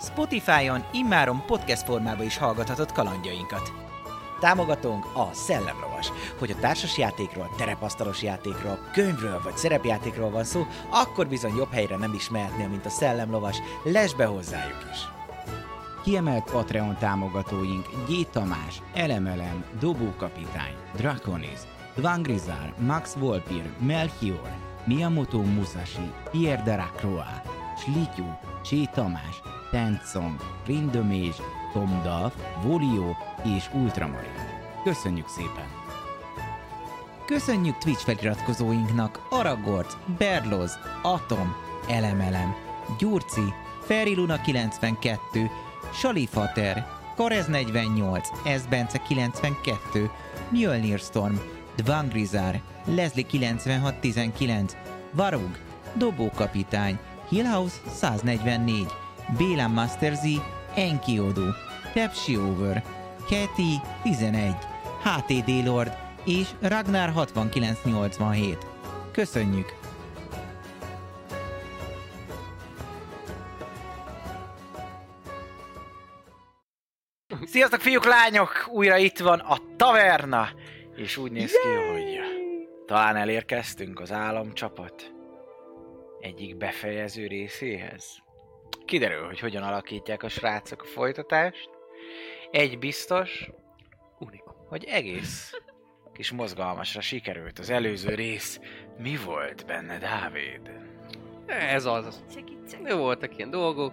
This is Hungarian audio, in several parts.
Spotify-on immáron podcast formában is hallgathatod kalandjainkat. Támogatónk a Szellemlovas. Hogy a társas játékról, terepasztalos játékról, könyvről vagy szerepjátékról van szó, akkor bizony jobb helyre nem is mehetnél, mint a Szellemlovas. Lesz be hozzájuk is! Kiemelt Patreon támogatóink G. Tamás, Elemelem, Dobókapitány, Draconis, Dvangrizar, Max Volpir, Melchior, Miyamoto Musashi, Pierre Delacroix, Slityu, Csé Tamás, Tencong, Rindomés, Tomdalf, Volio és Ultramarin. Köszönjük szépen! Köszönjük Twitch feliratkozóinknak Aragorc, Berloz, Atom, Elemelem, Gyurci, Feriluna 92, Salifater, Karez 48, Esbence 92, Mjölnir Storm, Dvangrizar, Leslie 9619, Varug, Dobókapitány, Hillhouse 144, Béla Master Z, Enkiodu, Tepsi Over, Keti 11, HTD Lord és Ragnar 6987. Köszönjük! Sziasztok fiúk, lányok! Újra itt van a taverna! És úgy néz ki, hogy talán elérkeztünk az álomcsapat egyik befejező részéhez. Kiderül, hogy hogyan alakítják a srácok a folytatást. Egy biztos, unikum, hogy egész kis mozgalmasra sikerült az előző rész. Mi volt benne, Dávid? Ez az. Jó voltak ilyen dolgok.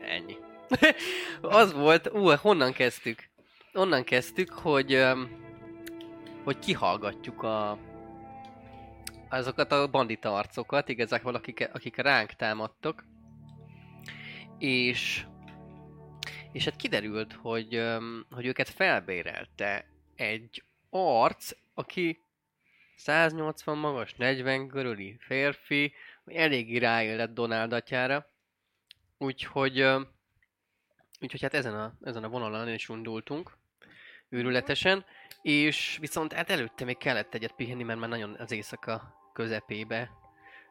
Ennyi. az volt, ú, honnan kezdtük? Onnan kezdtük, hogy hogy kihallgatjuk a azokat a bandita arcokat, igazából akik, akik ránk támadtak. És és hát kiderült, hogy, hogy őket felbérelte egy arc, aki 180 magas, 40 körüli férfi, elég ráélet Donald atyára. Úgyhogy, úgyhogy hát ezen a, ezen a vonalon is undultunk, őrületesen, és viszont hát előtte még kellett egyet pihenni, mert már nagyon az éjszaka közepébe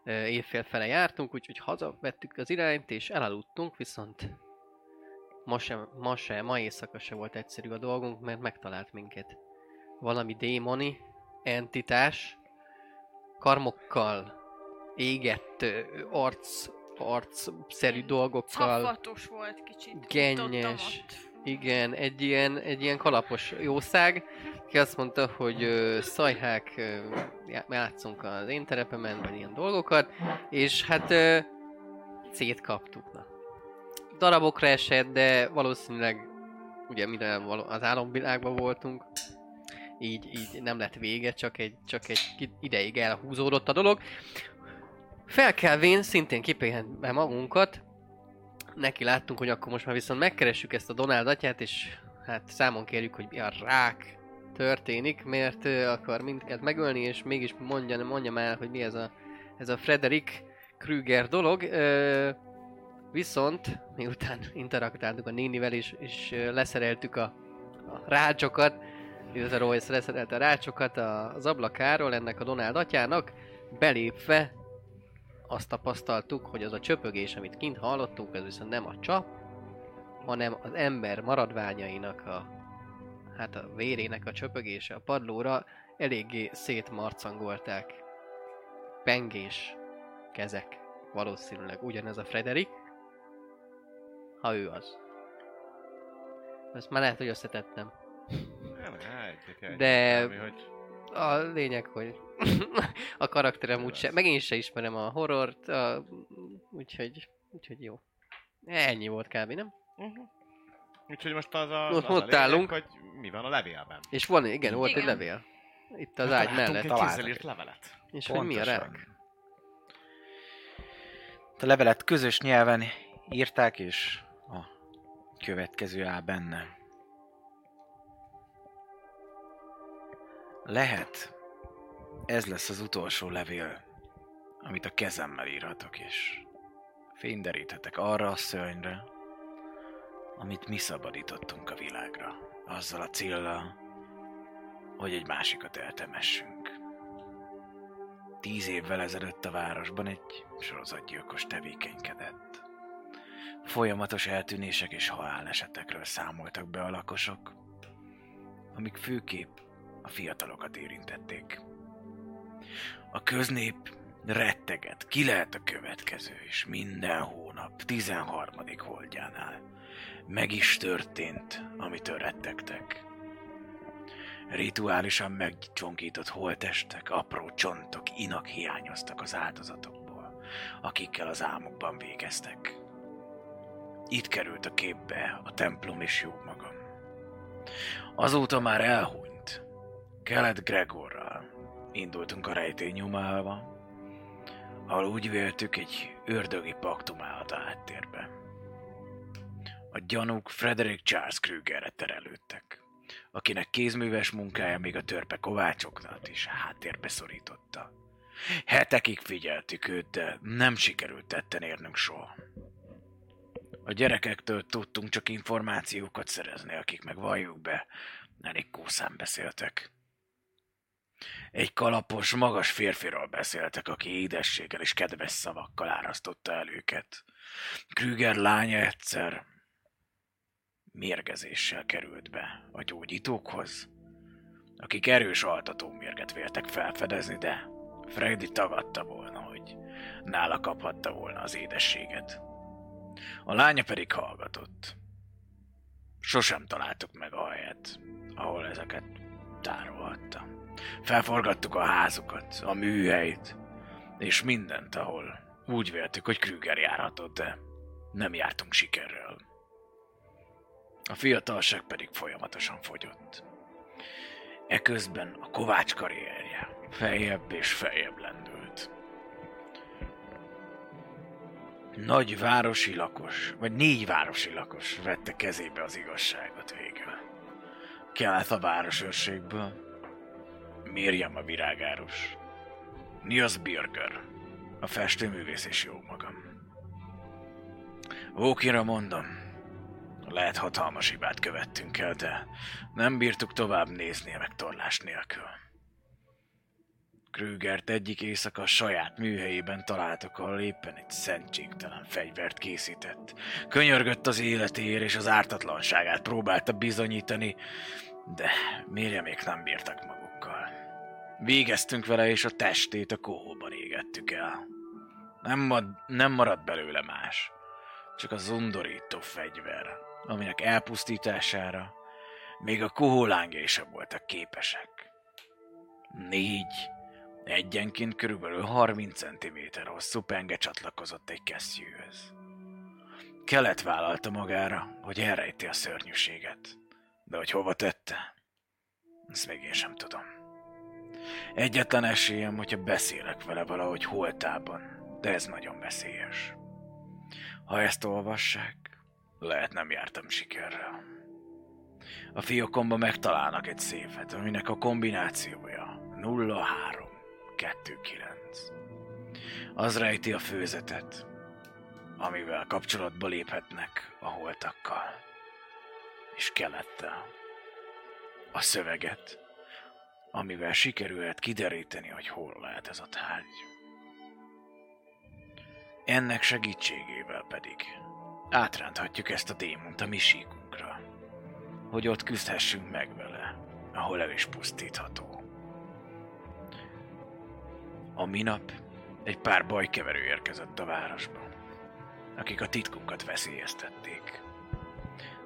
évfél fele jártunk, úgyhogy hazavettük az irányt, és elaludtunk, viszont ma, sem, ma, se, ma éjszaka se volt egyszerű a dolgunk, mert megtalált minket valami démoni entitás, karmokkal, égett arc, arc-szerű dolgokkal. Cafatos volt kicsit. Gennyes. ott. Igen, egy ilyen, egy ilyen kalapos jószág, ki azt mondta, hogy szajhák, ö, já- játszunk az én terepemen, vagy ilyen dolgokat, és hát ö, szétkaptuk. Na. Darabokra esett, de valószínűleg ugye való- az álomvilágban voltunk, így, így nem lett vége, csak egy, csak egy ideig elhúzódott a dolog. Felkelvén szintén kipihentve magunkat, neki láttunk, hogy akkor most már viszont megkeressük ezt a Donald atyát, és hát számon kérjük, hogy mi a rák történik, mert ő akar mindket megölni, és mégis mondja, mondja már, hogy mi ez a, ez a Frederick Krüger dolog. Ö, viszont, miután interaktáltuk a nénivel, és, és leszereltük a, a rácsokat, illetve Royce leszerelte a rácsokat az ablakáról ennek a Donald atyának, belépve azt tapasztaltuk, hogy az a csöpögés, amit kint hallottunk, ez viszont nem a csap, hanem az ember maradványainak a hát a vérének a csöpögése a padlóra eléggé szétmarcangolták. Pengés kezek. Valószínűleg ugyanez a Frederik. Ha ő az. Ezt már lehet, hogy összetettem. De- Valami, hogy A lényeg, hogy a karakterem úgyse, meg én se ismerem a horrort, a, úgyhogy, úgyhogy jó. Ennyi volt kb. nem? Úgyhogy most az a, Ott- az a ott lényeg, állunk. hogy mi van a levélben. És van, igen, volt Igen. egy levél. Itt az ágy Találtunk mellett. egy kézzel írt levelet. És hogy mi a Pontosan. rák? A levelet közös nyelven írták, és a következő áll benne. Lehet, ez lesz az utolsó levél, amit a kezemmel írhatok, és fényderíthetek arra a szörnyre, amit mi szabadítottunk a világra, azzal a céllal, hogy egy másikat eltemessünk. Tíz évvel ezelőtt a városban egy sorozatgyilkos tevékenykedett. Folyamatos eltűnések és halálesetekről számoltak be a lakosok, amik főképp a fiatalokat érintették. A köznép retteget, ki lehet a következő, és minden hónap 13. holdjánál meg is történt, amitől rettegtek. Rituálisan megcsonkított holtestek, apró csontok, inak hiányoztak az áldozatokból, akikkel az álmokban végeztek. Itt került a képbe a templom és jó magam. Azóta már elhunyt. Kelet Gregorral indultunk a rejtély nyomába, ahol úgy véltük egy ördögi paktum állt a háttérbe. A gyanúk Frederick Charles Krügerre terelődtek, akinek kézműves munkája még a törpe kovácsoknat is háttérbe szorította. Hetekig figyeltük őt, de nem sikerült tetten érnünk soha. A gyerekektől tudtunk csak információkat szerezni, akik meg valljuk be, elég kószán beszéltek. Egy kalapos, magas férfiról beszéltek, aki édességgel és kedves szavakkal árasztotta el őket. Krüger lánya egyszer mérgezéssel került be a gyógyítókhoz, akik erős altató mérget véltek felfedezni, de Freddy tagadta volna, hogy nála kaphatta volna az édességet. A lánya pedig hallgatott. Sosem találtuk meg a helyet, ahol ezeket tárolhatta. Felforgattuk a házukat, a műhelyt, és mindent, ahol úgy véltük, hogy Krüger járhatott, de nem jártunk sikerrel. A fiatalság pedig folyamatosan fogyott. Eközben a Kovács karrierje feljebb és feljebb lendült. Nagy városi lakos, vagy négy városi lakos vette kezébe az igazságot végül. Kelet a városőrségből, Miriam a virágárus, Nias Birger, a festőművész és jó magam. Ókira mondom, lehet hatalmas hibát követtünk el, de nem bírtuk tovább nézni a megtorlás nélkül. Krügert egyik éjszaka a saját műhelyében találtak, ahol éppen egy szentségtelen fegyvert készített. Könyörgött az életéért és az ártatlanságát próbálta bizonyítani, de Miriamék nem bírtak magukkal. Végeztünk vele, és a testét a kohóban égettük el. Nem, mad- nem maradt belőle más, csak az undorító fegyver, aminek elpusztítására még a kohólángjai sem voltak képesek. Négy, egyenként körülbelül 30 cm hosszú penge csatlakozott egy kesztyűhöz. Kelet vállalta magára, hogy elrejti a szörnyűséget, de hogy hova tette, ezt még én sem tudom. Egyetlen esélyem, hogyha beszélek vele valahogy holtában, de ez nagyon veszélyes. Ha ezt olvassák, lehet nem jártam sikerrel. A fiókomba megtalálnak egy széfet, aminek a kombinációja 0329. Az rejti a főzetet, amivel kapcsolatba léphetnek a holtakkal. És kelettel. A szöveget, amivel sikerülhet kideríteni, hogy hol lehet ez a tárgy. Ennek segítségével pedig átránthatjuk ezt a démont a mi síkunkra, hogy ott küzdhessünk meg vele, ahol el is pusztítható. A minap egy pár bajkeverő érkezett a városba, akik a titkunkat veszélyeztették.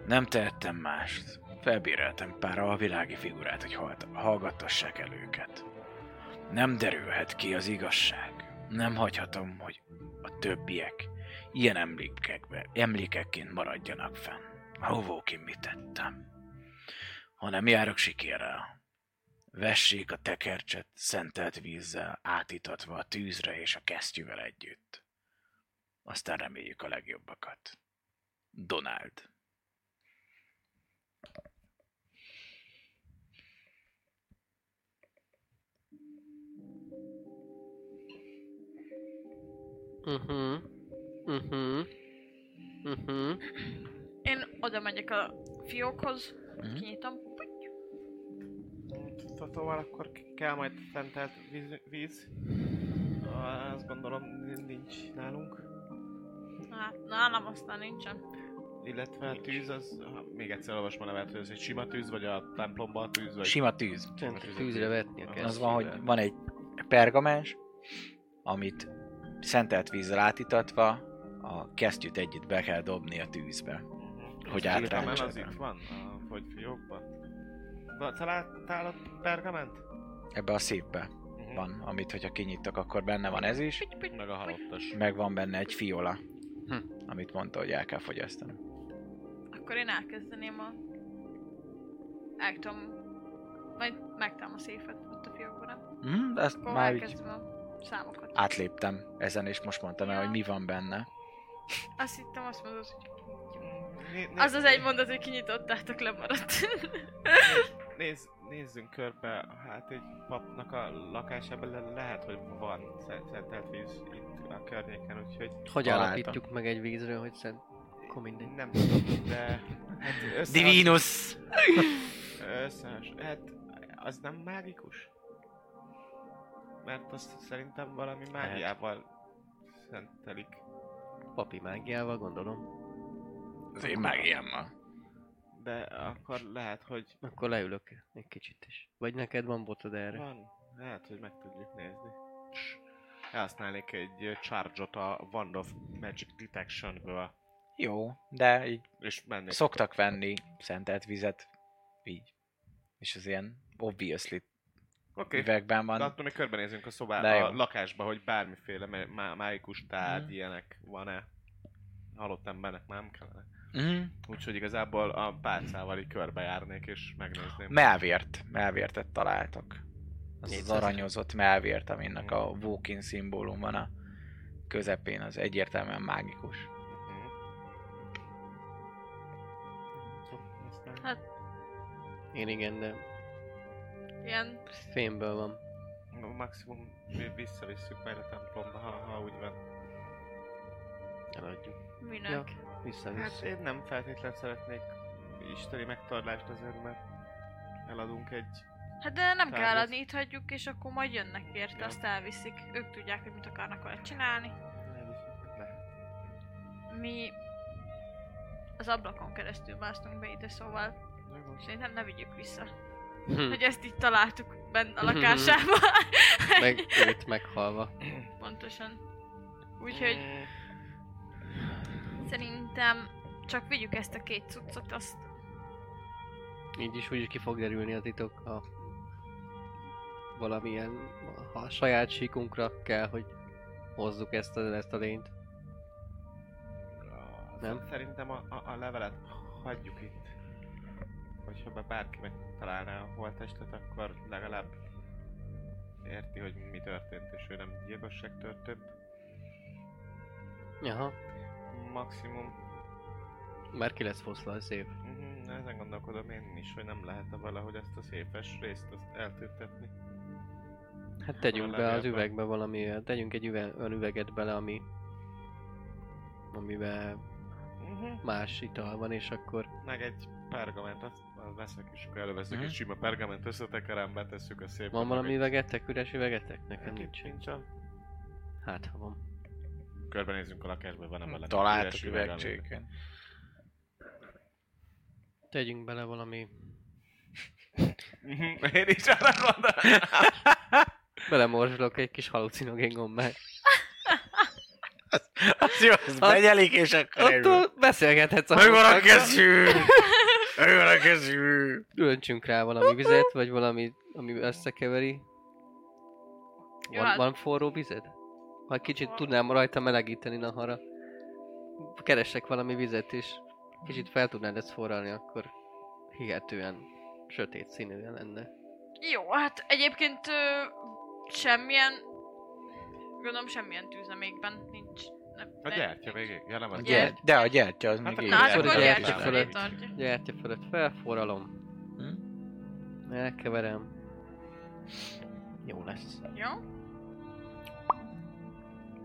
Nem tehettem mást, felbéreltem pár alvilági figurát, hogy hallgattassák el őket. Nem derülhet ki az igazság. Nem hagyhatom, hogy a többiek ilyen emlékekbe, emlékekként maradjanak fenn. Hóvókin mit tettem? Ha nem járok sikérrel, vessék a tekercset szentelt vízzel átítatva a tűzre és a kesztyűvel együtt. Aztán reméljük a legjobbakat. Donald. Mhm. Mhm. Mhm. Én oda megyek a fiókhoz, Mhm. kinyitom. Totóval akkor kell majd szentelt víz. víz. Azt gondolom nin- nincs nálunk. Hát nálam aztán nincsen. Illetve a tűz az, ha még egyszer olvasom a nevet, hogy ez egy sima tűz, vagy a templomba a tűz, vagy... Sima tűz. Tűzre vetni kell. Az van, hogy van egy pergamens, amit szentelt vízzel átítatva, a kesztyűt együtt be kell dobni a tűzbe. Mhm. Hogy A pergamen átrendsen. az itt van, a fogyfiókban. Va- Találtál ott pergament? Ebbe a szépbe Mhm. van, amit hogyha kinyittak, akkor benne van ez is, Meg a halottas. meg van benne egy fiola, Hm. amit mondta, hogy el kell fogyasztani. Akkor én elkezdeném a... El tudom... Majd megtárom a széfet ott a fiókban, nem? De ezt Akkor már így elkezdem a számokat. átléptem ezen, és most mondtam el, Ja. hogy mi van benne. Azt hittem, azt mondod, hogy... Né- Az az egy mondat, hogy kinyitottátok, lemaradt. Nézz, nézzünk körbe, hát egy papnak a lakásában le- lehet, hogy van szent- szentelt víz itt a környéken, úgyhogy Hogy Találtam. állapítjuk meg egy vízről, hogy szent... Akkor mindegy. nem tudom, de... Hát Divinus! Összehas... Hát az nem mágikus? Mert azt szerintem valami mágiával szentelik. Papi mágiával gondolom. Az én mágiámmal. De akkor lehet, hogy Akkor leülök egy kicsit is. Vagy neked van botod erre? van. Lehet, hogy meg tudjuk nézni. Elhasználnék egy charge-ot a Wand of Magic Detection-ből, Jó, de így és szoktak venni szentelt vizet, így. És az ilyen obviously Oké, üvegben de van. attól még körbenézünk a De szobába, jó. a lakásba, hogy bármiféle má- má- mágikus tárgy, Mhm. ilyenek van-e. Halott embernek már nem kellene. Mhm. Úgyhogy igazából a pálcával így körbejárnék és megnézném. Melvért, melvértet találtak. Az az 400. aranyozott melvért, aminek a Walking szimbólum van a közepén, az egyértelműen mágikus. Mhm. Hát- Én igen, de Ilyen... fémből van. Maximum vi- visszavisszük majd a templomba, ha, ha úgy van. Eladjuk. Minek? Ja. Vissza, Hát én nem feltétlenül szeretnék isteni megtorlást azért, mert eladunk egy... Hát de nem Tárgyat. kell adni, itt hagyjuk, és akkor majd jönnek érte, Ja. azt elviszik. Ők tudják, hogy mit akarnak vele csinálni. Le. Mi az ablakon keresztül másztunk be ide, szóval Jó. szerintem ne vigyük vissza. Hm. Hogy ezt így találtuk benne a lakásába. Meg őt meghalva. Pontosan. Úgyhogy szerintem csak vigyük ezt a két cuccot, azt Így is úgyis ki fog derülni a titok, ha valamilyen, ha a saját síkunkra kell, hogy hozzuk ezt a, ezt a lényt. Nem? Szerintem a, a, a levelet hagyjuk itt. Hogyha be bárki megtalálná a holttestet, akkor legalább érti, hogy mi történt, és ő nem gyilkosság történt. Jaha, Maximum. már ki lesz foszla a szép. Mhm, ezen gondolkodom én is, hogy nem lehet valahogy ezt a szépes részt azt eltüntetni. Hát tegyünk be az üvegbe valami, tegyünk egy üve, olyan üveget bele, ami amiben Uh-huh. más ital van, és akkor Meg egy pergament, azt veszek, és akkor előveszek Mhm. egy sima pergament, összetekerem, betesszük a szép. van valami üvegetek, üres üvegetek? Nekem Nekem nincs. nincs. Hát, ha van. Körbenézzünk a lakásba, van-e bele Találtak üvegcséken. Tegyünk bele valami... Mhm, Én is arra gondoltam. Belemorzsolok egy kis halucinogén gombát. Az jó, az begyelik, és akkor. Attól beszélgethetsz a Meg van a kezű! Öntsünk rá valami vizet, vagy valami, ami összekeveri. Van, hát- van forró vized? Ha kicsit tudnám rajta melegíteni nahara. Keresek valami vizet, és kicsit fel tudnád ezt forralni, akkor hihetően sötét színűen lenne. Jó, hát egyébként ö, semmilyen... Gondolom semmilyen tűz nem égben. Nem, A de- gyertya végig. Ja, nem A az gyert, de a gyertya az Hát még Na. Gyertya akkor fölött, gyertya gyertya fölött. Gyertya fölött felforralom. Hm? Elkeverem. Jó lesz. Jó?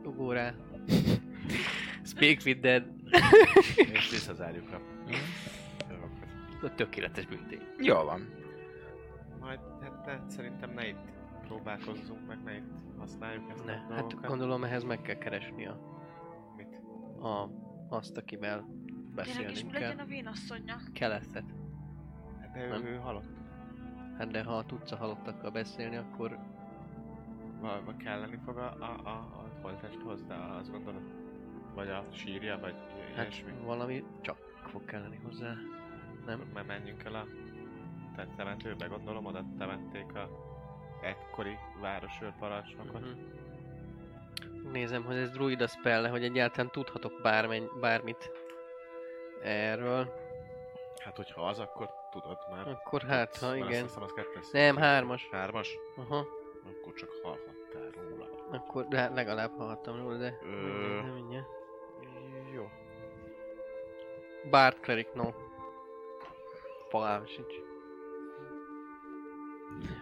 Ugó rá. Speak with dead. És visszazárjuk a Hm? A tökéletes büntény. Jó van. Majd, hát ne, szerintem ne itt próbálkozzunk, meg ne itt használjuk ezt Ne, a hát dolgokat. gondolom ehhez meg kell keresni a? A, azt, akivel Tényleg is mi beszélnünk legyen kell. a vénasszonya? Keletet. Hát de ő, Nem. ő halott. Hát de ha tudsz a halottakkal beszélni, akkor Valami kelleni fog a, a, a, a holtest hozzá, azt gondolod? Vagy a sírja, vagy hát ilyesmi. valami csak fog kelleni hozzá. Nem? Mert menjünk el a te- temetőbe, gondolom, oda temették a egykori városőrparancsnokot. Mhm. Nézem, hogy ez druida spell hogy egyáltalán tudhatok bármenny, bármit erről. Hát, hogyha az, akkor tudod már. Akkor hát, ha azt igen. hiszem, az kettes. Nem, hármas. Hármas? Aha, Akkor csak hallhattál róla. akkor de legalább hallottam róla, de Ö... nem mindjárt. Jó. Bard Cleric, no. Fogalmam sincs.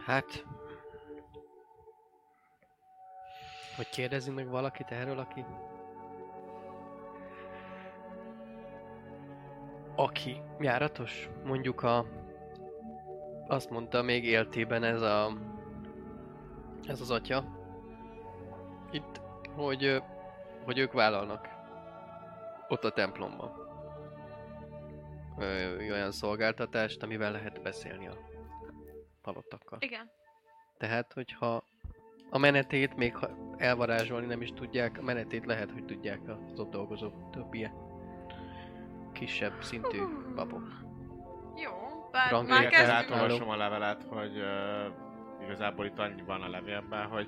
Hát... Hogy kérdezzünk meg valakit erről, aki... Aki járatos? Mondjuk a... Azt mondta még éltében ez a... Ez az atya. Itt, hogy... Hogy ők vállalnak. Ott a templomban ö, olyan szolgáltatást, amivel lehet beszélni a halottakkal. Igen. Tehát, hogyha a menetét még ha elvarázsolni nem is tudják, a menetét lehet, hogy tudják az ott dolgozó többie. Kisebb szintű babok. Jó, bár Ranglék már Kezdjük. Elolvasom a levelet, hogy uh, igazából itt annyi van a levélben, hogy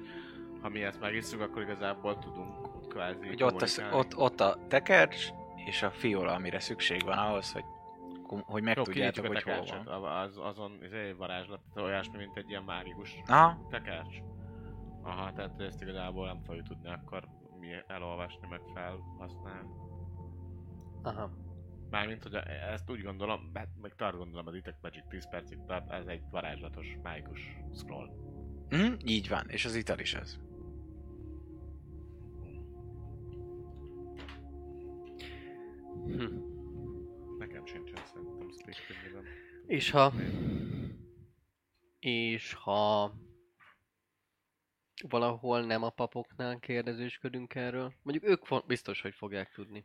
ha mi ezt megisszuk, akkor igazából tudunk kvázi Hogy ott, az, ott, ott a tekercs és a fiola, amire szükség van ahhoz, hogy, hogy Jó, megtudjátok, kinyitjuk hogy a hol van. az, azon izé, varázslat, olyasmi, mint egy ilyen mágikus Aha, tekercs. Aha, tehát ezt igazából nem fogjuk tudni akkor mi elolvasni, meg felhasználni. Aha. Mármint, hogy ezt úgy gondolom, hát meg tart gondolom, a Detect Magic 10 percig tart, ez egy varázslatos, mágikus scroll. hm, így van, és az ital is az. Hm. Nekem sincsen szerintem speak. És ha... És ha... Valahol nem a papoknál kérdezősködünk erről. Mondjuk ők fo- biztos, hogy fogják tudni,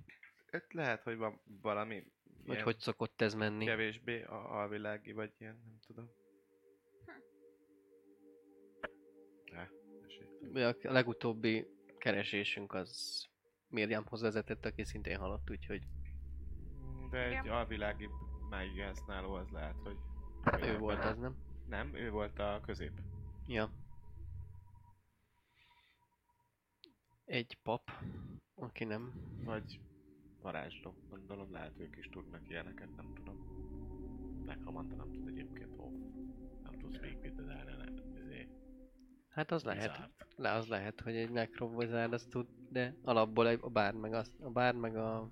Itt lehet, hogy van valami hogy hogy szokott ez menni. kevésbé a alvilági, vagy ilyen, nem tudom. Ne, esélytelen. A legutóbbi keresésünk az Miriamhoz vezetett, aki szintén halott, úgyhogy De egy Igen. alvilági mági használó az lehet, hogy... ő volt az, nem? Nem, ő volt a közép. Ja. Egy pap, aki nem. Vagy varázsló. Gondolom lehet ők is tudnak ilyeneket, nem tudom. Nekromanta nem tud egyébként off. Nem tud speak with the Darren, izé, Hát az lehet. Le, az lehet, hogy egy nekrovizár azt tud, de alapból egy- a bár meg, azt, a bár meg a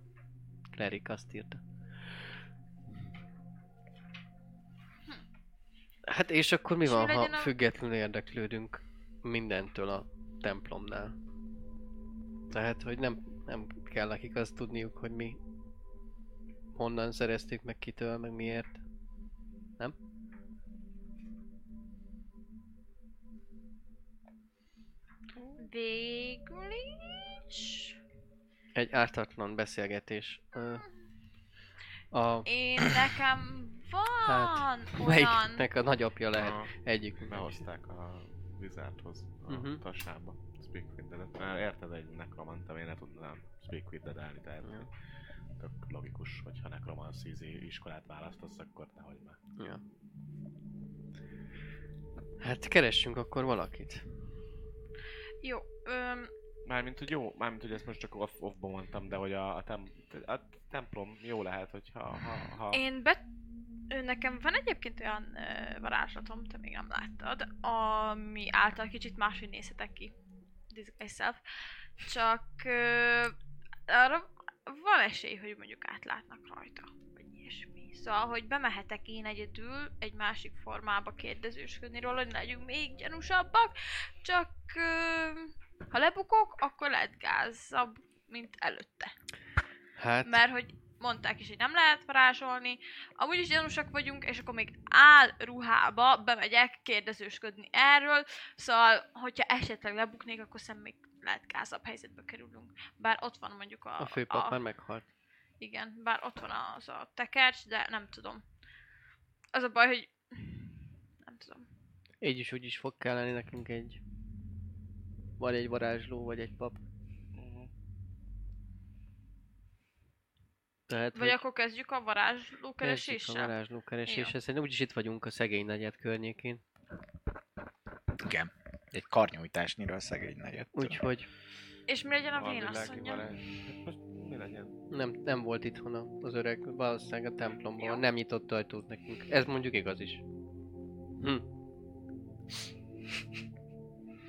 klerik azt írta. Hát és akkor mi És mi van, ha legyen a- függetlenül érdeklődünk mindentől a templomnál? Tehát, hogy nem, nem kell nekik azt tudniuk, hogy mi honnan szereztük, meg kitől, meg miért. Nem? Végül is... Egy ártatlan beszélgetés. A, Én nekem van Hát, olyan... melyiknek a nagyapja lehet Aha. egyik. Behozták a Wizardhoz a uh-huh. tasába. Speak with the Dead. Már érted egy nekromanta, én ne tudnám Speak with the Dead tehát Ja. tök logikus, hogyha nekromansz izé iskolát választasz, akkor nehogy már. Ja. Hát keressünk akkor valakit. Jó, öm, Mármint, hogy jó, mármint, hogy ezt most csak off, offban mondtam, de hogy a, a, tem, a templom jó lehet, hogyha ha, ha én be... Nekem van egyébként olyan ö, varázslatom, te még nem láttad, ami által kicsit máshogy nézhetek ki. Disguise self. Csak ö, arra van esély, hogy mondjuk átlátnak rajta, vagy ilyesmi. Szóval, hogy bemehetek én egyedül egy másik formába kérdezősködni róla, hogy legyünk még gyanúsabbak, csak ö, ha lebukok, akkor lehet gázabb, mint előtte. Hát, Mert hogy mondták is, hogy nem lehet varázsolni, amúgy is gyanúsak vagyunk, és akkor még áll ruhába bemegyek kérdezősködni erről, szóval, hogyha esetleg lebuknék, akkor szem még lehet gázabb helyzetbe kerülünk. Bár ott van mondjuk a... a főpap már meghalt. Igen, bár ott van az a tekercs, de nem tudom. Az a baj, hogy... Nem tudom. Így is úgy is fog kelleni nekünk egy... Vagy egy varázsló, vagy egy pap. Tehát, Vagy akkor kezdjük a varázsló Kezdjük a kereséssel? varázsló kereséssel. Szerintem úgyis itt vagyunk a szegény negyed környékén. Igen. Egy karnyújtásnyira a szegény nagyot. Úgyhogy És mi legyen a varázs. Hát mi legyen? nem, nem volt itthon a- az öreg, valószínűleg a templomban, Jó. nem nyitott ajtót nekünk. Ez mondjuk igaz is. Hm.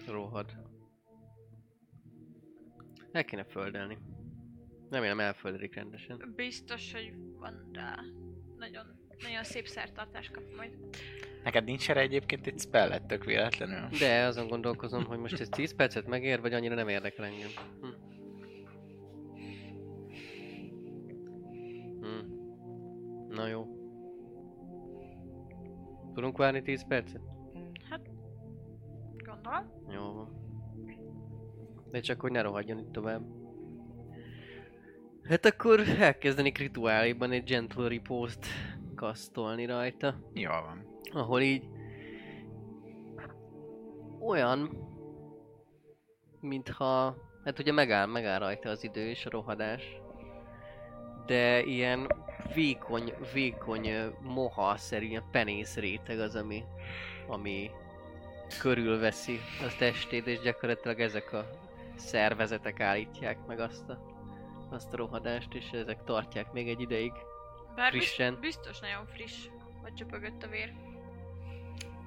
Rohad. El kéne földelni. Remélem elföldelik rendesen. Biztos, hogy van rá. Nagyon, nagyon szép szertartás kap majd. Neked nincs erre egyébként egy spellet tök véletlenül? De azon gondolkozom, hogy most ez 10 percet megér, vagy annyira nem érdekel engem. Hm. Hm. Na jó. Tudunk várni 10 percet? Gondolom. Jó van. De csak hogy ne rohadjon itt tovább. Hát akkor elkezdenék rituáléban egy Gentle Repose-t kasztolni rajta Jól van. ahol így olyan, mintha, hát ugye megáll, megáll rajta az idő és a rohadás, de ilyen vékony, vékony moha-szerű, ilyen penész réteg az, ami, ami körülveszi a testét, és gyakorlatilag ezek a szervezetek állítják meg azt a, azt a rohadást, és ezek tartják még egy ideig. Bár Frissen. biztos nagyon friss. Vagy csöpögött a vér.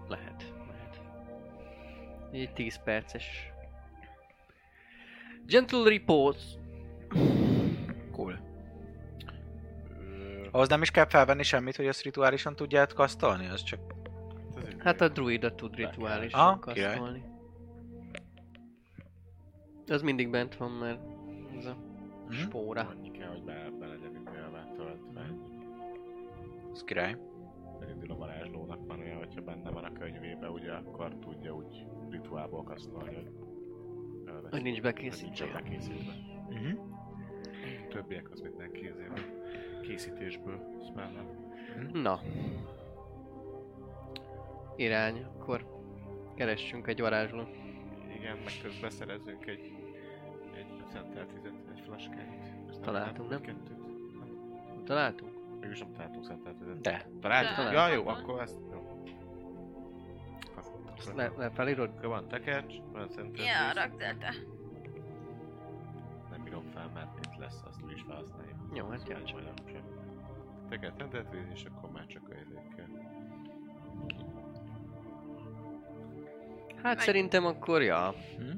Lehet, lehet. Egy 10 perces. Gentle Repose. Cool. Ahhoz nem is kell felvenni semmit, hogy azt rituálisan tudját kasztolni? Az csak... Hát a druida tud rituálisan Ah, király. kasztolni. Az mindig bent van, mert ez a Mhm. spóra. Annyi kell, hogy be, be legyen idővel töltve. Az király. Elindul a varázslónak van olyan, hogyha benne van a könyvébe, ugye akkor tudja úgy rituálból kasztolni, hogy elveszi. Hogy nincs bekészítve. nincsen bekészítve. Uh-huh. Többiek az minden kézéből. Készítésből spellel. Na. Irány, akkor keressünk egy varázslót. Igen, meg közben szerezzünk egy, egy szentelt vizet, Ezt Találtunk, nem? Kettőt. Találtunk? Mégis nem találtunk szentelt vizet. De. Találtuk? De. Ja, jó, akkor ezt... Jó. Azt le, le felírod? Akkor van tekercs, van szentelt Ja, rakd el te. Nem bírom fel, mert itt lesz, azt úgyis felhasználjuk. Jó, hát Szóval nem sem. Tekercs, szentelt víz, és akkor már csak a izékkel. Hát Meg- szerintem akkor, ja. Hm?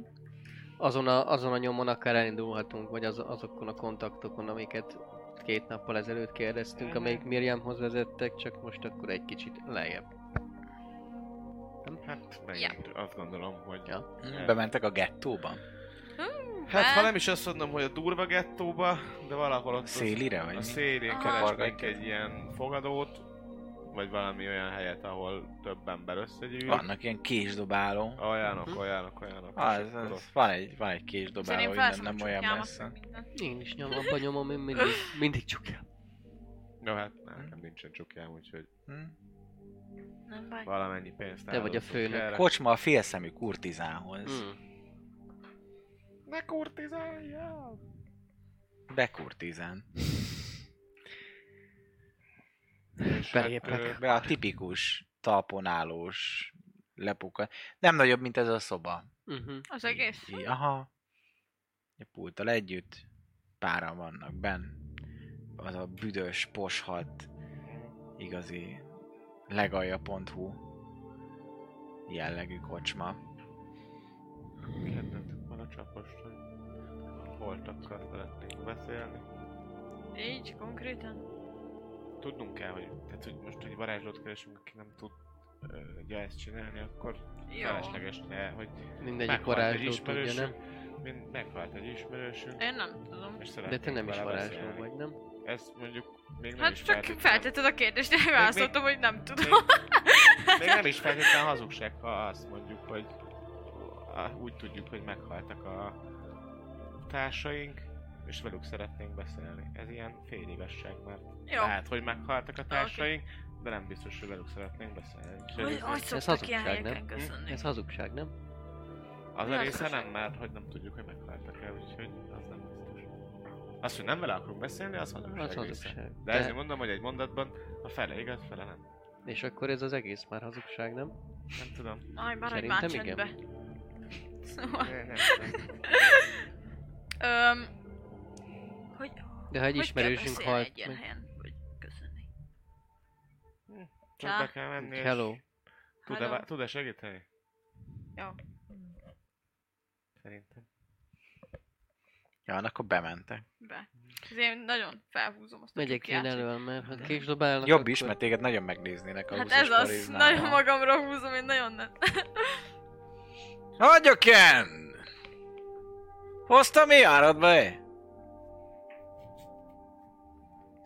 Azon a, azon a nyomon akár elindulhatunk, vagy az, azokon a kontaktokon, amiket két nappal ezelőtt kérdeztünk, amelyik Miriamhoz vezettek, csak most akkor egy kicsit lejjebb. Hát megint azt gondolom, hogy... Ja. Hm, Bementek a gettóba? Hát Be- ha nem is azt mondom, hogy a durva gettóba, de valahol ott A szélire, vagy a szélén keresnek egy ilyen fogadót, vagy valami olyan helyet, ahol több ember összegyűl. Vannak ilyen késdobáló. Olyanok, Mhm. olyanok, olyanok. Ah, ez, ez, van egy, van egy késdobáló, innen nem olyan messze. Én is nyom, abban nyomom, én mindig, mindig csukjam. Jó, hát nekem nincsen csukjám, úgyhogy Hm? Nem baj. valamennyi pénzt Te vagy a főnök. erre. Kocsma a félszemű kurtizánhoz. Hmm. Ne kurtizáljál! Bekurtizán. És Belépek. hát, Be a tipikus talponálós lepuka. Nem nagyobb, mint ez a szoba. Uh-huh. Az egész? I- aha. A pulttal együtt. Páran vannak benn. Az a büdös, poshat, igazi legalja.hu jellegű kocsma. Kedvencük van a csapos, hogy holtakkal szeretnénk beszélni. Így, konkrétan? Tudnunk kell, hogy, tehát, hogy most, hogy varázslót keresünk, aki nem tud ugye ezt csinálni, akkor Jó. felesleges ne, hogy Mindegyik egy varázsló tudja, nem? mind, meghalt egy ismerősünk, Én nem tudom. és De te nem is varázsló vagy, nem? Ez mondjuk még nem Hát is csak feltetted a kérdést, én válaszoltam, hogy nem tudom. Még nem is feltétlenül hazugság, ha azt mondjuk, hogy úgy tudjuk, hogy meghaltak a társaink, és velük szeretnénk beszélni. Ez ilyen fél igazság, mert Jó. lehet, hogy meghaltak a társaink, de nem biztos, hogy velük szeretnénk beszélni. Hogy, hogy Ez szoktak ilyen hazugság, helyeken nem? köszönni? Ez hazugság, nem? az mi a része nem, mert hogy nem tudjuk, hogy meghaltak-e, úgyhogy az nem biztos. Az, hogy nem vele akarunk beszélni, az hazugság, Az része. hazugság. De, De- ezért mondom, hogy egy mondatban a fele igaz, fele nem. És akkor ez az egész már hazugság, nem? Nem tudom. Aj, maradj már csendbe. Szóval, öm, hogy, De ha egy hogy ismerősünk kell halt egy ilyen meg... helyen, hogy köszönni. Csak Csá. be kell menni, és Hello. tud-e, tud-e segíteni? Jó. Szerintem. Ja, akkor bementek. Be. Ezért én nagyon felhúzom azt a Megyek én elő, mert ha késdobálnak, Jobb akkor... is, mert téged nagyon megnéznének a Hát 20-as ez az, nagyon magamra húzom, én nagyon nem. Hagyja Ken! Hoztam mi árat be?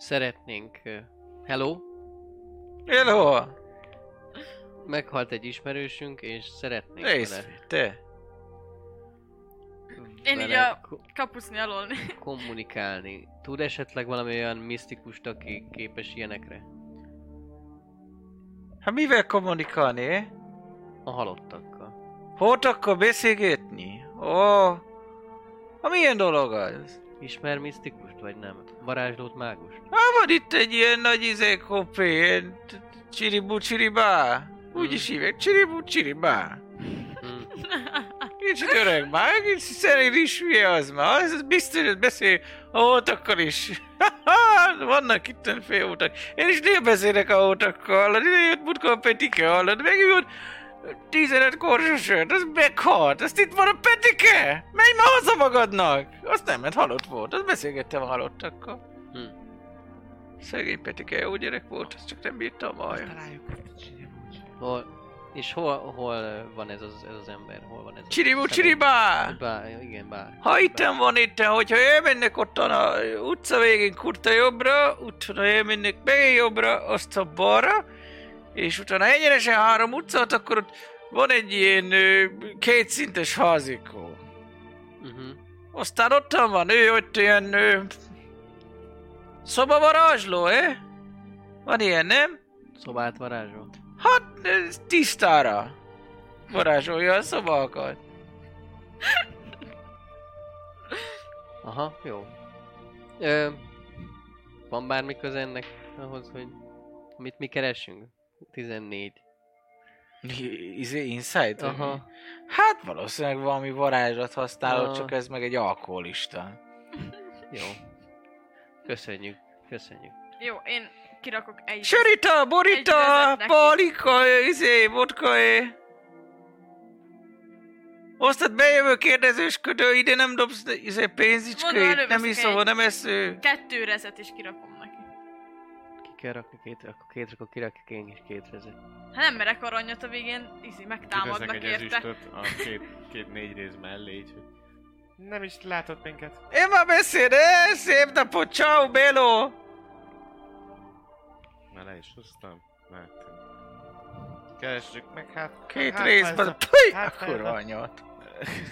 Szeretnénk... Hello? Hello! Meghalt egy ismerősünk, és szeretnénk Nézd, vele, te! Én így a kapucni alól kommunikálni. Tud esetleg valami olyan misztikust, aki képes ilyenekre? Hát mivel kommunikálni? A halottakkal. Hogy akkor beszélgetni? Ó, ha milyen dolog az? Ismer misztikust, vagy nem? Varázslót, mágust? Hát van itt egy ilyen nagy izé kopé, ilyen csiribu csiribá. Úgy is hívják, csiribu csiribá. Hm. Kicsit öreg már, kicsit szerint is hülye az már, az biztos, hogy beszél a hótakkal is. Vannak itt félútak. Én is néha beszélek a hótakkal, hallod, ide jött Butka a Petike, hallod, megjött 15 korsósöt, az meghalt, azt itt van a Petike! Menj ma haza magadnak! Azt nem, mert halott volt, azt beszélgettem a halottakkal. Hm. Szegény Petike jó gyerek volt, azt csak nem bírtam a a csiribúcs. Hol... És hol, hol ö, van ez az, ez az ember? Hol van ez a személy? csiribá! Bá, igen, bár. Ha itten van itten, hogyha elmennek ottan a utca végén kurta jobbra, utána elmennek még jobbra, aztán balra, és utána egyenesen három utcát, akkor ott van egy ilyen ö, kétszintes házikó. Uh-huh. Aztán ottan van ő, ott ilyen ö, szobavarázsló, eh? Van ilyen, nem? Szobát varázsol? Hát ez tisztára varázsolja a szobákat. Aha, jó. Ö, van bármi köze ennek ahhoz, hogy mit mi keresünk? 14. I- Izé, inside? Aha. Hát valószínűleg valami varázslat használod, csak ez meg egy alkoholista. Jó. Köszönjük. Köszönjük. Jó, én kirakok egy... Sörita, borita, palika, izé, vodka, é. Osztad bejövő kérdezősködő, ide nem dobsz izé, pénzicskét, nem iszol, nem esző. Kettő rezet is kirakom kell rakni két, akkor két, akkor kirakjuk én is két vezet. Hát nem merek aranyat a végén, izi, megtámadnak egy érte. ezüstöt a két, két négy rész mellé, így, nem is látott minket. Én már beszél, eh, szép napot, ciao, Belo! Már le is hoztam. Mehetünk. Keressük meg, hát... Két hát, részben, puj, hát, akkor anyat.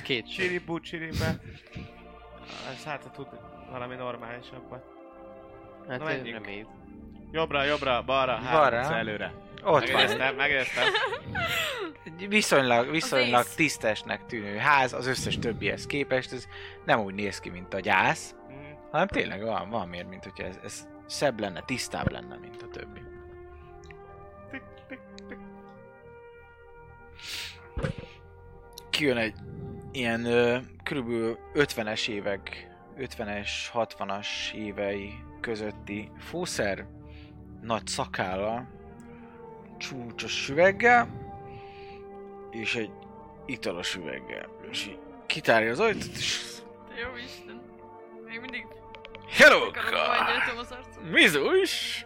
Két. Csiribú csiribe. Ez hát ha tud valami normálisabbat. Hát Na, Na, menjünk. reméljük. Jobbra, jobbra, balra, Balra. három előre. Ott van, Megéreztem, megéreztem. egy viszonylag, viszonylag tisztesnek tűnő ház az összes többihez képest, ez nem úgy néz ki, mint a gyász, Mm, hanem tényleg van, van miért, mint hogyha ez, ez szebb lenne, tisztább lenne, mint a többi. tik, tik, tik. Kijön egy ilyen ö, körülbelül 50-es évek, 50-es, 60-as évei közötti fószer, nagy szakállal, csúcsos üveggel, és egy italos üveggel. És így kitárja az ajtót, és Jó Isten. még mindig Hello. Mizus!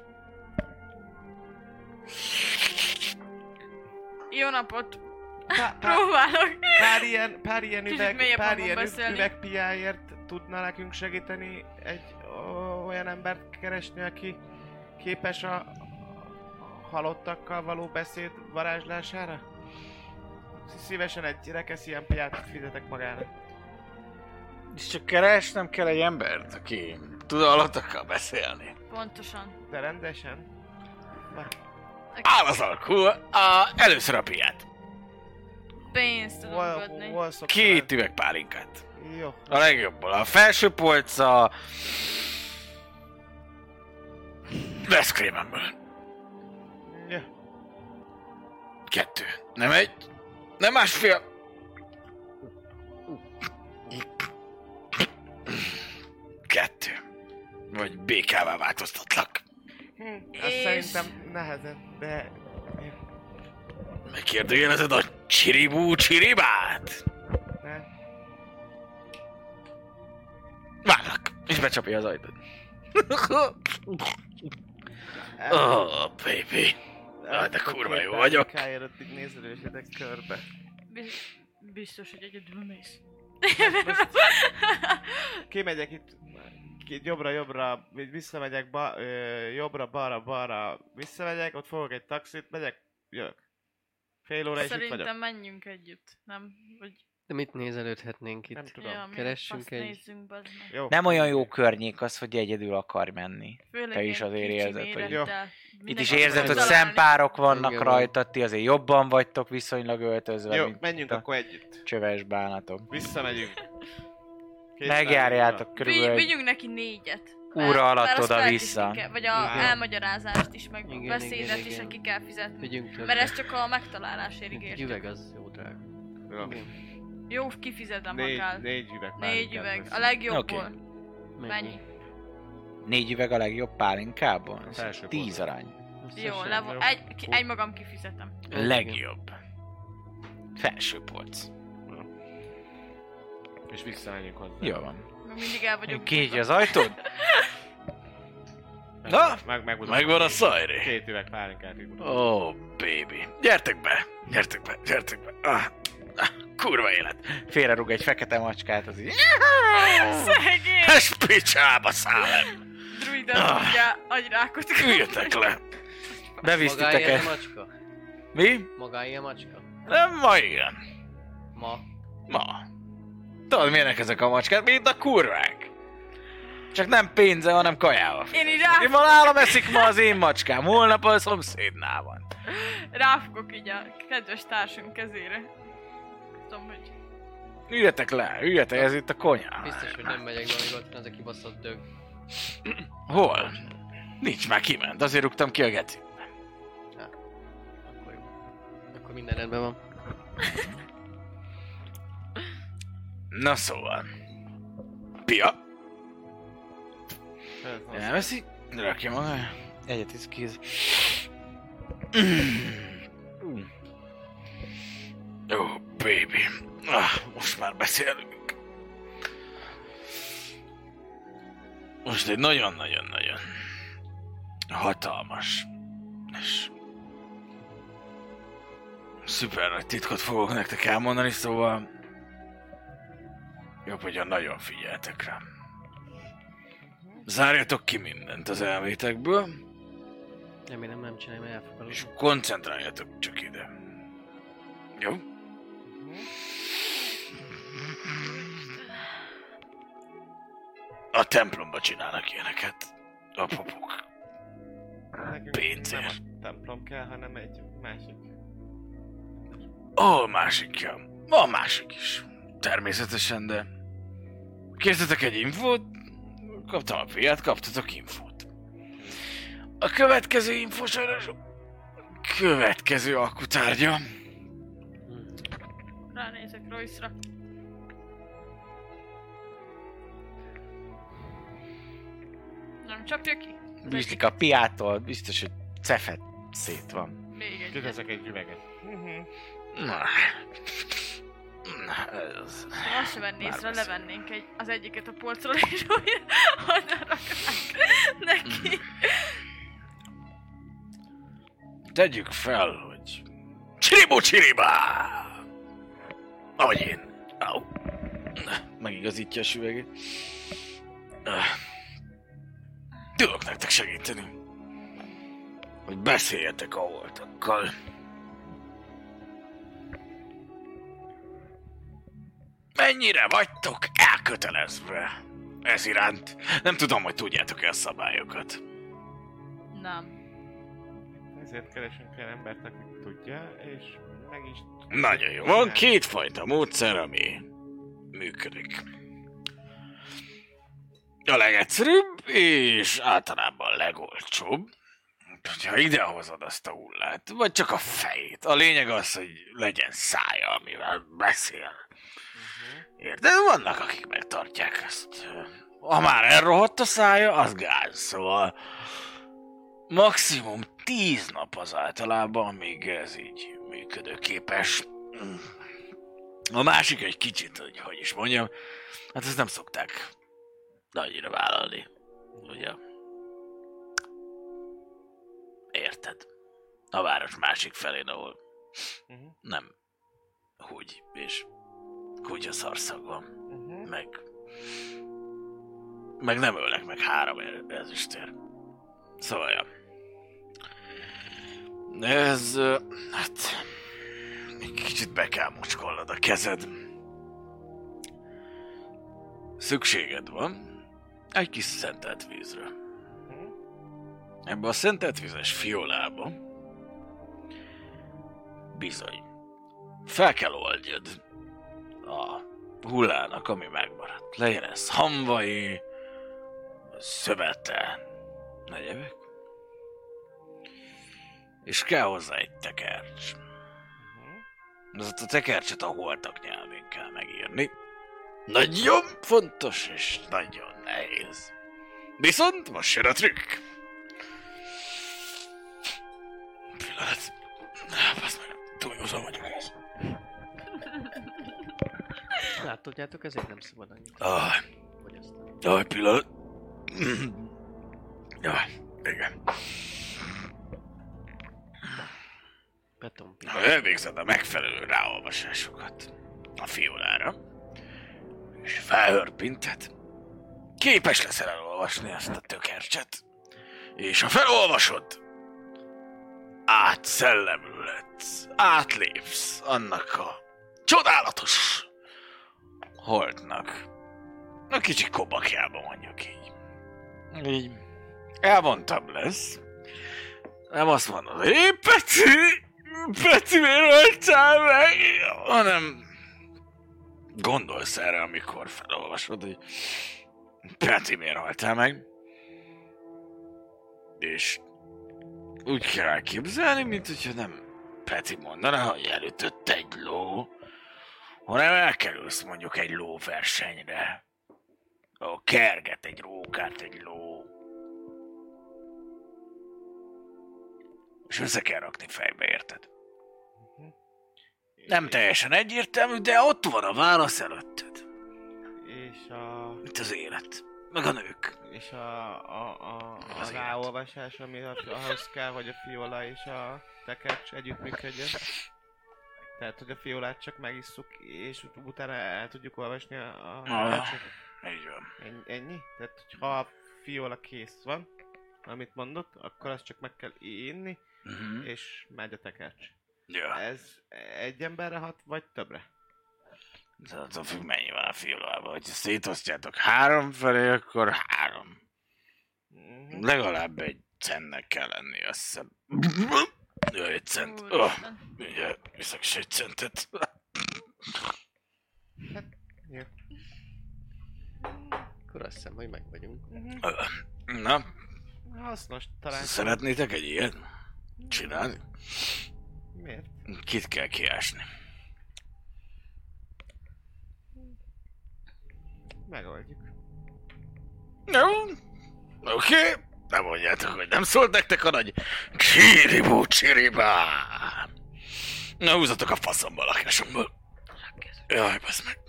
Jó napot! Pá- pá- Próbálok! pár ilyen, pár ilyen üveg, pár ilyen üvegpiáért tudna nekünk segíteni egy olyan embert keresni, aki képes a halottakkal való beszéd varázslására? Szívesen egy rekesz ilyen piát fizetek magának. És csak keresnem kell egy embert, aki tud alattakkal beszélni. Pontosan. De rendesen? Áll az alkú, a, először a piát. Pénzt tudunk Hol, adni. hol szokta Két üveg pálinkát. Jó. A legjobból. A felső polca... Veszkrémemből. Ja. Kettő. Nem egy. Nem másfél. Kettő. Vagy békává változtatlak. Hm, azt És- szerintem nehezen, de... Megkérdőjelezed a csiribú csiribát? Ne. Várlak. És becsapja az ajtót. Oh, baby. Ah, de kurva jó vagyok. Káért addig nézelősödek körbe. Biz- Biztos, hogy egyedül mész. Kimegyek itt, jobbra-jobbra, így visszamegyek, ba, ö, jobbra-balra-balra, visszamegyek, ott fogok egy taxit, megyek, jövök. Fél óra és itt Szerintem vagyok. menjünk együtt, nem? Vagy... De mit nézelődhetnénk itt? Nem tudom. Ja, Keressünk egy- Nézzünk. Jó. Nem olyan jó környék az, hogy egyedül akar menni. Főleg Te is azért érzed, hogy- mérettel. Itt is érzed, hogy szempárok vannak Igen. rajtad, ti azért jobban vagytok viszonylag öltözve, Jó, mint menjünk a akkor együtt. csöves bánatok. Visszamegyünk. Két Megjárjátok körülbelül vigyünk neki négyet. óra alatt oda-vissza. Vagy a Igen. elmagyarázást is, meg Igen, a beszédet igen, is, igen. aki kell fizetni. Vigyünk. Mert ez csak a megtalálásért ígértük. üveg az jó drága. Jó. Jó, kifizetem Négy, akár. négy üveg. Négy üveg. veszünk. A legjobbból. Mennyi? Négy üveg a legjobb pálinkából? Ez Felső Tíz polcon. arany. Jó, Összesen, levo- jó. egy, ki, egy magam kifizetem. Legjobb. Felső polc. És visszamegyünk hozzá. Jó van. Még mindig el vagyok. Kinyitja az ajtód? Meg, Na, meg, meg, Megvan a szajré. Két üveg pálinkát. Ó, oh, baby. Gyertek be, gyertek be, gyertek be. Ah, kurva élet. Félrerúg egy fekete macskát, az így... Szegény! Ez picsába szállem. Druida Ah. tudja agyrákot. Üljetek le. Bevisz Magáé a titeket. macska? Mi? Magáé a macska? Nem, ma igen. Ma? Ma. Tudod, milyenek ezek a macskák? Mint a kurvák. Csak nem pénze, hanem kajával. Én így Én rá, van nálam eszik ma az én macskám, holnap a szomszédnál van. ráfogok így a kedves társunk kezére. Tudom, hogy Üljetek le, üljetek, ez itt a konyha. Biztos, hogy nem megyek be, amíg ott az a kibaszott dög. Hol? Nincs már kiment, azért rúgtam ki a geci. Akkor jó. Akkor minden rendben van. Na szóval. Pia, Ez elveszi, rakja maga. Egyet is kéz. Ó, baby. Ah, most már beszélünk. Most egy nagyon-nagyon-nagyon hatalmas és szuper nagy titkot fogok nektek elmondani, szóval jobb, hogy nagyon figyeltek rám. Zárjatok ki mindent az elmétekből, Remélem nem csinálj, mert elfogadom. és koncentráljatok csak ide. Jó? A templomba csinálnak ilyeneket. A. Nekünk Pénzért. Nem a templom kell, hanem egy másik. Ó, másik jön. Van másik is. Természetesen, de... Kértetek egy infót? Kaptam a piát, kaptatok infót. A következő info sajnos... Következő alkutárgya. Royce-ra. Nem csapja ki? Bűzlik a piától, biztos, hogy cefet szét van. Még egy. Kiteszek egy üveget. Na. Ez... Azt sem venni észre, levennénk egy, az egyiket a polcról, és oda raknánk neki. Tegyük fel, hogy... Csiribó csiribá! Ahogy én. Au. Megigazítja a süvegét. Öh. Tudok nektek segíteni. Hogy beszéljetek a holtakkal. Mennyire vagytok elkötelezve ez iránt? Nem tudom, hogy tudjátok-e a szabályokat. Nem. Ezért keresünk olyan embert, aki tudja, és meg is... Nagyon jó. Van kétfajta módszer, ami működik. A legegyszerűbb, és általában legolcsóbb, hogyha idehozod azt a hullát, vagy csak a fejét. A lényeg az, hogy legyen szája, amivel beszél. Érted? Vannak, akik megtartják ezt. Ha már elrohadt a szája, az gáz, szóval maximum 10 nap az általában, amíg ez így működőképes. A másik egy kicsit, hogy hogy is mondjam, hát ezt nem szokták nagyra vállalni, ugye? Érted? A város másik felén, ahol Uh-huh. nem húgy és kutya szarszag van, Uh-huh. meg meg nem ölnek meg három e- ezüstér. Szóval, ja. Ez, hát, egy kicsit be kell mocskolnod a kezed. Szükséged van egy kis szentelt vízre. Ebbe a szentelt vízes fiolába bizony fel kell oldjad a hullának, ami megmaradt. Legyen ez hamvai, szövete, negyevek. És kell hozzá egy tekercs. Azt a tekercset a holtak nyelvén kell megírni. Nagyon fontos és nagyon nehéz. Viszont most jön a trükk. Pillanat. Basz meg, túl józan vagyok ez. Hát tudjátok, ezért nem szabad annyit Ah, fogyasztani. Jaj, pillanat. Jaj, igen. Beton Ha elvégzed a megfelelő ráolvasásokat a fiolára, és felhörpinted, képes leszel elolvasni ezt a tökercset. És ha felolvasod, átszellemülhetsz, átlépsz annak a csodálatos holtnak. A kicsi kobakjában mondjuk így. Így elvontabb lesz. Nem azt mondod, "Hé, Peti, miért voltál meg? Hanem gondolsz erre, amikor felolvasod, hogy Peti, miért haltál meg? És úgy kell elképzelni, mint hogyha nem Peti mondaná, hogy elütött egy ló, hanem elkerülsz mondjuk egy lóversenyre. Ó, kerget egy rókát egy ló. És össze kell rakni fejbe, érted? Nem teljesen egyértelmű, de ott van a válasz előtted. És a... Itt az élet. Meg a nők. És a, a, a, a Az ráolvasás, ami ahhoz kell, hogy a fiola és a tekercs együttműködjön. Tehát, hogy a fiolát csak megisszuk, és ut- utána el tudjuk olvasni a, a Ah. Így van. Ennyi, ennyi? Tehát, hogy ha a fiola kész van, amit mondott, akkor azt csak meg kell inni, Uh-huh. és megy a tekercs. Ja. Ez egy emberre hat, vagy többre? Ez attól függ, mennyi van a fiolában. Hogyha szétosztjátok három felé, akkor három. Mhm. Legalább egy centnek kell lenni, azt hiszem. Jaj, egy cent. Oh, Úristen. ugye, viszek is egy centet. Jó. Akkor azt hiszem, hogy meg vagyunk. Mhm. Na, Hasznos talán. szeretnétek egy ilyet csinálni? Miért? Kit kell kiásni? Megoldjuk. Jó, oké. Nem mondjátok, hogy nem szólt nektek a nagy csiribú csiribá. Na, húzatok a faszomba a lakásomból. Jaj, basz meg.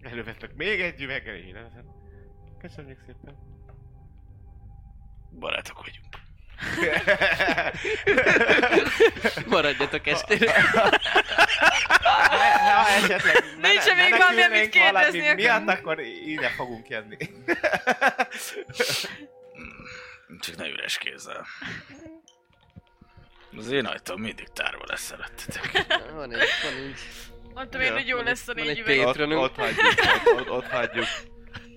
Elővettek még egy üveggel, nem? Köszönjük szépen. Barátok vagyunk. Maradjatok estére. Ha esetleg Nincs még valami, amit kérdezni valami miatt, akkor ide fogunk jönni. Csak ne üres kézzel. Az én ajtóm mindig tárva lesz előttetek. Van egy, van egy. Mondtam én, hogy jó lesz a négy üveg. Ott, ott hagyjuk, ott, ott, ott hagyjuk.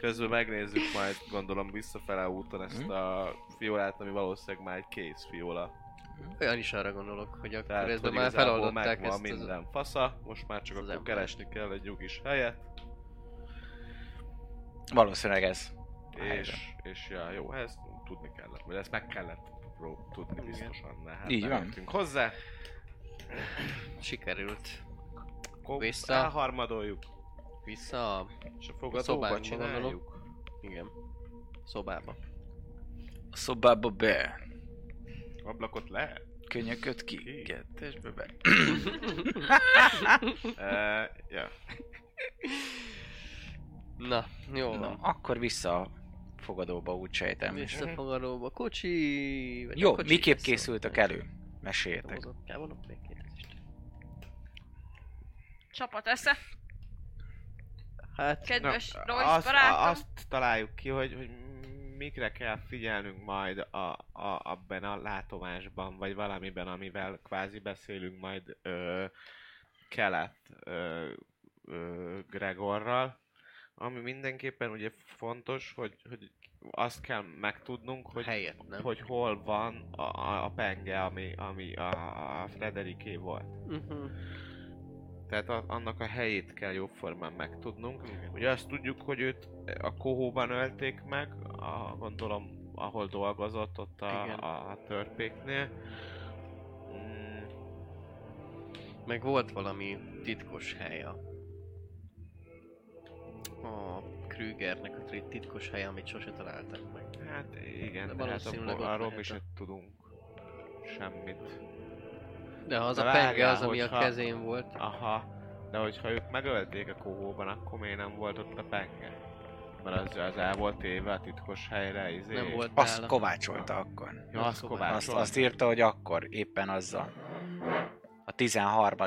Közben megnézzük majd, gondolom visszafele úton ezt a fiolát, ami valószínűleg már egy kész fiola. Olyan is arra gondolok, hogy akkor Tehát, hogy már feloldották ezt az... minden fasza, most már csak az akkor ember. keresni kell egy nyugis helyet, Valószínűleg ez. és, és ja, jó, ezt tudni kellett, vagy ezt meg kellett pró- tudni biztosan, de hát Így van. hozzá, Sikerült. Vissza. elharmadoljuk, Vissza a... és a fogadóba csináljuk. Igen. Szobába. A szobába be. Ablakot le? Könyököt ki. Ki? Kettesbe be. Uh, ja. Na, jó Na, van. akkor vissza a fogadóba úgy sejtem. Visszafogadóba. Kocsi! vagy a Jó, kocsi miképp lesz. készültök elő? Meséljetek. Hozott- van ott még kérdést. Csapat esze. Hát, Kedves Na, Royce azt, barátom. azt találjuk ki, hogy, hogy mikre kell figyelnünk majd a, a, abban a látomásban, vagy valamiben, amivel kvázi beszélünk majd ö, kelet ö, ö, Gregorral. Ami mindenképpen ugye fontos, hogy, hogy azt kell megtudnunk, hogy, helyet, nem? hogy hol van a, a, a penge, ami, ami a, a Frederiké volt. Uh-huh. Tehát a, annak a helyét kell jóformán megtudnunk. Ugye azt tudjuk, hogy őt a kohóban ölték meg, a, gondolom, ahol dolgozott, ott a, Igen. a, törpéknél. Mm, Meg volt valami titkos hely a... Krügernek a titkos hely, amit sose találtak meg. hát igen, De de hát arról mi sem tudunk semmit. De ha az De a penge az, ami a hogyha- kezén volt. Aha, de hogyha ők megölték a kohóban, akkor miért nem volt ott a penge? Mert az, az el volt éve a titkos helyre, izé. Nem volt Azt nála. kovácsolta akkor. Ja, azt Azt, kovácsolta. azt írta, hogy akkor, éppen azzal. A 13.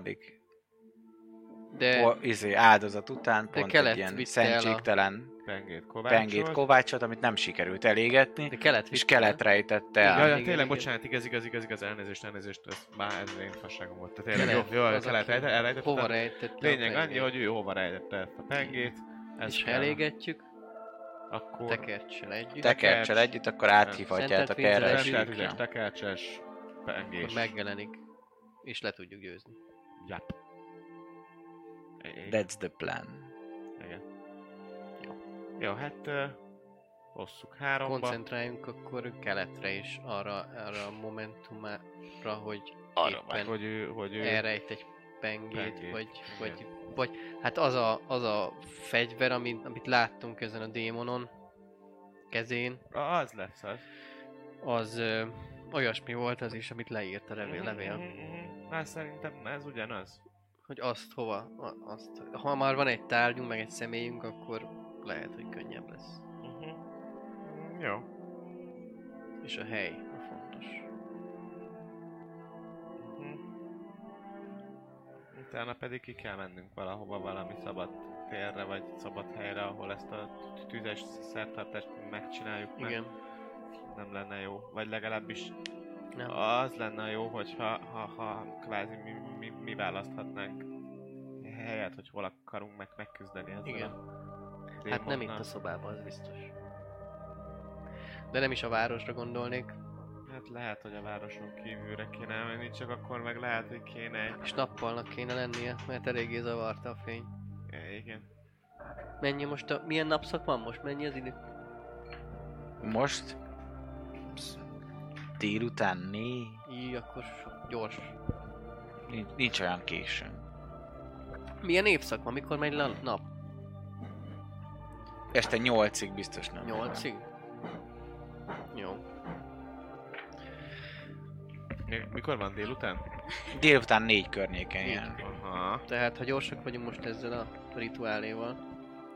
De o, izé, áldozat után De pont kelet egy ilyen a- szentségtelen Pengét kovácsolt. pengét kovácsolt, amit nem sikerült elégetni, de kelet és kelet rejtette el. ja, igen, tényleg, igen. bocsánat, igaz, igaz, igaz, igaz, elnézést, elnézést, ez már ez én fasságom volt. Tehát Kelet, tényleg, jó, jó, az, kelet, aki elrejtette. Hova rejtette Lényeg annyi, hogy ő hova rejtette ezt a pengét. Ez És elégetjük, Akkor tekercsel együtt, Tekercsel együtt, akkor áthívhatjátok erre. Szentelt tekercses pengés. akkor megjelenik. És le tudjuk győzni. Igen. That's the plan. Jó, hát osszuk háromba. Koncentráljunk akkor keletre is arra, arra a momentumra, hogy Arra éppen Hogy ő, hogy ő... elrejt egy pengét, Pengét, vagy, igen. vagy, vagy hát az a, az a fegyver, amit, amit láttunk ezen a démonon kezén, Ah, Az lesz az. az ö, olyasmi volt az is, amit leírt a levél, levél. Mhm, mhm. Hát szerintem ez ugyanaz. hogy azt hova, a- azt, ha már van egy tárgyunk, meg egy személyünk, akkor lehet, hogy könnyebb lesz. Mhm. Jó. És a hely a fontos. Mhm. Utána pedig ki kell mennünk valahova, valami szabad térre, vagy szabad helyre, ahol ezt a tü- tüzes szertartást megcsináljuk meg. Igen. Nem lenne jó. Vagy legalábbis Nem. az lenne jó, hogyha ha, ha kvázi mi, mi, mi választhatnánk helyet, hogy hol akarunk meg megküzdeni ezzel Igen. a Hát nem itt a szobában, az biztos. De nem is a városra gondolnék, Hát lehet, hogy a városon kívülre kéne menni, csak akkor meg lehet, hogy kéne egy... és nappalnak kéne lennie, mert eléggé zavarta a fény. Ja, igen. Mennyi most a... Milyen napszak van most? Mennyi az idő? Most délután né, Így, akkor gyors. nincs, nincs olyan késő. Milyen évszak van? Mikor megy le a nap? Este nyolcig biztos nem. Nyolcig? Jó. Mi- Mikor van délután? Délután négy környéken ilyen. Aha. Tehát, ha gyorsak vagyunk most ezzel a rituáléval,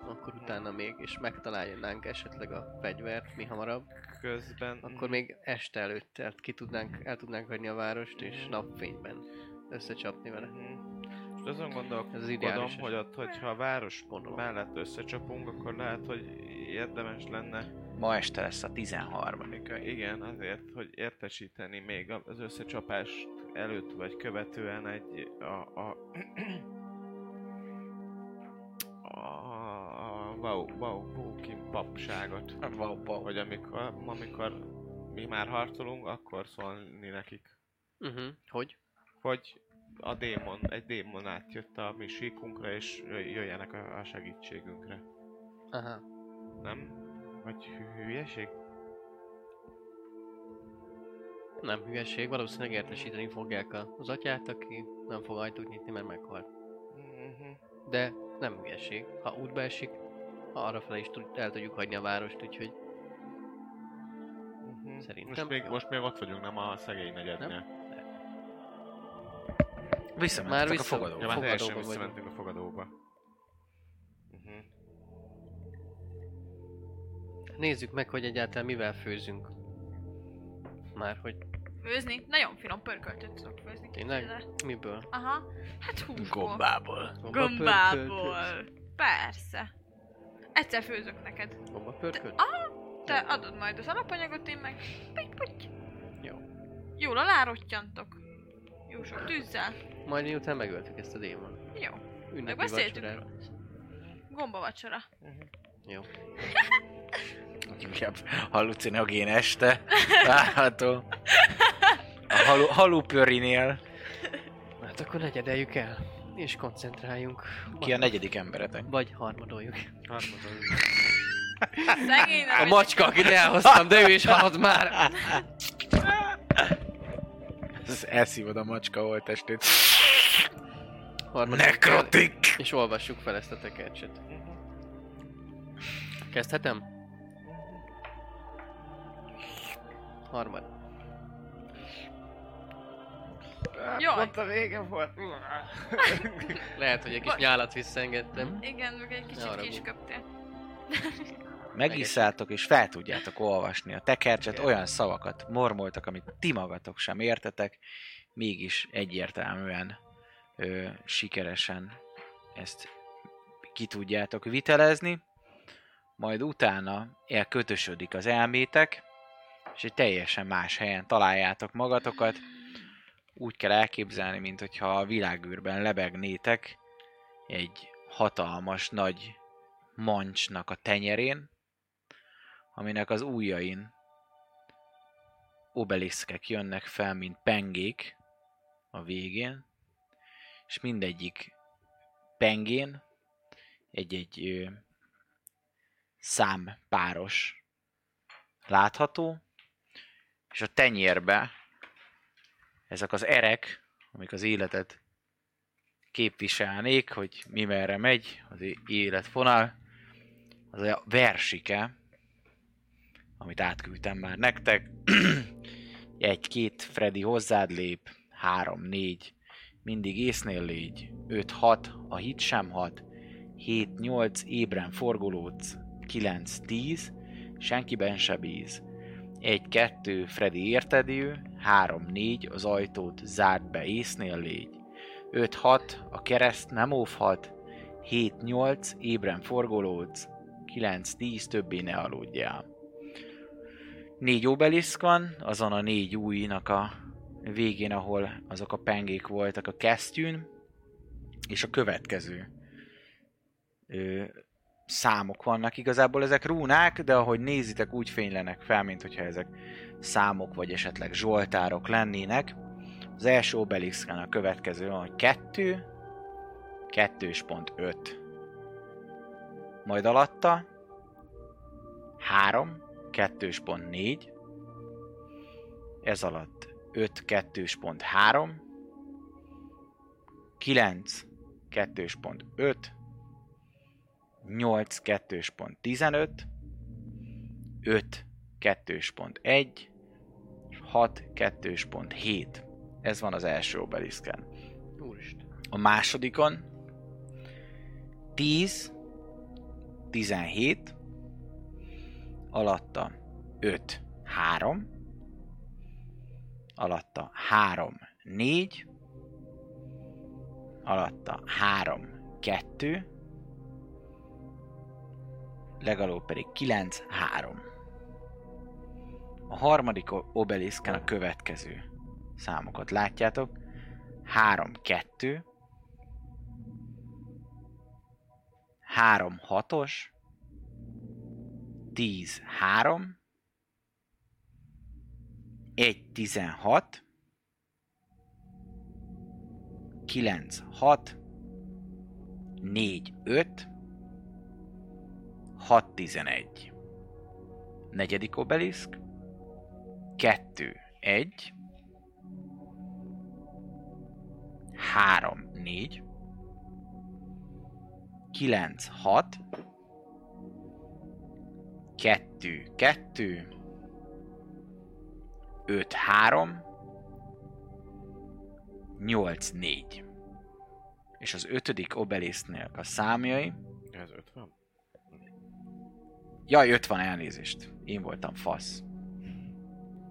akkor utána még, és megtalálnánk esetleg a fegyvert mi hamarabb, Közben... akkor még este előtt tehát ki tudnánk, el tudnánk hagyni a várost, és napfényben összecsapni vele. Mhm. Most azon gondolkodom, az hogy ott, hogyha a város Gondolom. mellett összecsapunk, akkor lehet, hogy érdemes lenne, Ma este lesz a 13 igen, azért, hogy értesíteni még az összecsapást előtt vagy követően egy a, a, a, a wow, wow, Hawking papságot. Wow, wow. Hogy amikor, amikor mi már harcolunk, akkor szólni nekik, Uh-huh. Hogy? hogy a démon, egy démon átjött a mi síkunkra, és jöjj- jöjjenek a, a segítségünkre. Aha. Nem? Vagy hü- hülyeség? Nem hülyeség, valószínűleg értesíteni fogják az atyát, aki nem fog ajtót nyitni, mert meghalt. Mhm. De nem hülyeség. Ha útba esik, arra is tud, el tudjuk hagyni a várost, úgyhogy Mhm. Szerintem Most még, jó. most még ott vagyunk, nem a szegény negyednél. Visszamentetek Már a vissza- fogadóba. Ja, már teljesen visszamentünk a fogadóba. Mhm. nézzük meg, hogy egyáltalán mivel főzünk. Már hogy Főzni? Nagyon finom pörköltöt tudok főzni. Tényleg? miből? Aha. Hát húsból. Gombából. Gombából. Persze. Egyszer főzök neked. Gomba pörkölt? Te adod majd az alapanyagot, én meg... Puty, puty. Jó. Jól alárottyantok. Jó sok tűzzel. Majd miután megöltük ezt a démon. Jó. Ünnepi Megbeszéltük vacsorára. róla. Gomba vacsora. Jó. Inkább hallucinogén este. Várható. A halu, halupörinél. Hát akkor negyedeljük el. És koncentráljunk. Ki a negyedik emberetek? Vagy harmadoljuk. Harmadon. Szegény A macska, akit elhoztam, de ő is halad már. Ez elszívod a macska holtestét. Harmadoljuk el, Nekrotik! És olvassuk fel ezt a tekercset. Kezdhetem? Harmad. Jaj. Pont a vége volt. Lehet, hogy egy kis nyálat visszaengedtem. Igen, meg egy kicsit ki is haragudj. köptél. Megiszálltok és fel tudjátok olvasni a tekercset, olyan szavakat mormoltak, amit ti magatok sem értetek, mégis egyértelműen ö, sikeresen ezt ki tudjátok vitelezni, majd utána elkötösödik az elmétek, és egy teljesen más helyen találjátok magatokat. Úgy kell elképzelni, mint hogyha a világűrben lebegnétek egy hatalmas nagy mancsnak a tenyerén, aminek az ujjain obeliszkek jönnek fel, mint pengék a végén, és mindegyik pengén egy-egy számpáros látható, és a tenyérbe ezek az erek, amik az életet képviselnék, hogy mi merre megy, az életfonal, az a versike, amit átküldtem már nektek. Egy-két Freddy hozzád lép, három-négy, mindig észnél légy, öt-hat, a hit sem hat, hét-nyolc, ébren forgolódsz, kilenc-tíz, senkiben se bíz. Egy-kettő, Freddy érted ő, három-négy, az ajtót zárd be, észnél légy. 5-6, a kereszt nem óvhat, 7-8, ébren forgolódsz, 9-10, többé ne aludjál. Négy obeliszk van, azon a négy újnak a végén, ahol azok a pengék voltak a kesztyűn, és a következő ö, számok vannak. Igazából ezek rúnák, de ahogy nézitek, úgy fénylenek fel, mint hogyha ezek számok, vagy esetleg zsoltárok lennének. Az első obeliszkán a következő van, hogy 2, 2.5. Majd alatta 3, 2.4. Ez alatt 5, 2.3. 9, 2.5. 8, 2.15. 5, 2.1. 6, 2.7. Ez van az első obeliszken. Úristen. A másodikon 10, 17, alatta 5, 3, alatta 3, 4, alatta 3, 2, legalább pedig 9, 3. A harmadik o- obeliszken a következő számokat látjátok. 3, 2, 3, 6-os, 10, 3, 1, 16, 9, 6, 4, 5, 6, 11. Negyedik obeliszk. 2, 1, 3, 4, 9, 6, 2, 2, 5, 3, 8, 4. És az ötödik obeliszknél a számjai... Ez 50? Jaj, 50 elnézést. Én voltam fasz.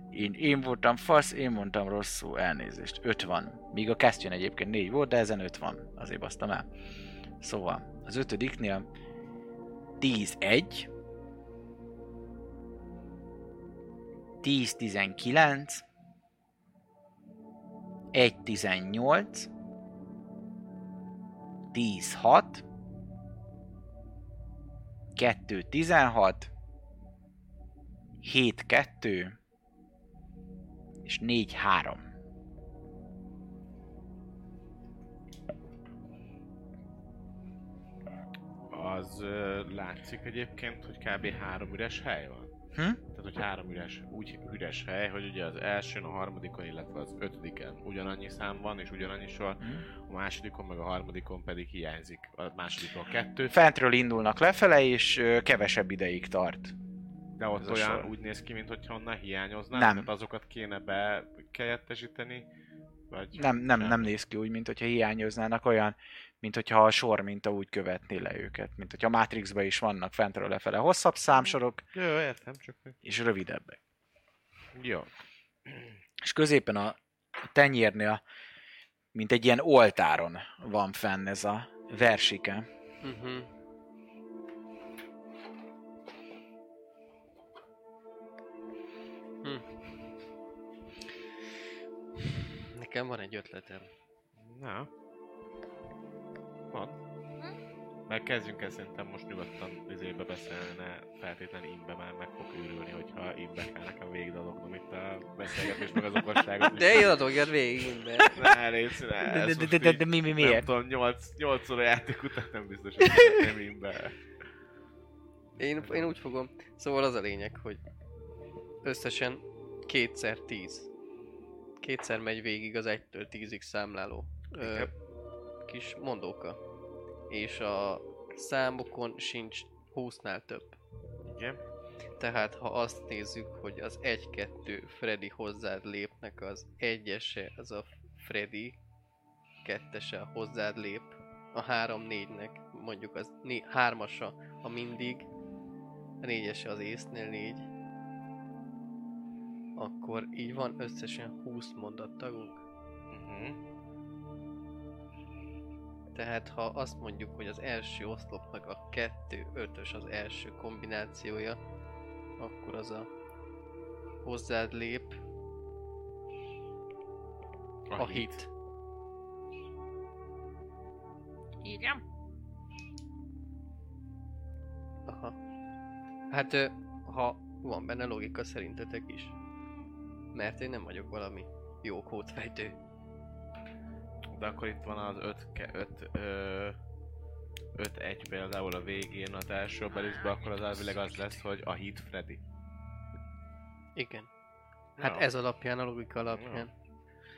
Én, én voltam fasz, én mondtam rosszul, elnézést. 50. Míg a kesztyűn egyébként 4 volt, de ezen 50. Azért basztam el. Szóval, az ötödiknél 10-1, 10-19, 1-18, 10-6, 2-16, 7-2, és 4-3. Az ö, látszik egyébként, hogy kb. három üres hely van. Hm? Tehát, hogy három üres, úgy üres hely, hogy ugye az elsőn, a harmadikon, illetve az ötödiken ugyanannyi szám van, és ugyanannyi sor, a másodikon meg a harmadikon pedig hiányzik. A másodikon a kettő, Fentről indulnak lefele, és ö, kevesebb ideig tart. de ott olyan sor. úgy néz ki, mintha onnan hiányoznak, Nem. tehát azokat kéne be helyettesíteni, vagy Nem, nem, nem néz ki úgy, mint hogyha hiányoznának olyan, mint hogyha a sor minta úgy követné le őket. Mint hogyha a Matrixban is vannak fentről lefele hosszabb számsorok, Jó, értem, csak és rövidebbek. Jó. És középen a a tenyérnél, mint egy ilyen oltáron van fenn ez a versike. Uh-huh. Hm. Nekem van egy ötletem. Na. Van. Mert kezdjünk el szerintem most nyugodtan izébe beszélni, ne feltétlenül imbe, mert meg fog őrülni, hogyha imbe kell nekem végigdalognom itt a beszélgetés meg az okosságot. De én adogjad végig, de... Ne, légy ne, De, de, de, de, de mi, mi, Nem miért? tudom, 8, 8 óra játék után nem biztos, hogy nem imbe. Én, én úgy fogom. Szóval az a lényeg, hogy összesen kétszer tíz. Kétszer megy végig az 1-től 10-ig számláló ö. Kis mondóka. És a számokon sincs 20-nál több. Igen. Tehát ha azt nézzük, hogy az 1-2 Freddy hozzád lépnek, az egyese az a Freddy, kettese a hozzád lép, a 3-4-nek mondjuk az né- hármasa a mindig, a négyese az észnél 4, akkor így van összesen 20 mondattagunk. Uh-huh. Tehát ha azt mondjuk, hogy az első oszlopnak a 2-5-ös az első kombinációja, akkor az a hozzád lép a, a hit. hit. Írjam. Aha. Hát ha van benne logika szerintetek is. Mert én nem vagyok valami jó kódfejtő. De akkor itt van az 5 5 ö, 5-1 például a végén az első beliszbe, akkor az elvileg az lesz, hogy a hit Freddy. Igen. Hát Ja. ez alapján, a logika alapján.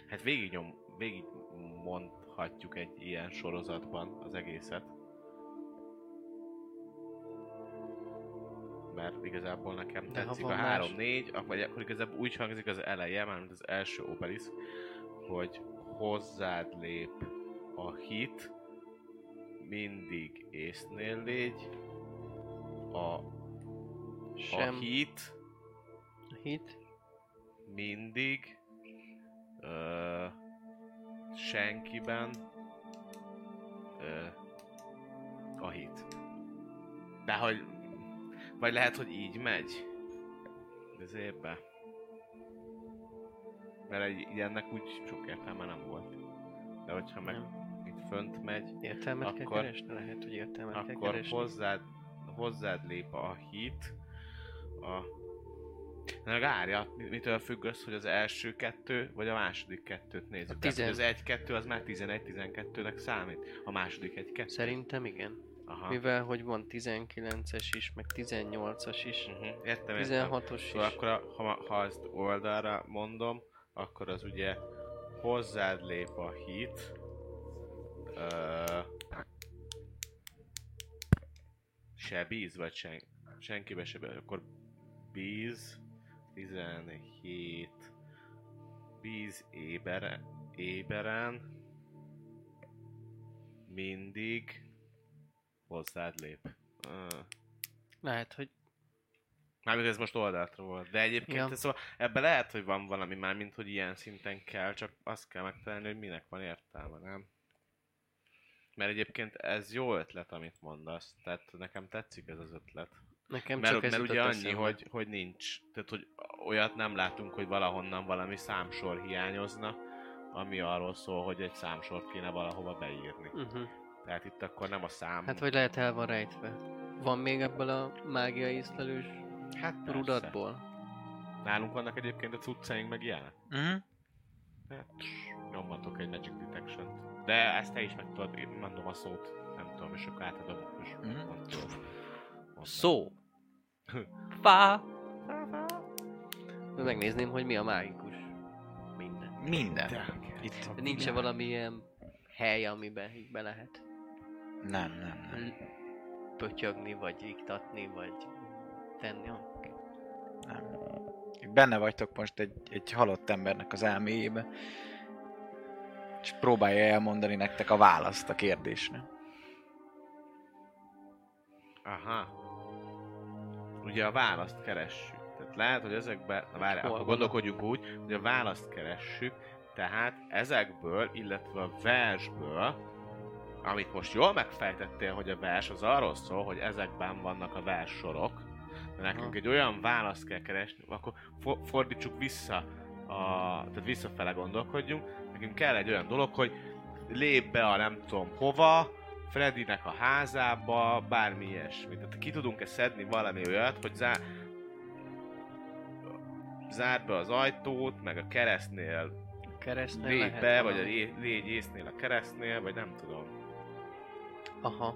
Hát végig nyom, végig mondhatjuk egy ilyen sorozatban az egészet. Mert igazából nekem De tetszik a van más- 3-4, ak- vagy akkor igazából úgy hangzik az eleje, mármint az első Obelisk, hogy hozzád lép a hit, mindig észnél légy, a, Sem a hit hit. mindig ö, senkiben ö, a hit. De hogy... Vagy lehet, hogy így megy. Ez évbe. Mert egy ilyennek úgy sok értelme nem volt. De hogyha meg itt fönt megy, Értelmet kell Akkor- keresni? Lehet, hogy értelmet kell akkor keresni. hozzád, hozzád lép a hit, a... Na, várja, mi- mitől függ az, hogy az első kettő, vagy a második kettőt nézzük. A Tehát, az egy-kettő az már 11-12-nek számít. A második egy-kettő. Szerintem igen. Aha. Mivel, hogy van 19-es is, meg 18-as is, Uh-huh. Értem, értem. 16-os is. Szóval akkor, a, ha, ha ezt oldalra mondom, akkor az ugye hozzád lép a hit. Ö, se bíz, vagy sen, senkibe se bíz. Akkor bíz 17 bíz ébere, éberen mindig hozzád lép. Ö, Lehet, hogy Mármint ez most oldaltra volt. De egyébként Ja. szóval ebben lehet, hogy van valami már, mint hogy ilyen szinten kell, csak azt kell megtalálni, hogy minek van értelme, nem? Mert egyébként ez jó ötlet, amit mondasz. Tehát nekem tetszik ez az ötlet. nekem mert csak ez mert ugye jutott annyi, eszembe. hogy, hogy nincs. Tehát, hogy olyat nem látunk, hogy valahonnan valami számsor hiányozna, ami arról szól, hogy egy számsort kéne valahova beírni. Uh-huh. Tehát itt akkor nem a szám... Hát vagy lehet el van rejtve. Van még ebből a mágia észlelős hát persze. rudatból? Nálunk vannak egyébként a cuccaink meg ilyenek. Uh-huh. Hát, nyomhatok egy Magic detection De ezt te is meg tudod, én mondom a szót, nem tudom, és akkor átadom, és Mhm. tudom. mondani. Szó. Fá. Megnézném, hogy mi a mágikus. Minden. Minden. De- Itt nincs-e valamilyen hely, amiben így be lehet Nem, nem, nem. pötyögni, vagy iktatni, vagy tenni? nem. Itt Benne vagytok most egy, egy halott embernek az elméjébe. És próbálja elmondani nektek a választ a kérdésre. Aha. Ugye a választ keressük. Tehát lehet, hogy ezekben, na várj, akkor van? gondolkodjunk úgy, hogy a választ keressük, tehát ezekből, illetve a versből, amit most jól megfejtettél, hogy a vers az arról szól, hogy ezekben vannak a verssorok, de nekünk Aha. egy olyan választ kell keresni, akkor for, fordítsuk vissza, a, tehát visszafele gondolkodjunk, nekünk kell egy olyan dolog, hogy lép be a nem tudom hova, Freddynek a házába, bármi ilyesmi. Tehát ki tudunk-e szedni valami olyat, hogy zár... zárd be az ajtót, meg a keresztnél Keresztnél légy lehet be, vagy a lé- légy észnél a keresztnél, vagy nem tudom. Aha.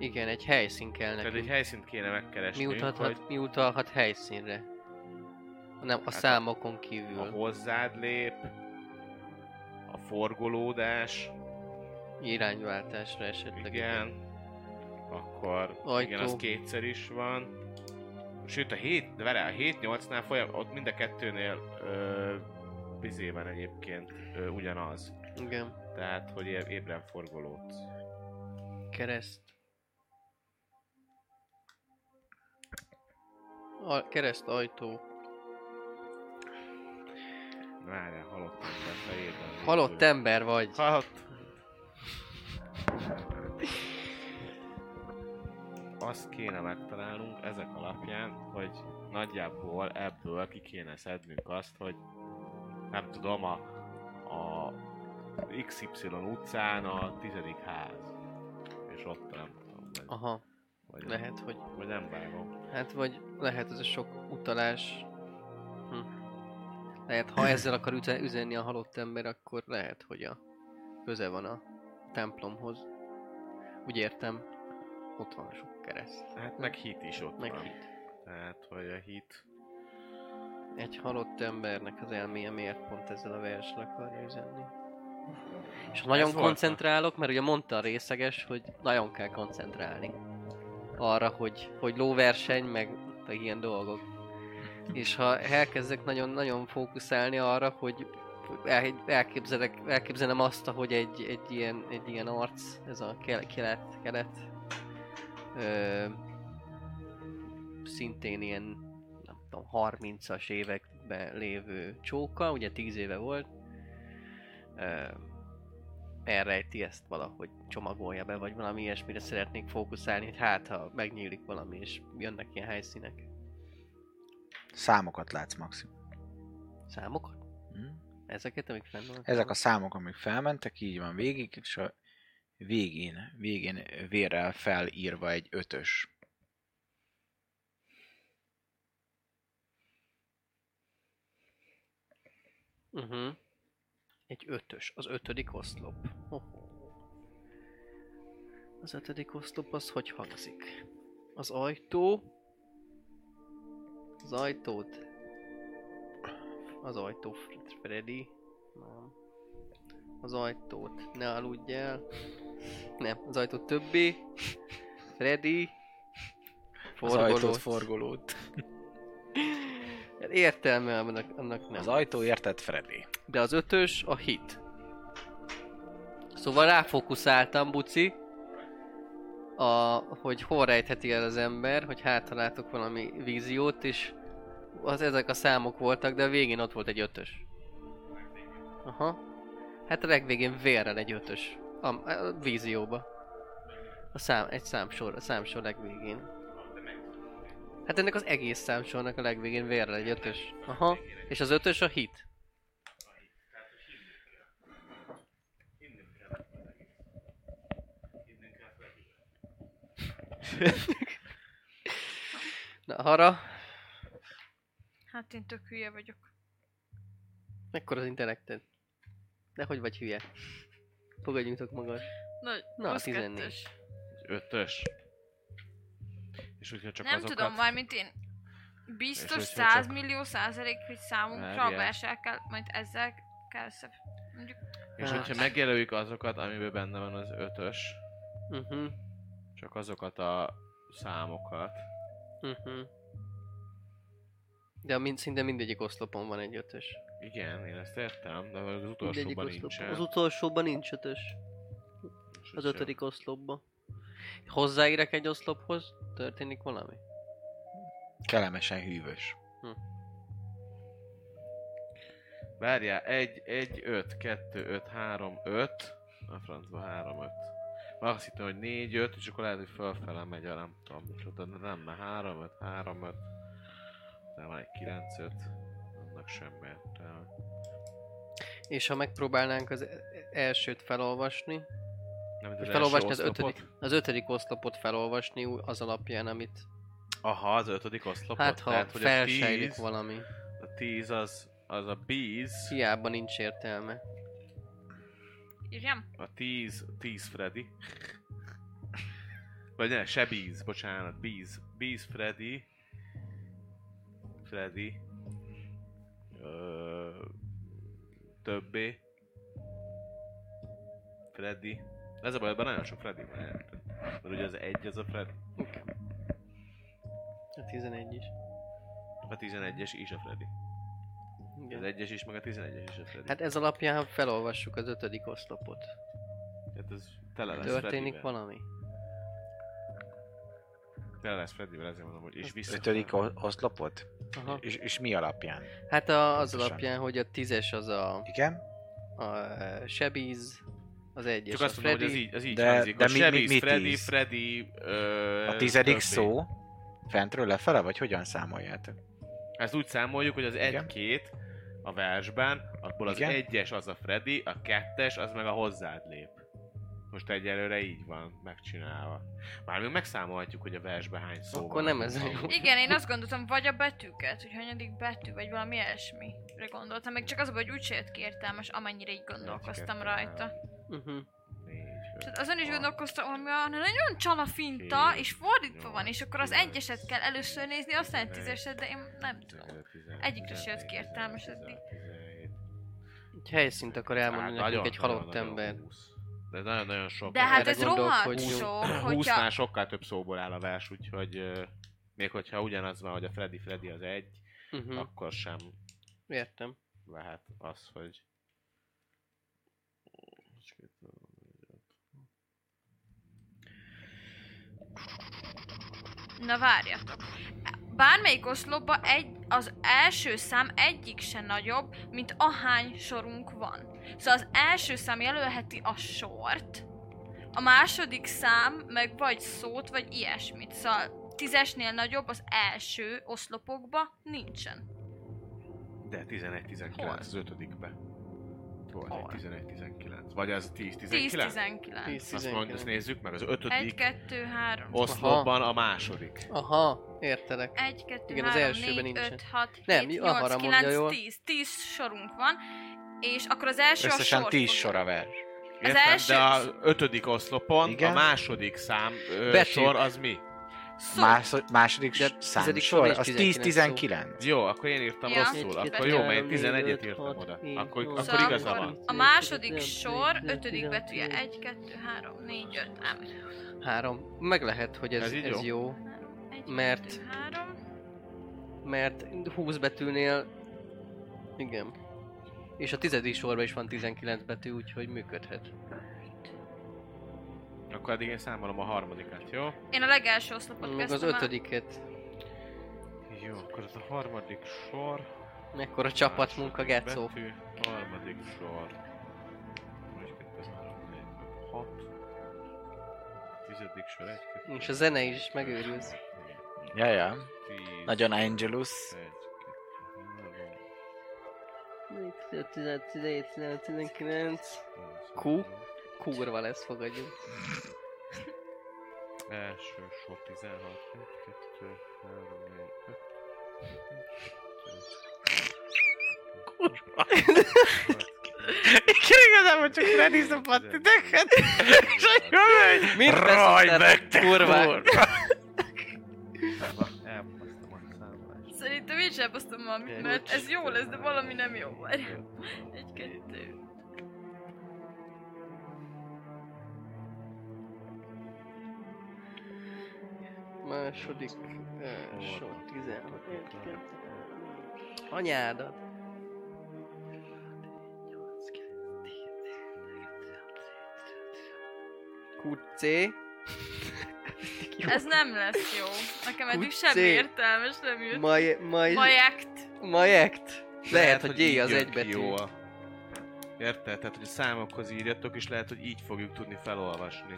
Igen, egy helyszín kell Tehát egy nekünk. helyszínt kéne megkeresni, Mi utalhat, hogy mi utalhat helyszínre? Nem, a Hát a- számokon a kívül. hozzád lép, a forgolódás, Irányváltásra esetleg. igen, akkor Ajtó. igen, az kétszer is van. Sőt, a 7, de várjál, a 7-8-nál folyam, ott mind a kettőnél ö, bizé van egyébként ö, ugyanaz. Igen. Tehát, hogy ébren forgolódsz. Kereszt. A kereszt ajtó. Várjál, halott ember fejében. Halott ember vagy. Halott. Azt kéne megtalálnunk ezek alapján, hogy nagyjából ebből ki kéne szednünk azt, hogy nem tudom, a, a XY utcán a tizedik ház. És ott nem tudom. Vagy, Aha, vagy, lehet, hogy... vagy nem vágom. Hát vagy lehet ez a sok utalás. Hm. Lehet, ha ezzel akar üze- üzenni a halott ember, akkor lehet, hogy a köze van a templomhoz. Úgy értem, ott van sok kereszt. Hát meg hit is ott Meg van. hit. Tehát, hogy a hit... Egy halott embernek az elméje miért pont ezzel a versre akarja üzenni. És ha nagyon Ez volt a- koncentrálok, mert ugye mondta a részeges, hogy nagyon kell koncentrálni. Arra, hogy, hogy lóverseny, meg, meg ilyen dolgok. És ha elkezdek nagyon-nagyon fókuszálni arra, hogy el, elképzelek, elképzelem azt, hogy egy, egy, ilyen, egy ilyen arc, ez a kel- kelet, kelet, ö, szintén ilyen, nem tudom, 30-as években lévő csóka, ugye 10 éve volt, ö, elrejti ezt valahogy csomagolja be, vagy valami ilyesmire szeretnék fókuszálni, hogy hát ha megnyílik valami, és jönnek ilyen helyszínek. Számokat látsz maximum. Számokat? Hm? Ezeket, amik fenn vannak? Ezek a számok, amik felmentek, így van végig, és a végén, végén vérrel felírva egy ötös. Uh-huh. Egy ötös, az ötödik oszlop. Az ötödik oszlop az hogy hangzik? Az ajtó... Az ajtót... Az ajtó Fr- Freddy. Nem. Az ajtót ne aludj el. Nem, az ajtó többé. Freddy. Az ajtót forgolót. Értelme annak, annak nem. Az ajtó érted, Freddy. De az ötös a hit. Szóval ráfókuszáltam, buci, a, hogy hol rejtheti el az ember, hogy hát ha látok valami víziót, és az, ezek a számok voltak, de a végén ott volt egy ötös. Aha. Hát a legvégén vérrel egy ötös. A, a vízióba. A szám, egy számsor, a számsor legvégén. Hát ennek az egész számsornak a legvégén vérrel egy ötös. Aha. És az ötös a hit. Na, Hara, Hát én tök hülye vagyok. mekkora az intellekted? De hogy vagy hülye? Fogadjunk magad. Nagy, Na, plusz 14. kettős. Ötös. És hogyha csak Nem azokat... tudom, mármint én biztos És hogyha 100 csak- millió százalék, hogy számunkra a versel kell, majd ezzel kell össze... Mondjuk, És Hát. hogyha megjelöljük azokat, amiben benne van az ötös, Uh-huh. csak azokat a számokat. Uh-huh. De mind, szinte mindegyik oszlopon van egy ötös. Igen, én ezt értem, de az utolsóban nincsen. Az utolsóban nincs ötös. Az ötödik oszlopban. Hozzáérek egy oszlophoz, történik valami? Kellemesen hűvös. jó. Várjál, egy, egy, öt, kettő, öt, három, öt. A francba három, öt. Már azt hittem, hogy négy, öt, és akkor lehet, hogy fölfele megy a nem tudom micsoda, de nem, mert három, öt, három, öt. De van egy kilenc, öt. Annak semmi értelme. És ha megpróbálnánk az e- elsőt felolvasni, Nem, vagy felolvasni az ötödik, az ötödik oszlopot felolvasni az alapján, amit Aha, az ötödik oszlopot. hát ha Tehát, hogy a felsejlik tíz, valami, a tíz az, az a bees, hiába nincs értelme. írjam? a tíz, tíz Freddy. Vagy ne, se bees, bocsánat, bees, bees Freddy. Freddy. Ö, többé. Freddy. Ez a baj, ebben nagyon sok Freddy van, érted? Mert ugye az egy, az a Freddy. A 11 is. A 11-es is a Freddy. Az Igen. 1-es is, meg a 11-es is a Freddy. Hát ez alapján, ha felolvassuk az ötödik oszlopot, hát ez tele lesz történik Freddyvel. valami? Tele lesz Freddyvel, ezért mondom, hogy és vissza. Ötödik oszlopot? Aha. És, és mi alapján? Hát a, az Pontosan. alapján, hogy a tízes az a, Igen? a Sebiz, az egyes Csak azt mondom, hogy ez Freddy. így, ez így De- hangzik. de a mi- mi- Chevy, mi Freddy, tíz? Freddy, ö, A tizedik többi. szó? Fentről lefele, vagy hogyan számoljátok? Ezt úgy számoljuk, hogy az egy-két a versben, abból az Igen. egyes az a Freddy, a kettes az meg a hozzád lép. Most egyelőre így van megcsinálva. Már még megszámolhatjuk, hogy a versben hány szó Akkor van. nem ez jó. Igen, én azt gondoltam, vagy a betűket, hogy hanyadik betű, vagy valami ilyesmire gondoltam. Még csak az, hogy úgy se jött ki értelmes, amennyire így gondolkoztam rajta. Uh-huh. Négy, öt, Tehát azon is gondolkoztam, hogy nagyon csal a finta, Hét, és fordítva nyolc, van, és akkor az egyeset kell először nézni, aztán tízeset, de én nem tudom. 15, Egyikre se jött 16, ki értelmes eddig. 17. Egy helyszínt akar elmondani Hát nekünk nagyon, egy halott ember. De nagyon-nagyon sok. De hát ez rohadt gondolkodjunk. sok, 20-nál hogyha... sokkal több szóból áll a vers, úgyhogy még hogyha ugyanaz van, hogy a Freddy Freddy az egy, Uh-huh. akkor sem Értem. lehet az, hogy... Na várjatok. Bármelyik oszlopba egy, az első szám egyik se nagyobb, mint ahány sorunk van. Szóval az első szám jelölheti a sort, a második szám meg vagy szót, vagy ilyesmit. Szóval tízesnél nagyobb az első oszlopokba nincsen. De 11-19 Hol? az ötödikbe. Volt egy 11-19. Vagy az 10-19? 10-19. 10 Azt mondom, ezt nézzük meg, az 1, ötödik 2, 3. oszlopban a második. Aha, értelek. 1, 2, Igen, az 3, elsőben 4, nincsen. 5, 6, Nem, 7, arra 8, mondja 9, jól. 10. 10 sorunk van. És akkor az első a Összesen sor 10 fogja. sor a vers. Értem, első- de az ötödik oszlopon Igen. a második szám ö, sor az mi? Szó. Második De szám tizedik sor, sor és az 19 10-19. Jó, akkor én írtam Ja. rosszul. Akkor jó, mert én négy, 11-et öt, írtam oda. Akkor, nyolc, akkor Szóval igaza van. A második sor, ötödik betűje 1, 2, 3, 4, 5, nem. Három. Meg lehet, hogy ez, Ez jó? jó, 1, Mert- 2, 3. mert 20 betűnél... Igen. És a tizedik sorban is van 19 betű, úgyhogy működhet. Akkor addig én számolom a harmadikat, jó? Én a legelső oszlopot Meg az kezdtem el. ötödiket. Jó, akkor ez a harmadik sor. Mekkora csapatmunka, második Getszó. betű, Harmadik sor. Egy, kettő, három, négy, öt, hat. Tizedik sor, egy, kettő, És a zene is megőrülsz. Ja, ja. Nagyon Angelus. egy, kettő, három, 17, 18, 19. Q? Kurva lesz, fogadjunk. Első sor 16, 1, 2, 3, 4, 5. Igazából csak lenézem a titeket, és hogy Mit Raj, beszélted, meg te kurva! A. Szerintem én sem basztom valamit, mert ez jó lesz, de valami nem jó. Várj. Egy, kettő. Második uh, sor 16. Anyádat. QC. Ez nem lesz jó. Nekem eddig semmi értelmes nem jött. Maj... Maj... Majekt. Majekt. Lehet, hogy így J az jön egy ki betű. Jó a... Érted? Tehát, hogy a számokhoz írjatok, és lehet, hogy így fogjuk tudni felolvasni.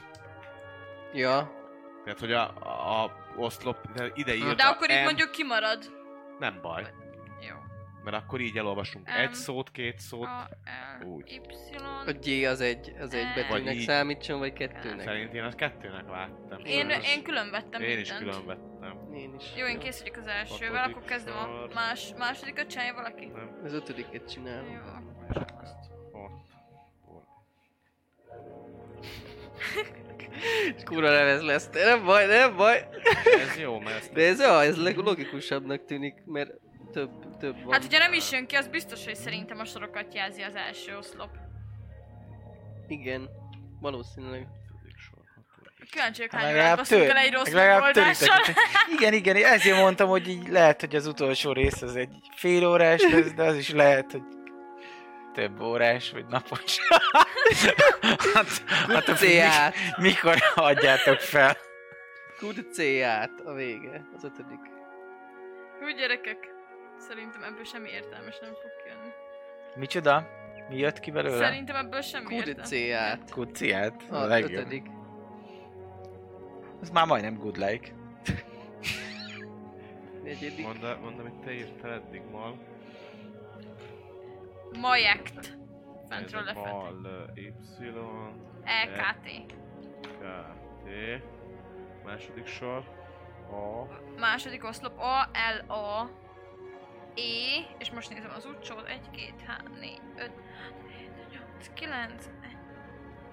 Ja. Tehát, hogy a, a, a oszlop ide írta De akkor itt M, mondjuk kimarad. Nem baj, Jó. mert akkor így elolvasunk M. egy szót, két szót. A, L, Úgy. Y. A G az egy, az egy betűnek Vagy így. számítson, vagy kettőnek? Szerint én azt kettőnek láttam. Én, Sajnos. én külön vettem én is mindent. külön vettem. Én is. Jó, én kész vagyok az elsővel, Hatodik akkor kezdem a sor. más, másodikat csinálja valaki? Nem, Az ötödiket csinálom. Jó, akkor ott. Kurva nevez lesz, de nem baj, nem baj. Ez jó, mert ezt De ez, ja, ez logikusabbnak tűnik, mert több, több van. Hát, hogyha nem is jön ki, az biztos, hogy szerintem a sorokat jelzi az első oszlop. Igen, valószínűleg. Ötödik sor, hatodik. Kíváncsi vagyok, Hát hány órát Legalább, baszunk el egy rossz legalább megoldással. Igen, igen, ezért mondtam, hogy így lehet, hogy az utolsó rész az egy fél órás lesz, de az is lehet, hogy több órás, vagy napos. hát, hát a C-át. mikor adjátok fel? Good C-át a vége, az ötödik. Úgy gyerekek, szerintem ebből semmi értelmes nem fog kijönni. Micsoda? Mi jött ki belőle? Szerintem ebből semmi Good értelmes. C-át. Kuciát? A A legjobb. ötödik. Ez már majdnem good like. Negyedik. Mondd, mondd, amit te írtál eddig, Mal. Majekt. Fentről lefelé. Mal, Y, EKT. K, T. Második sor. A. Második oszlop A, L, A, E, és most nézem az utcsót, 1, 2, 3, 4, 5, 8, 9,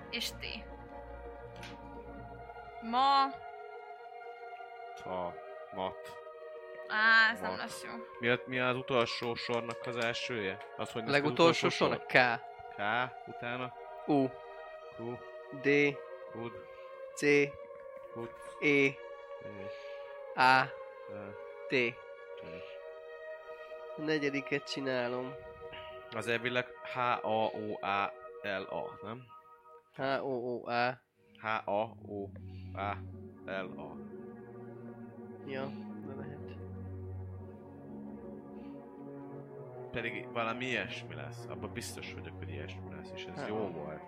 és T. Ma, Ta. Mat. Á, ez nem lesz jó. Mi, a, mi az utolsó sornak az elsője? Az, hogy legutolsó utolsó sor a K, K, utána U, Q, D, Kud, C, Kud, E, E, A, E, T. T. A negyediket csinálom. Az elvileg H-A-O-A-L-A, nem? H-O-O-A. H-A-O-A-L-A. Ja, Pedig valami ilyesmi lesz. Abban biztos vagyok, hogy ilyesmi lesz, és ez Hát. jó volt.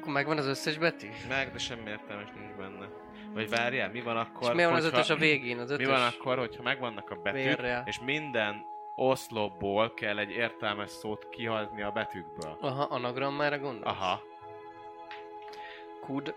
Akkor megvan az összes betű? Meg, de semmi értelmes nincs benne. Vagy várjál, mi van akkor, És mi van az ötös a végén? Az Mi ötös van akkor, hogyha megvannak a betűk, vérrel. és minden oszlopból kell egy értelmes szót kihazni a betűkből? Aha, anagrammára gondolsz? Aha. Kud.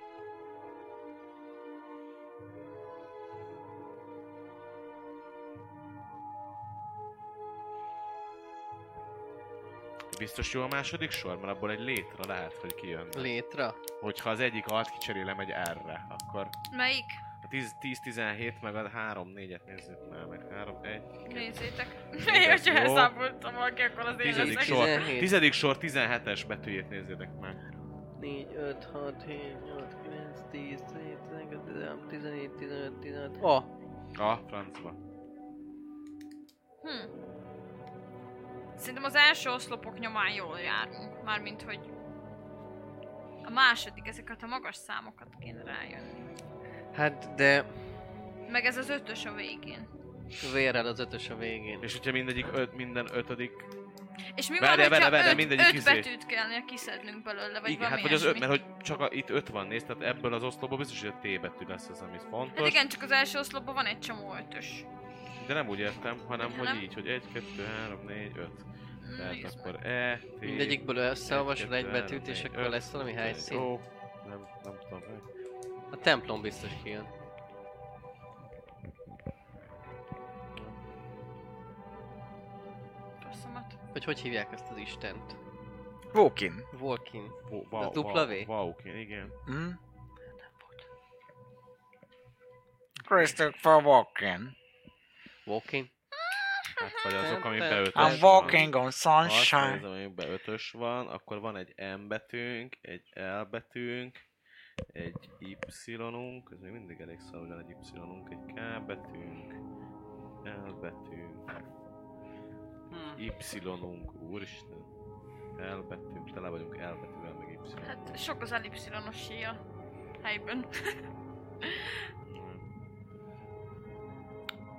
Biztos jó a második sor, mert abból egy létre lehet, hogy kijön. Létra. Hogyha az egyik alt kicserélem egy R-re, akkor Melyik? a 10-17 meg a 3-4-et nézzük már, meg 3-1. Nézzétek. Én, elszámoltam valaki, akkor az én Tizedik sor. 17. Tizedik sor 17-es betűjét nézzétek meg. 4, 5, 6, 7, 8, 9, 10, 11, 12, 14, 15, 16. A. A francba. Hm. Szerintem az első oszlopok nyomán jól járunk. Mármint, hogy a második, ezeket a magas számokat kéne rájönni. Hát, de Meg ez az ötös a végén. vérrel az ötös a végén. És hogyha mindegyik öt, minden ötödik... És mi Várjál, van, hogyha várjál, várjál, öt, mindegyik öt izé. betűt kellene kiszednünk belőle, vagy igen, hát vagy az öt, mert hogy csak a, itt öt van, nézd, tehát ebből az oszlopból biztos, hogy a T betű lesz az, ami fontos. Hát igen, csak az első oszlopban van egy csomó ötös. De nem úgy értem, hanem hogy így, hogy 1, 2, 3, 4, 5. Tehát akkor E, T... Mindegyikből összeolvasod egy betűt, és akkor lesz valami helyszín. Ó, nem, nem tudom. A templom biztos kijön. Rosszamat. Vagy hogy hívják ezt az istent? Ó, Az wow, dupla V? wow, igen. Hm? Christopher Walken. Walkin? Hát vagy azok, amiben Tem- ötös tem- I'm van. walking on Az, sunshine. az, amiben ötös van, akkor van egy M betűnk, egy L betűnk, egy Y-unk, ez még mindig elég szar, hogy van egy Y-unk, egy K betűnk, L betűnk, Hmm. Y-unk, úristen, L betűnk, tele vagyunk L betűvel, meg Y. Hát sok az ellipszilonos a helyben.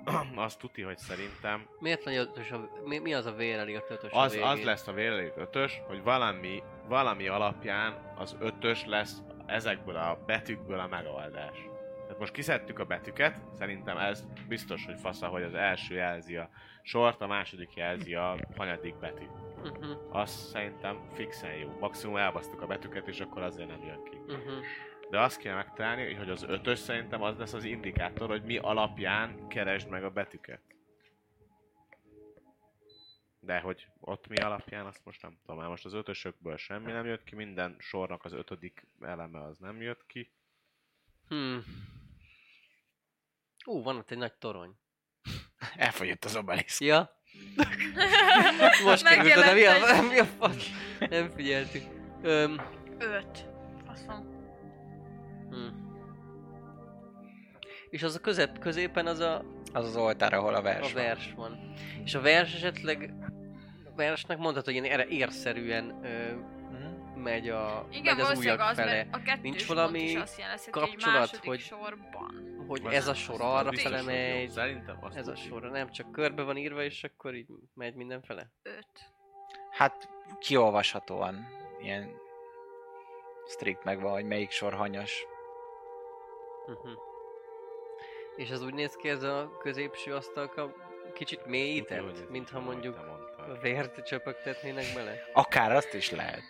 Azt tuti, hogy szerintem Miért van ötös a... Mi, mi az a vérrel írt ötös a az, végén? az lesz a vélelék ötös, hogy valami, valami alapján az ötös lesz ezekből a betűkből a megoldás. Tehát most kiszedtük a betűket, szerintem ez biztos, hogy fasza, hogy az első jelzi a sort, a második jelzi a hanyadik betű. Uh-huh, Az szerintem fixen jó. Maximum elbasztuk a betűket, és akkor azért nem jön ki. uh-huh. De azt kell megtalálni, hogy az ötös szerintem az lesz az indikátor, hogy mi alapján keresd meg a betűket. De hogy ott mi alapján, azt most nem tudom. Már most az ötösökből semmi nem jött ki, minden sornak az ötödik eleme az nem jött ki. Hmm. Ú, van ott egy nagy torony. Elfogyott az obelisk. Ja? Most került oda, mi a, mi a fasz? Nem figyeltük. Öm, Öt. Faszom. És az a közep, középen az a, Az az oltár, ahol a vers a van. vers van. És a vers esetleg a versnek mondhatod, hogy ilyen erre érszerűen ö, Hm? megy, a, Igen, megy az ujjak az, fele. a Nincs valami is azt jelenti, kapcsolat, hogy- sorban. Hogy ez a sor arra fele megy, Szerintem azt ez a sor nem csak körbe van írva, és akkor így megy mindenfele. Öt. Hát kiolvashatóan ilyen strikt megvan, hogy melyik sor hanyas. Uh-huh. És ez úgy néz ki ez a középső asztalka kicsit mélyített, mintha mondjuk vért csöpögtetnének bele. Akár azt is lehet.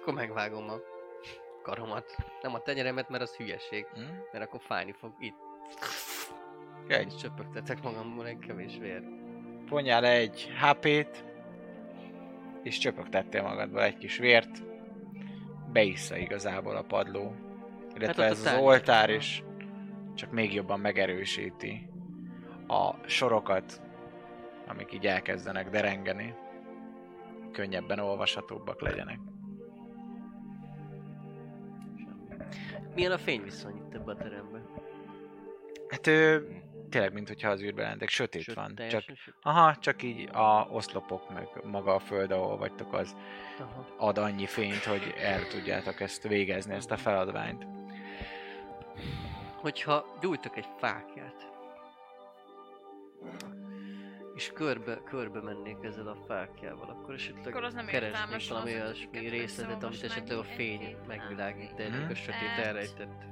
Akkor megvágom a karomat. Nem a tenyeremet, mert az hülyeség. Hm? Mert akkor fájni fog itt. Egy. És csöpögtetek magamból egy kevés vér. Vonjál egy HP-t, és csöpögtettél magadba egy kis vért. Beissza igazából a padló. Illetve Hát ez az oltár is csak még jobban megerősíti a sorokat, amik így elkezdenek derengeni. Könnyebben olvashatóbbak legyenek. Milyen a fényviszony itt ebbe a terembe? Hát ő tényleg, mint hogyha az űrben lennétek, sötét Söt- van. Csak, sötét. aha, csak így a oszlopok, meg maga a föld, ahol vagytok, az Aha. ad annyi fényt, hogy el tudjátok ezt végezni, ezt a feladványt. Hogyha gyújtok egy fákját, és körbe, körbe mennék ezzel a fákjával, akkor esetleg Akkor az nem keresnék valami az, olyasmi részletet, amit esetleg a egy- fény egy- megvilágít, de ennek a sötét elrejtett.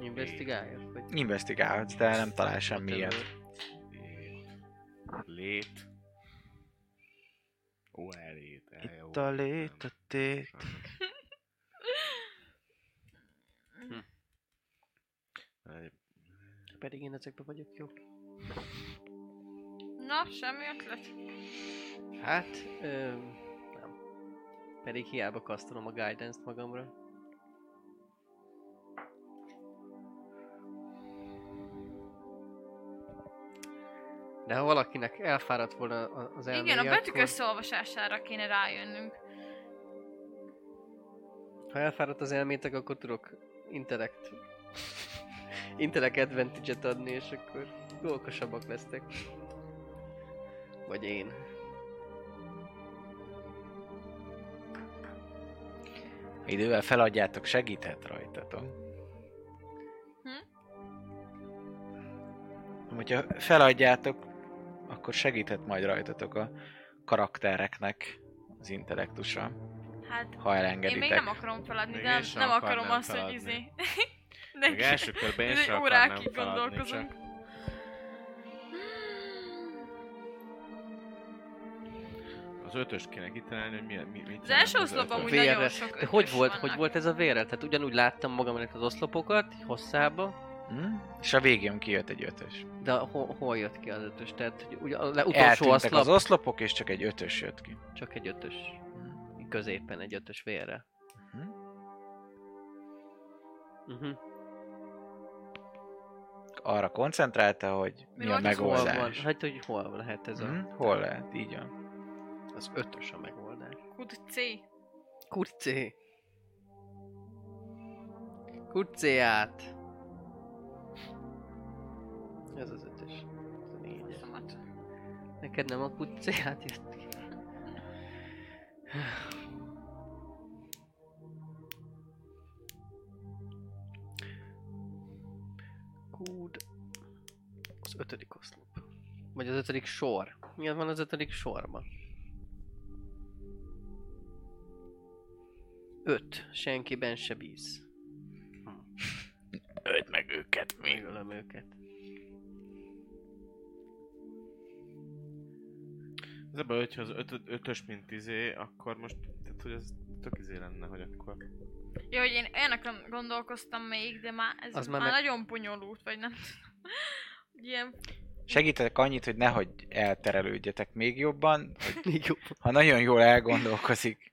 Investigáljak? Vagy Investigálhatsz, de nem talál semmi ilyet. Lét. Ó, elét. Itt a lét, a tét. Pedig én ezekben vagyok jó. Na, semmi ötlet. Hát, ö, nem. Pedig hiába kasztolom a guidance-t magamra. De ha valakinek elfáradt volna az elméje, Igen, a betűk akkor, összeolvasására kéne rájönnünk. ha elfáradt az elmétek, akkor tudok intellect intellect advantage-et adni, és akkor okosabbak lesztek. Vagy én. Idővel feladjátok, segíthet rajtatok. Hm? Hogyha feladjátok, akkor segíthet majd rajtatok a karaktereknek az intellektusa, Hát, ha én elengeditek. még nem akarom feladni, de én nem, nem akarom azt, hogy feladni. izé... Még első körben én sem órákig akarnám feladni, gondolkozunk. csak az ötöst kéne kitalálni, hogy mi, mi, mit Az első oszlopban úgy nagyon Vérre. sok De hogy volt, vannak. hogy volt ez a vérrel? Tehát ugyanúgy láttam magam előtt az oszlopokat, hosszába, Hm? És a végén kijött egy ötös. de hol, hol jött ki az ötös? Tehát hogy ugye le- utolsó Eltűntek oszlop, az oszlopok, és csak egy ötös jött ki. csak egy ötös. Hm. Középen egy ötös vérre. Mhm. Uh-huh. Arra koncentrálta, hogy Mi mi, a az Hol van? megoldás. Hát, hogy hol lehet ez a... Hol lehet? Így van. Az ötös a megoldás. Kud C. Kurcé. Kurcéját. Ez az ötös. Ez a négyes. Neked nem a kurcéját jött ki? Kúd. Az ötödik oszlop. Vagy az ötödik sor. Mi van az ötödik sorban? Öt. Senkiben se bíz. Öld meg őket, mi? Megölöm őket. Az a baj, hogyha az öt, ötös mint izé, akkor most, tehát hogy ez tök izé lenne, hogy akkor... Ja, hogy én ilyeneken gondolkoztam még, de már ez Az már már, meg- nagyon bonyolult, vagy nem tudom. Ilyen Segítetek annyit, hogy nehogy elterelődjetek még jobban, hogy Még jobb. ha nagyon jól elgondolkozik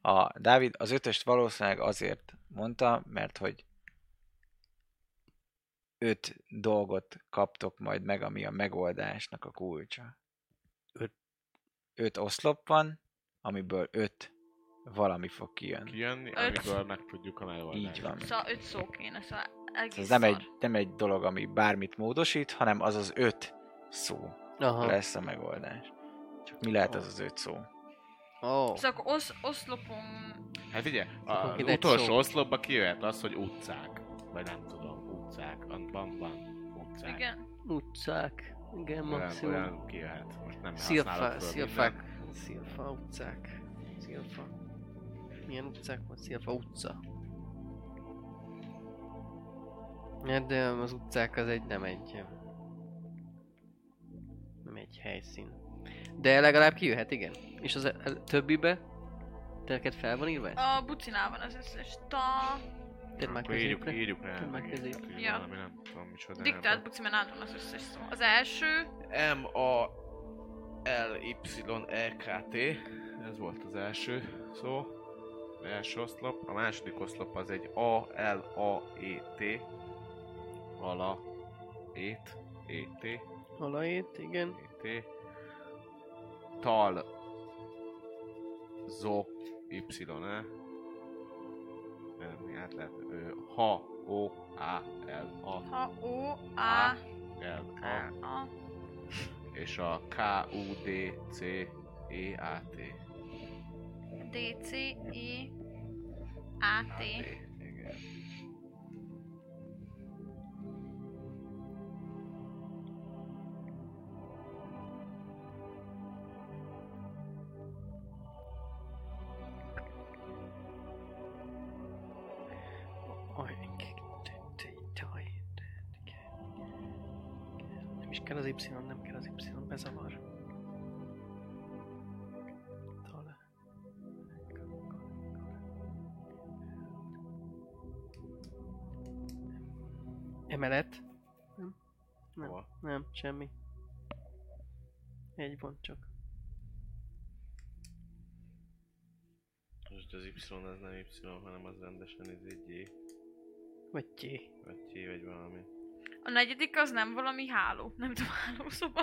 a Dávid, az ötöst valószínűleg azért mondta, mert hogy öt dolgot kaptok majd meg, ami a megoldásnak a kulcsa. Öt? Öt oszlop van, amiből öt valami fog kijönni. Kijönni, amiből megtudjuk a megoldást. Így van. Szóval öt szó kéne, szóval egész Ez nem szar. egy, nem egy dolog, ami bármit módosít, hanem az az öt szó Aha. lesz a megoldás. Csak mi lehet az az öt szó? Ó. Szóval akkor osz, oszlopon... Hát ugye, az utolsó szó. oszlopba kijöhet az, hogy utcák. Vagy nem tudom, utcák. Abban van utcák. Igen. Utcák. Igen, Olyan, maximum. olyan kijöhet. Most nem Szilfa, használok föl szilfák. Szilfa utcák. Szilfa. Milyen utcák van? Szilfa utca. De az utcák az egy, nem egy... Nem egy helyszín. De legalább kijöhet, igen. És az a, a többibe? Te neked fel van írva? A bucinál van az összes ta... Tedd már Akkor írjuk, középre. írjuk rá. Tedd már középre. Ja. Valami nem tudom micsoda. Diktált buci, mert az összes szó. Az első, M A L Y E K T. Ez volt az első szó. Az első oszlop. A második oszlop az egy A L A E T. Ala ét. E T. Alait, igen. E T. Tal Zo Y E. Nem, át lehet. Ö, ha, o, a, l, a, Ha O A l, a, A és a K, U, D, C, E, A, T. D C E A T. semmi. Egy van csak. Most az Y az nem Y, hanem az rendesen ez egy G, Vagy T. vagy T, vagy valami. A negyedik az nem valami háló. Nem tudom, hálószoba.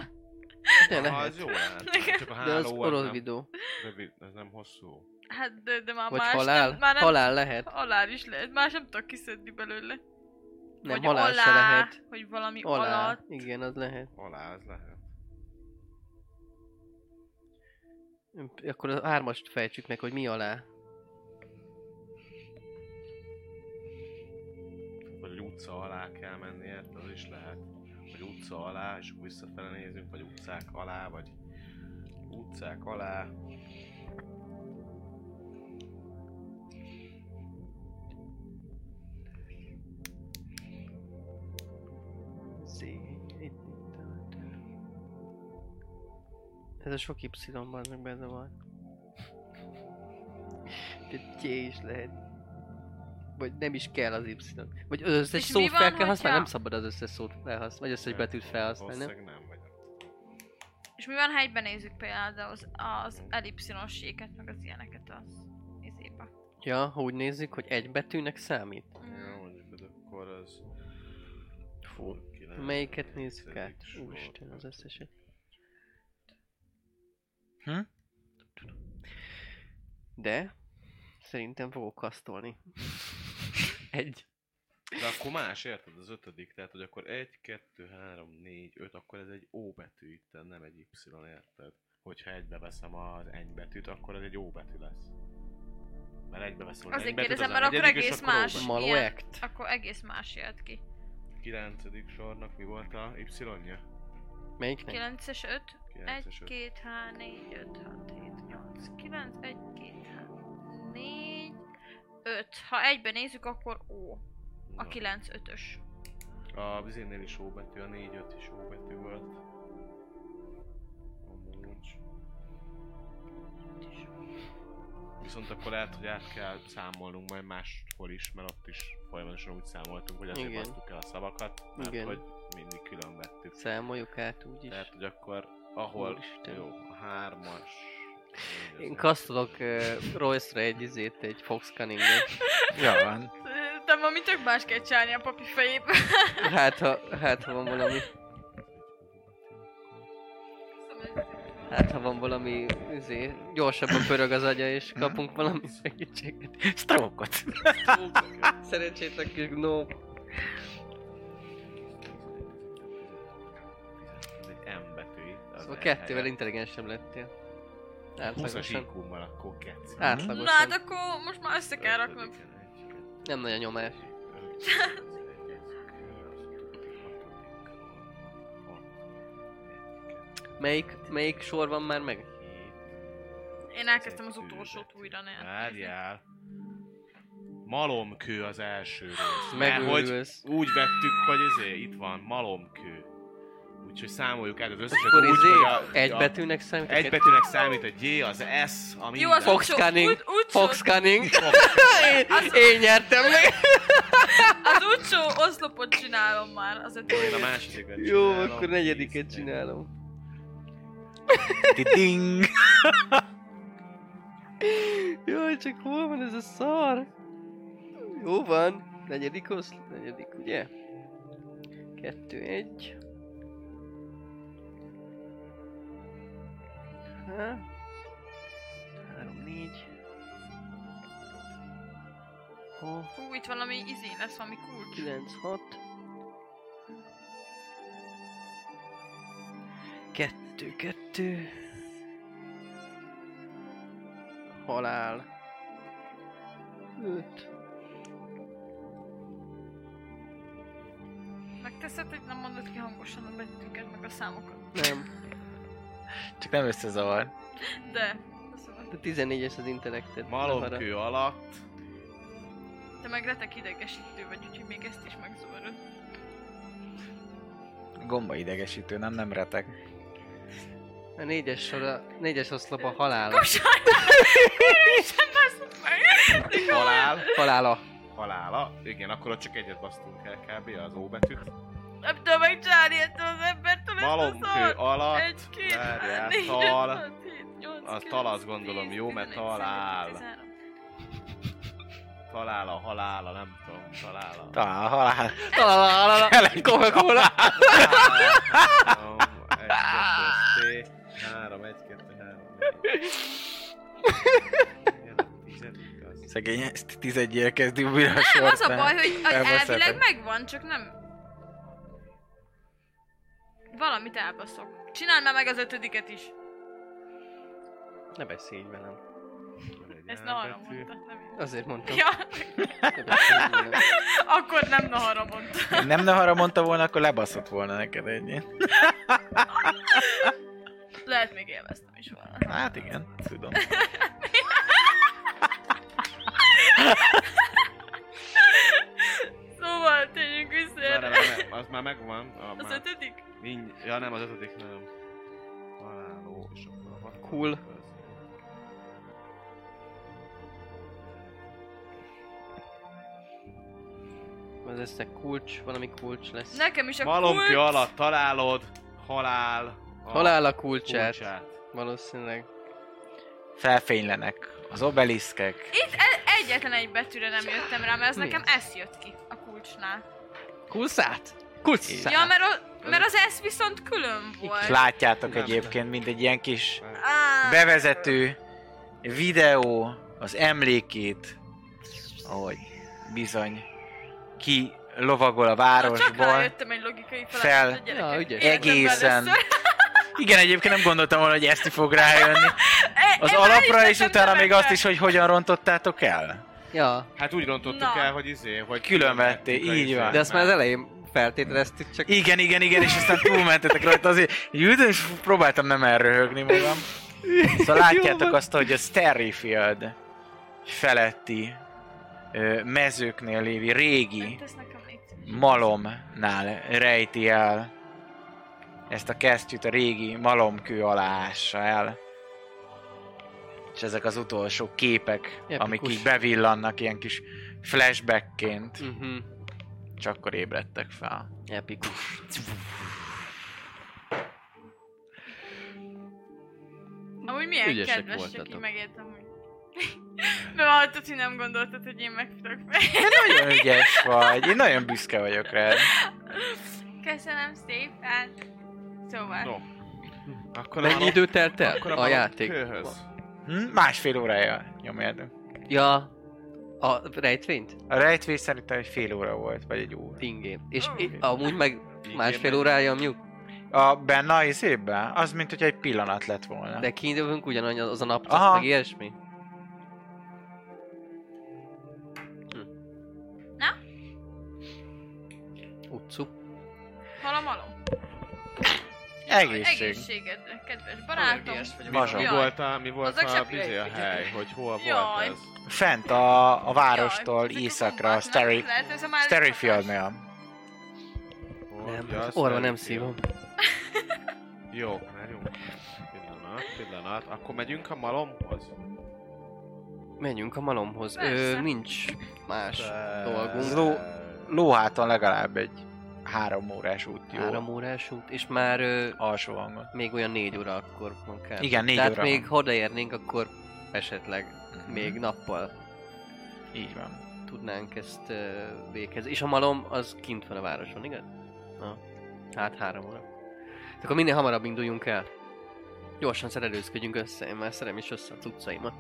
De Ha, lehet. az jó lehet. Csak a De az háló orosz videó. rövid, ez nem hosszú. Hát, de, de már Vagy más halál. nem, már nem, Halál lehet. halál is lehet. Más nem tudok kiszedni belőle. Nem, vagy halál se alá, lehet. Hogy valami Alá. alatt. Igen, az lehet. Alá az lehet. Akkor a hármast fejtsük meg, hogy mi alá. Vagy utca alá kell menni, érted? Az is lehet. Vagy utca alá, és visszafele nézünk, vagy utcák alá, vagy utcák alá. Ez a sok Y-ban meg benne van. De T is lehet. Vagy nem is kell az Y. Vagy az összes És szót van, fel kell használni, nem szabad az összes szót felhasználni, vagy összes betűt felhasználni, nem? Valószínűleg nem, vagy És mi van, ha egyben nézzük például az, az ellipszinosséget, meg az ilyeneket az izébe. Ja, ha úgy nézzük, hogy egy betűnek számít. Ja, mondjuk, de akkor az... Fú. Melyiket nézzük át? Úristen, az összeset. Hm? De szerintem fogok kasztolni. Egy. De akkor más, érted? Az ötödik, tehát hogy akkor 1, 2, 3, 4, 5, akkor ez egy O betű itt, nem egy Y, érted? Hogyha egybe veszem az eny betűt, akkor ez egy O betű lesz. Mert egybe veszem az Azért betűt, kérdezem, az mert akkor egész más. act. Akkor egész más jött ki. Kilencedik sornak mi volt a Y-ja? Melyiknek? 9-es 5, 1, 9-es öt. 2, 3, 4, 5, 6, 7, 8, 9, 1, 2, 3, 4, 5. Ha egyben nézzük, akkor O. A Na. 9 5-ös. A bizénél is O betű, a 4 5 is O betű volt. Viszont akkor lehet, hogy át kell számolnunk majd máshol is, mert ott is folyamatosan úgy számoltunk, hogy azért adtuk el a szavakat, mert Igen. hogy mindig külön vettük. Számoljuk át úgyis. Tehát, hogy akkor ahol, Úristen. jó, a hármas... Én kasztolok uh, Royce-ra egy izét, egy Fox Cunninget. Ja, van. De ma mit tök más kell csinálni a papi fejébe. Hát ha, hát ha van valami, hát ha van valami, izé, gyorsabban pörög az agya és kapunk valami segítséget. Stroke-ot. Szerencsétlen kis no. Ez egy M betű itt. az Szóval E kettővel intelligensebb lettél. 20-as Átlagosan. Akkor keci. Na Átlagosan. hát akkor most már össze kell raknom. Nem nagy a nyomás. Melyik, melyik sor van már meg? Én elkezdtem az utolsót újra ne. Várjál. Malomkő az első rész. Mert hogy úgy vettük, hogy izé, itt van, malomkő. Úgyhogy számoljuk át az összeset Akkor úgy, izé, hogy a, egy a, betűnek számít? a egy betűnek számít a G, az S, a Jó, minden. az Fox Cunning. Fox Cunning. Én, én nyertem meg. Az utcsó oszlopot csinálom már, az Én a másodikat Jó, akkor negyediket csinálom. Ding. Jaj, csak hol van ez a szar? Jó van. Negyedik oszl... Negyedik, ugye? Kettő, egy. Ha? Három, négy. Aha, Fú, itt valami izé lesz, valami kulcs. 9, 6. 2, 2. Halál. 5. Megteszed, hogy nem mondod ki hangosan a betűket, meg a számokat. Nem. Csak nem összezavar. De, köszönöm. De 14-es az intellekted. Malomkő alatt. Te meg retek idegesítő vagy, úgyhogy még ezt is megzavarod. Gomba idegesítő, nem, nem retek. A négyes, sora, négyes oszlop a halál. Halál. Halála. Halála. Igen, akkor ott csak egyet basztunk el kb. az O betűt. Nem tudom megcsinálni ettől az embertől ezt a Malomkő szart. alatt. Egy, két, Várjál, négy, öt, tal. hat, hét, nyolc, A kilenc, tal azt gondolom tíz, jó, mert tizenegy, talál. tizenkettő, Talála, halála, nem tudom, talála. Talán halál. Halála. Coca-Cola. Három, egy, kettő, T, három, egy, kettő, három. Szegény, ezt 11 kezdi újra a 15. Nem, az a baj, hogy elvileg megvan, csak nem... Valamit elbaszok. Csináld már meg az ötödiket is. Ne beszélj velem. Ezt Nahara mondta, nem én. Azért mondtam. Ja, akkor nem Nahara mondta. Nem Nahara mondta volna, akkor lebaszott volna neked egy. Lehet még élveztem is volna. Hát igen, tudom. Szóval térjünk vissza erre. várj, az már megvan. A, Az már. ötödik? Nincs, ja nem, az ötödik nem. Haláló, és akkor a Cool. az- lesznek kulcs, valami kulcs lesz. Nekem is a Malomkő kulcs. alatt találod, halál. A Halál a kulcsát. kulcsát. Valószínűleg. Felfénylenek az obeliszkek. Itt e- egyetlen egy betűre nem jöttem rá, mert az Mi? nekem S jött ki a kulcsnál. Kulszát? Kulszát. Ja, mert, o- mert az S viszont külön volt. látjátok Nem. egyébként, mint egy ilyen kis Á, bevezető videó az emlékét, ahogy bizony ki lovagol a Csak városból. rájöttem egy logikai Fel- a. Ja, ügyes. Egészen. Igen, egyébként nem gondoltam volna, hogy ezt fog rájönni. Az én alapra is és utána még azt is, hogy hogyan rontottátok el. Ja, Hát úgy rontottuk Na. el, hogy izé, hogy Külön így van. de azt már az elején feltételeztük, csak Igen, igen, igen, és aztán túlmentetek rajta azért. Ültem, és próbáltam nem elröhögni magam. Szóval látjátok azt, hogy a Sterryfield feletti mezőknél lévi régi légy. malomnál rejti el ezt a kesztyűt a régi malomkő alá ássa el. És ezek az utolsó képek, Epikus. amik így bevillannak ilyen kis flashbackként, uh-huh. csak akkor ébredtek fel. epikus. Amúgy milyen Ügyesek kedves, voltatok. megértem, hogy... Bevalltad, hogy nem gondoltad, hogy én megfutok fel. Nagyon ügyes vagy, én nagyon büszke vagyok rád. Köszönöm szépen. Szóval, No. Akkor Mennyi idő telt el akkor a játék? malomkőhöz. Hm? Másfél órája nyomjátok. Ja, a rejtvényt? A rejtvés szerintem egy fél óra volt, vagy egy óra. Ingén. És Ó. i- amúgy meg másfél órája nyomjuk? A benne a izében? Az, mint hogy egy pillanat lett volna. De kijövünk ugyanannyi az a nap, Aha. meg ilyesmi? Hm. Na? Utcu. hol a malom? Egészség. Egészségedre, kedves barátom. Mazsa. Mi volt a, mi volt a, bizé a egy- hely, hogy hol Jaj. volt ez? Fent a, a várostól Jaj, északra, a gombák, Starry, nem? A Ja, orva nem szívom. Jó, várjunk. Pillanat, pillanat. Akkor megyünk a malomhoz? Menjünk a malomhoz. Ö, Persze. nincs más De- dolgunk. Ló, lóháton legalább egy három órás út jó. Három órás út, és már ö, Alsó hangon. még olyan négy óra akkor van kell. Igen, négy Tehát óra még ha odaérnénk, akkor esetleg Mhm. még nappal Így van. tudnánk ezt ö, végezni. És a malom az kint van a városon, igaz? Na, hát három óra. Akkor minél hamarabb induljunk el. Gyorsan szerelőzködjünk össze, én már szerem is össze a cuccaimat.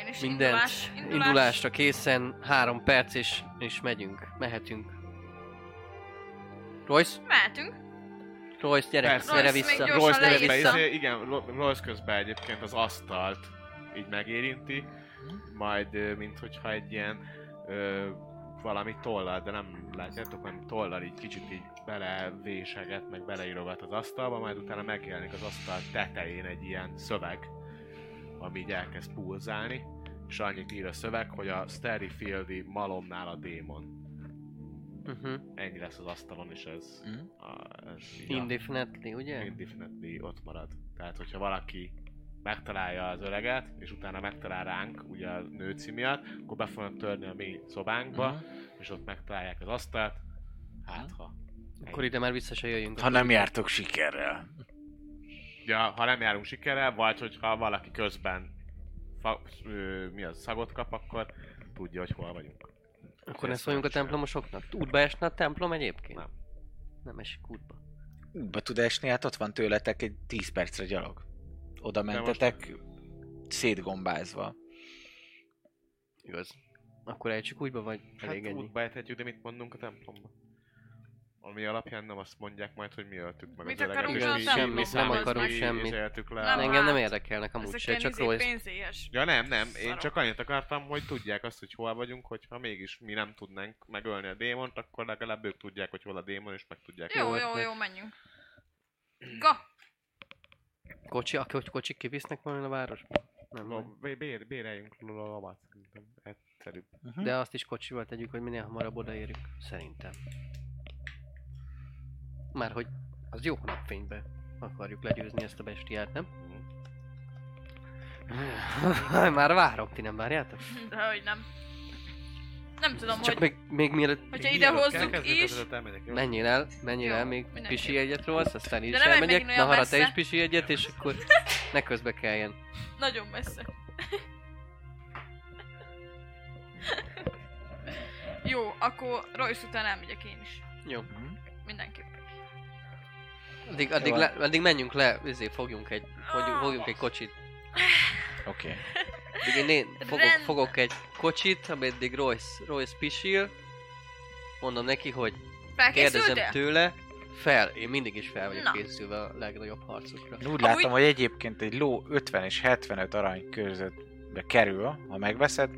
Én És Mindent indulás, indulás. indulásra készen, három perc és, és megyünk, mehetünk. Royce, Mehetünk. Royce, gyere, Persze. gyere Royce, vissza. Royce közben, vissza. izé, igen, Ro- Royce közben egyébként az asztalt így megérinti, majd mint hogyha egy ilyen ö, valami tollal, de nem látjátok, hanem tollal így kicsit így belevéseget, meg beleírogat az asztalba, majd utána megjelenik az asztal tetején egy ilyen szöveg, ami így elkezd pulzálni, és annyit ír a szöveg, hogy a Sterryfieldi malomnál a démon. Uh-huh. Ennyi lesz az asztalon, és ez, Mhm. a, ez így a- Indefinitely, ugye? indefinitely ott marad. Tehát, hogyha valaki megtalálja az öreget, és utána megtalál ránk, ugye a nőci miatt, akkor be fognak törni a mi szobánkba, Mhm. és ott megtalálják az asztalt. Hát, ha. Akkor ide már vissza se jöjjünk. Ha nem jártok sikerrel. Ja, ha nem járunk sikerrel, vagy hogyha valaki közben fa, ö, mi az, szagot kap, akkor tudja, hogy hol vagyunk. Akkor ne szóljunk a templomosoknak. Útba esne a templom egyébként? Nem. Nem esik útba. Útba tud esni, hát ott van tőletek egy 10 percre gyalog. Oda De most- mentetek szétgombázva. Igaz. Akkor ejtsük útba, vagy Hát elég ennyi? útba ejthetjük, de mit mondunk a templomba? Ami alapján nem azt mondják majd, hogy mi öltük meg Mit az akarunk és a mi- templomban? mi Nem mi- akarunk mi semmit. le Nem, Engem nem hát, érdekelnek amúgy se, csak izé pénzélyes. Ja nem, nem, én Szarok. csak annyit akartam, hogy tudják azt, hogy hol vagyunk, hogyha mégis mi nem tudnánk megölni a démont, akkor legalább ők tudják, hogy hol a démon, és meg tudják Jó, jó, jó, menjünk. Go! Kocsi, aki hogy kocsik kivisznek valami a városba? Nem, No, no. bé- bér, béreljünk lovat, szerintem egyszerűbb. De azt is kocsival tegyük, hogy minél hamarabb odaérjük. Szerintem. Már hogy az jó napfénybe akarjuk legyőzni ezt a bestiát, nem? Már várok, ti nem várjátok? De hogy nem. Nem tudom, Csak hogy... még, még mielőtt Hogyha ide hozzuk is... menjél el, menjél Jó, el, még mindenképp. pisi egyet rólsz, aztán én is nem elmegyek, olyan Nahara te is pisi egyet, és akkor ne közbe kelljen. Nagyon messze. Jó, akkor Royce után elmegyek én is. Jó. Mindenképpen. Addig, addig, le, addig menjünk le, ezért fogjunk egy, fogjunk, fogjunk egy kocsit. Oké. Okay. Addig én, én fogok, fogok egy kocsit, ameddig Royce, Royce pisil. Mondom neki, hogy kérdezem tőle. Fel, én mindig is fel vagyok Na. készülve a legnagyobb harcokra. Úgy Amúgy- látom, hogy egyébként egy ló 50 és 75 arany közöttbe kerül, ha megveszed,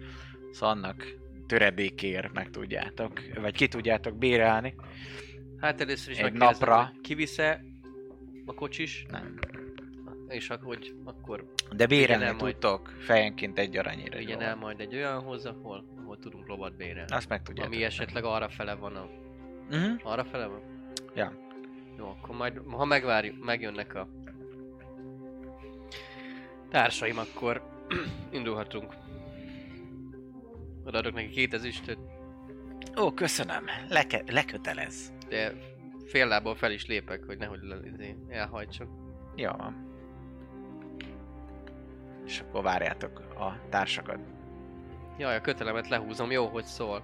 szóval annak töredékért meg tudjátok, vagy ki tudjátok bérelni. Hát először is Egy napra. kivisze a kocsis, Nem. és akkor, hogy akkor De bérelni el majd. tudtok fejenként egy aranyért. vigyen el majd egy olyanhoz, ahol, ahol tudunk lovat bérelni. Azt meg tudjátok. Ami esetleg arra fele van a... Uh-huh. Arra fele van? Ja. Jó, akkor majd, ha megvárjuk, megjönnek a társaim, akkor indulhatunk. Odaadok neki két ezüstöt, Ó, köszönöm. Leke- lekötelez. de fél lábbal fel is lépek, hogy nehogy izé, elhajtsak. Jó van. És akkor várjátok a társakat. Jaj, a kötelemet lehúzom, jó, hogy szól.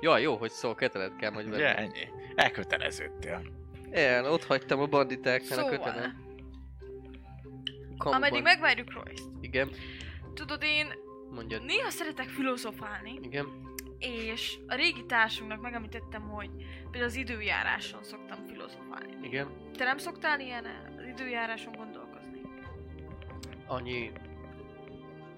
Jaj, jó, hogy szól, kötelet kell majd venni. ennyi. Elköteleződtél. El, ott hagytam a banditáknál a Szóval, kötelet. Kamuban. ameddig megvárjuk Royce-t. Igen, Tudod, én mondjad. néha szeretek filozofálni, Igen. És a régi társunknak megemlítettem, hogy például az időjáráson szoktam filozofálni. Igen. Te nem szoktál ilyen az időjáráson gondolkozni? annyi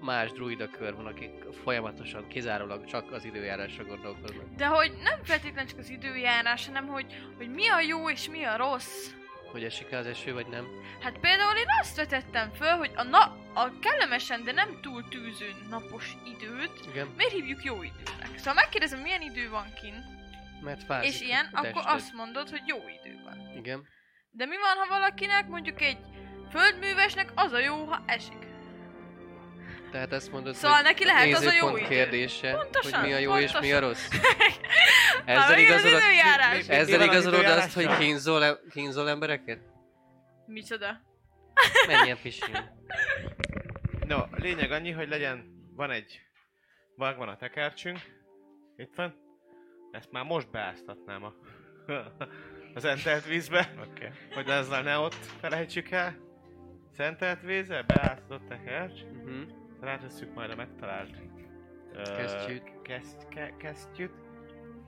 más druida kör van, akik folyamatosan, kizárólag csak az időjárásra gondolkoznak. De hogy nem feltétlenül csak az időjárás, hanem hogy, hogy mi a jó és mi a rossz. Hogy esik az eső, vagy nem. Hát például én azt vetettem föl, hogy a, na- a kellemesen, de nem túl tűző napos időt Igen, miért hívjuk jó időnek? Szóval megkérdezem, milyen idő van kint, mert fázik és ilyen, a akkor tested. azt mondod, hogy jó idő van. Igen. De mi van, ha valakinek mondjuk egy földművesnek az a jó, ha esik? Tehát ezt mondod, Szóval hogy neki lehet az a jó idő. kérdése, Pontosan, hogy mi a jó és mi a pontosan. rossz. Ezzel megint az igazolod, időjárás. ezzel igazolod azt, hogy kínzol, e- kínzol embereket? Micsoda? Menjen pisilni. No, lényeg annyi, hogy legyen, van egy, van, van a tekercsünk, itt van, ezt már most beáztatnám a, az entelt vízbe. Okay. hogy ezzel ne ott felejtsük el. Szentelt vízzel, beáztott tekercs, Uh-huh. Rátesszük majd a megtalált Kesztyűt. Keszt, ke, kesztyűt,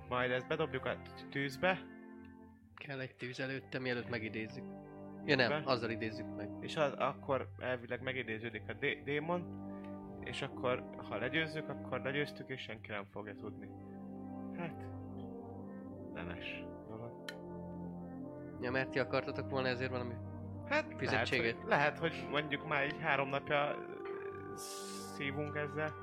majd ezt bedobjuk a tűzbe, Kell egy tűz előtte, mielőtt megidézzük. Ja nem, azzal idézzük meg. és az, akkor elvileg megidéződik a dé- démon, és akkor, ha legyőzzük, akkor legyőztük, és senki nem fogja tudni. Hát, nemes dolog. Ja, mert ti akartatok volna ezért valami... Hát lehet Fizetséget? hogy, lehet, hogy mondjuk már így három napja szívunk ezzel.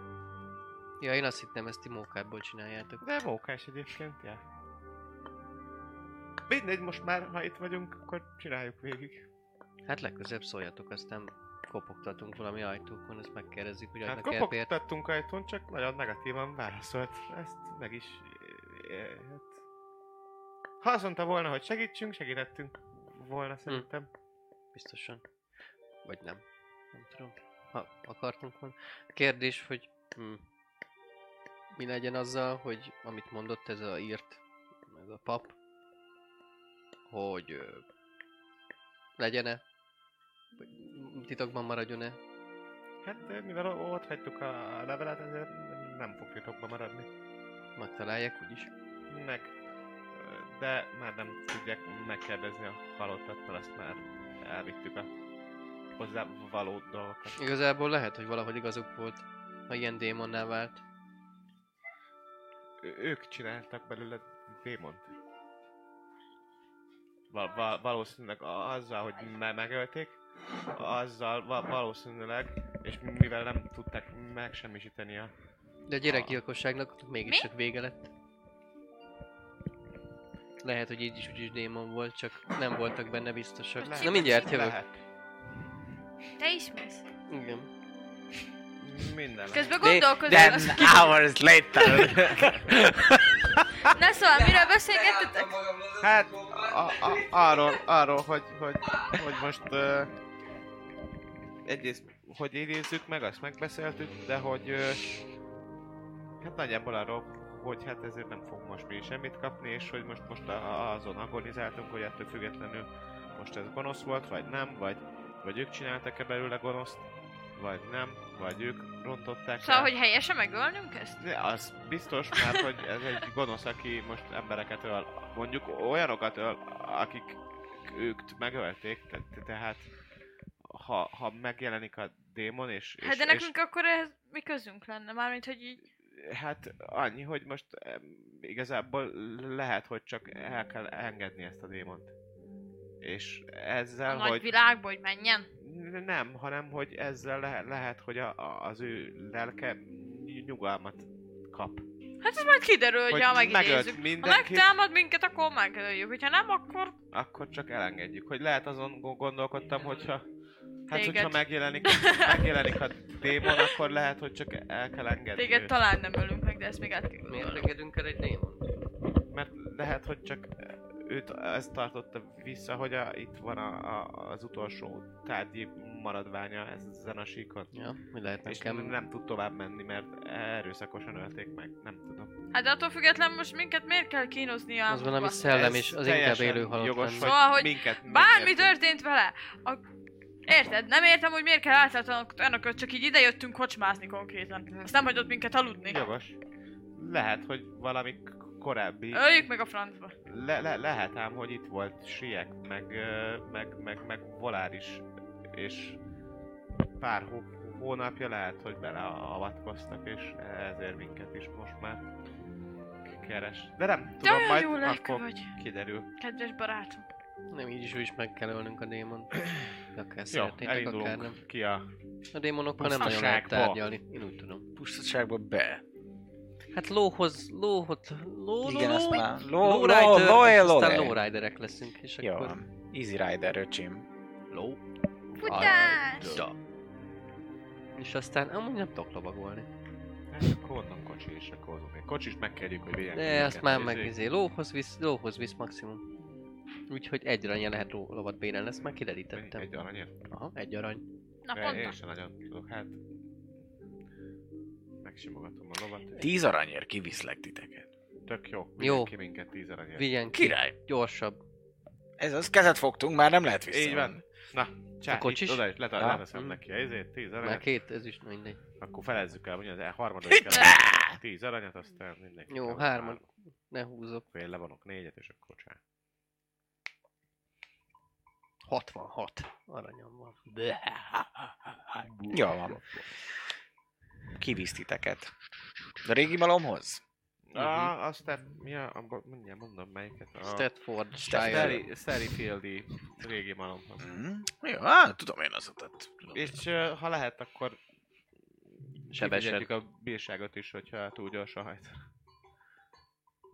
Ja, én azt hittem, ezt ti mókából csináljátok. De mókás egyébként, ja. Mindegy, most már, ha itt vagyunk, akkor csináljuk végig. Hát legközelebb szóljatok, aztán kopogtatunk valami ajtókon, ezt megkérdezzük, hogy Hát adnak kopogtattunk ajtón, csak nagyon negatívan válaszolt. Ezt meg is... Hát... Ha azt mondta volna, hogy segítsünk, segítettünk volna szerintem. Biztosan. Vagy nem. Nem tudom. Ha akartunk volna. Kérdés, hogy hm, mi legyen azzal, hogy amit mondott ez a írt, meg a pap, hogy ö, legyen-e, vagy titokban maradjon-e. Hát mivel ott hagytuk a levelet, ezért nem fog titokba maradni. Megtalálják úgyis. Meg... De már nem tudják megkérdezni a halottat, mert azt már elvittük a hozzá való dolgokat. Igazából lehet, hogy valahogy igazuk volt, ha ilyen démonná vált. Ő- ők csináltak belőle démont. Val- val- valószínűleg a- azzal, hogy me- megölték, azzal va- valószínűleg, és mivel nem tudták megsemmisíteni a... De a gyerekgyilkosságnak mégiscsak vége lett. Lehet, hogy így is úgy is démon volt, csak nem voltak benne biztosak. Lehet- Na mindjárt jövök. Lehet. Te is mész. Igen. Minden. Közben Then gondolkozol. hours later. Na szóval, miről beszélgettetek? Hát, a, a, arról, arról, hogy, hogy, hogy most uh, egyrészt, hogy idézzük meg, azt megbeszéltük, de hogy uh, hát nagyjából arról, hogy hát ezért nem fogunk most mi semmit kapni, és hogy most, most a- azon agonizáltunk, hogy ettől függetlenül most ez gonosz volt, vagy nem, vagy, vagy ők csináltak-e belőle gonoszt, vagy nem, vagy ők rontották Szóval, el. hogy helyesen megölnünk ezt? De az biztos, mert hogy ez egy gonosz, aki most embereket öl. Mondjuk olyanokat öl, akik ők megölték, te, te, tehát ha, ha megjelenik a démon és, és, Hát de nekünk akkor ehhez mi közünk lenne? Mármint, hogy így... és hát annyi, hogy most em, igazából lehet, hogy csak el kell engedni ezt a démont. És A ezzel, nagy hogy... világba, hogy menjen. Nem, hanem hogy ezzel lehet, lehet hogy a, a, az ő lelke nyugalmat kap. Hát ez majd kiderül, hogy ha megidézzük. Ha mindenkit, megtámad minket, akkor megöljük. Hogyha nem, akkor... akkor csak elengedjük. Hogy lehet azon go- gondolkodtam, hogyha hát Téged. hogyha megjelenik, megjelenik a démon, akkor lehet, hogy csak el kell engedni Téged őt. talán nem ölünk meg, de ezt még át kell Miért engedünk el egy démont? Mert lehet, hogy csak őt ezt tartotta vissza, hogy a, itt van a, a, az utolsó tárgyi maradványa ezen a síkon. Ja, mi lehet És nekem? nem, tud tovább menni, mert erőszakosan ölték meg. Nem tudom. Hát de attól függetlenül most minket miért kell kínozni a Az valami szellem, és az inkább élő halott jogos, lenne. hogy Szóval, hogy minket Bármi megértünk. történt vele, a... Érted? Nem értem, hogy miért kell általános csak így idejöttünk kocsmázni konkrétan. Azt nem hagyott minket aludni. Jogos. Lehet, hogy valami k- korábbi... Öljük meg a francba. Le, le, lehet ám, hogy itt volt Siek, meg, meg, meg, meg Voláris, és pár hó, hónapja lehet, hogy beleavatkoztak, és ezért minket is most már keres. De nem tudom, majd jó akkor vagy, kiderül. kedves barátom. Nem, így is úgy is meg kell ölnünk a démont. Akár Jó, szeretnétek, akár nem. elindulunk ki a... A démonokkal nem nagyon lehet tárgyalni, én úgy tudom. Pusztaságba be. Hát lóhoz, lóhot, ló, ló, Igen, ló, azt már. Ló, ló, lowrider, ló, ló, aztán ló. lowriderek leszünk, és Jó akkor van. Easy Rider, öcsém. ló. Futás! És aztán amúgy nem tudok lovagolni. Hát akkor onnan kocsi, és akkor azon még kocsis megkerjük, hogy vigyen. De azt már meg izé, lóhoz visz, lóhoz visz maximum. Úgyhogy egy aranyja lehet ló, lovat bérelni, ezt már kiderítettem. Egy aranyért. Aha, egy arany. Na Én pont. sem nagyon tudok, hát... Megsimogatom a lovat. Tíz aranyért kiviszlek titeket. Tök jó. Jó. Ki minket tíz aranyért. Vigyen ki, Király! gyorsabb. Ez az, kezet fogtunk, már nem lehet vissza. Így van. Na, csá, A kocsis? itt, oda is, leta, Ja. leteszem Mm. neki a izét, 10 Már aranyat. két, ez is mindegy. Akkor felezzük el, mondja, az harmadik kell. 10 aranyat, aztán mindenki. Jó, hárman. Ne húzok. Akkor én levonok négyet, és akkor csá. 66 aranyam van. Jó van. Kivisz titeket. A régi malomhoz? Ah, aztán, mi a, abba- mindjárt mondom melyiket. A Stratford Shire. Sterryfieldi régi malomhoz. Mm. Jó, hát tudom én az utat. És uh, ha lehet, akkor Sebesed. a bírságot is, hogyha túl gyorsan hajt.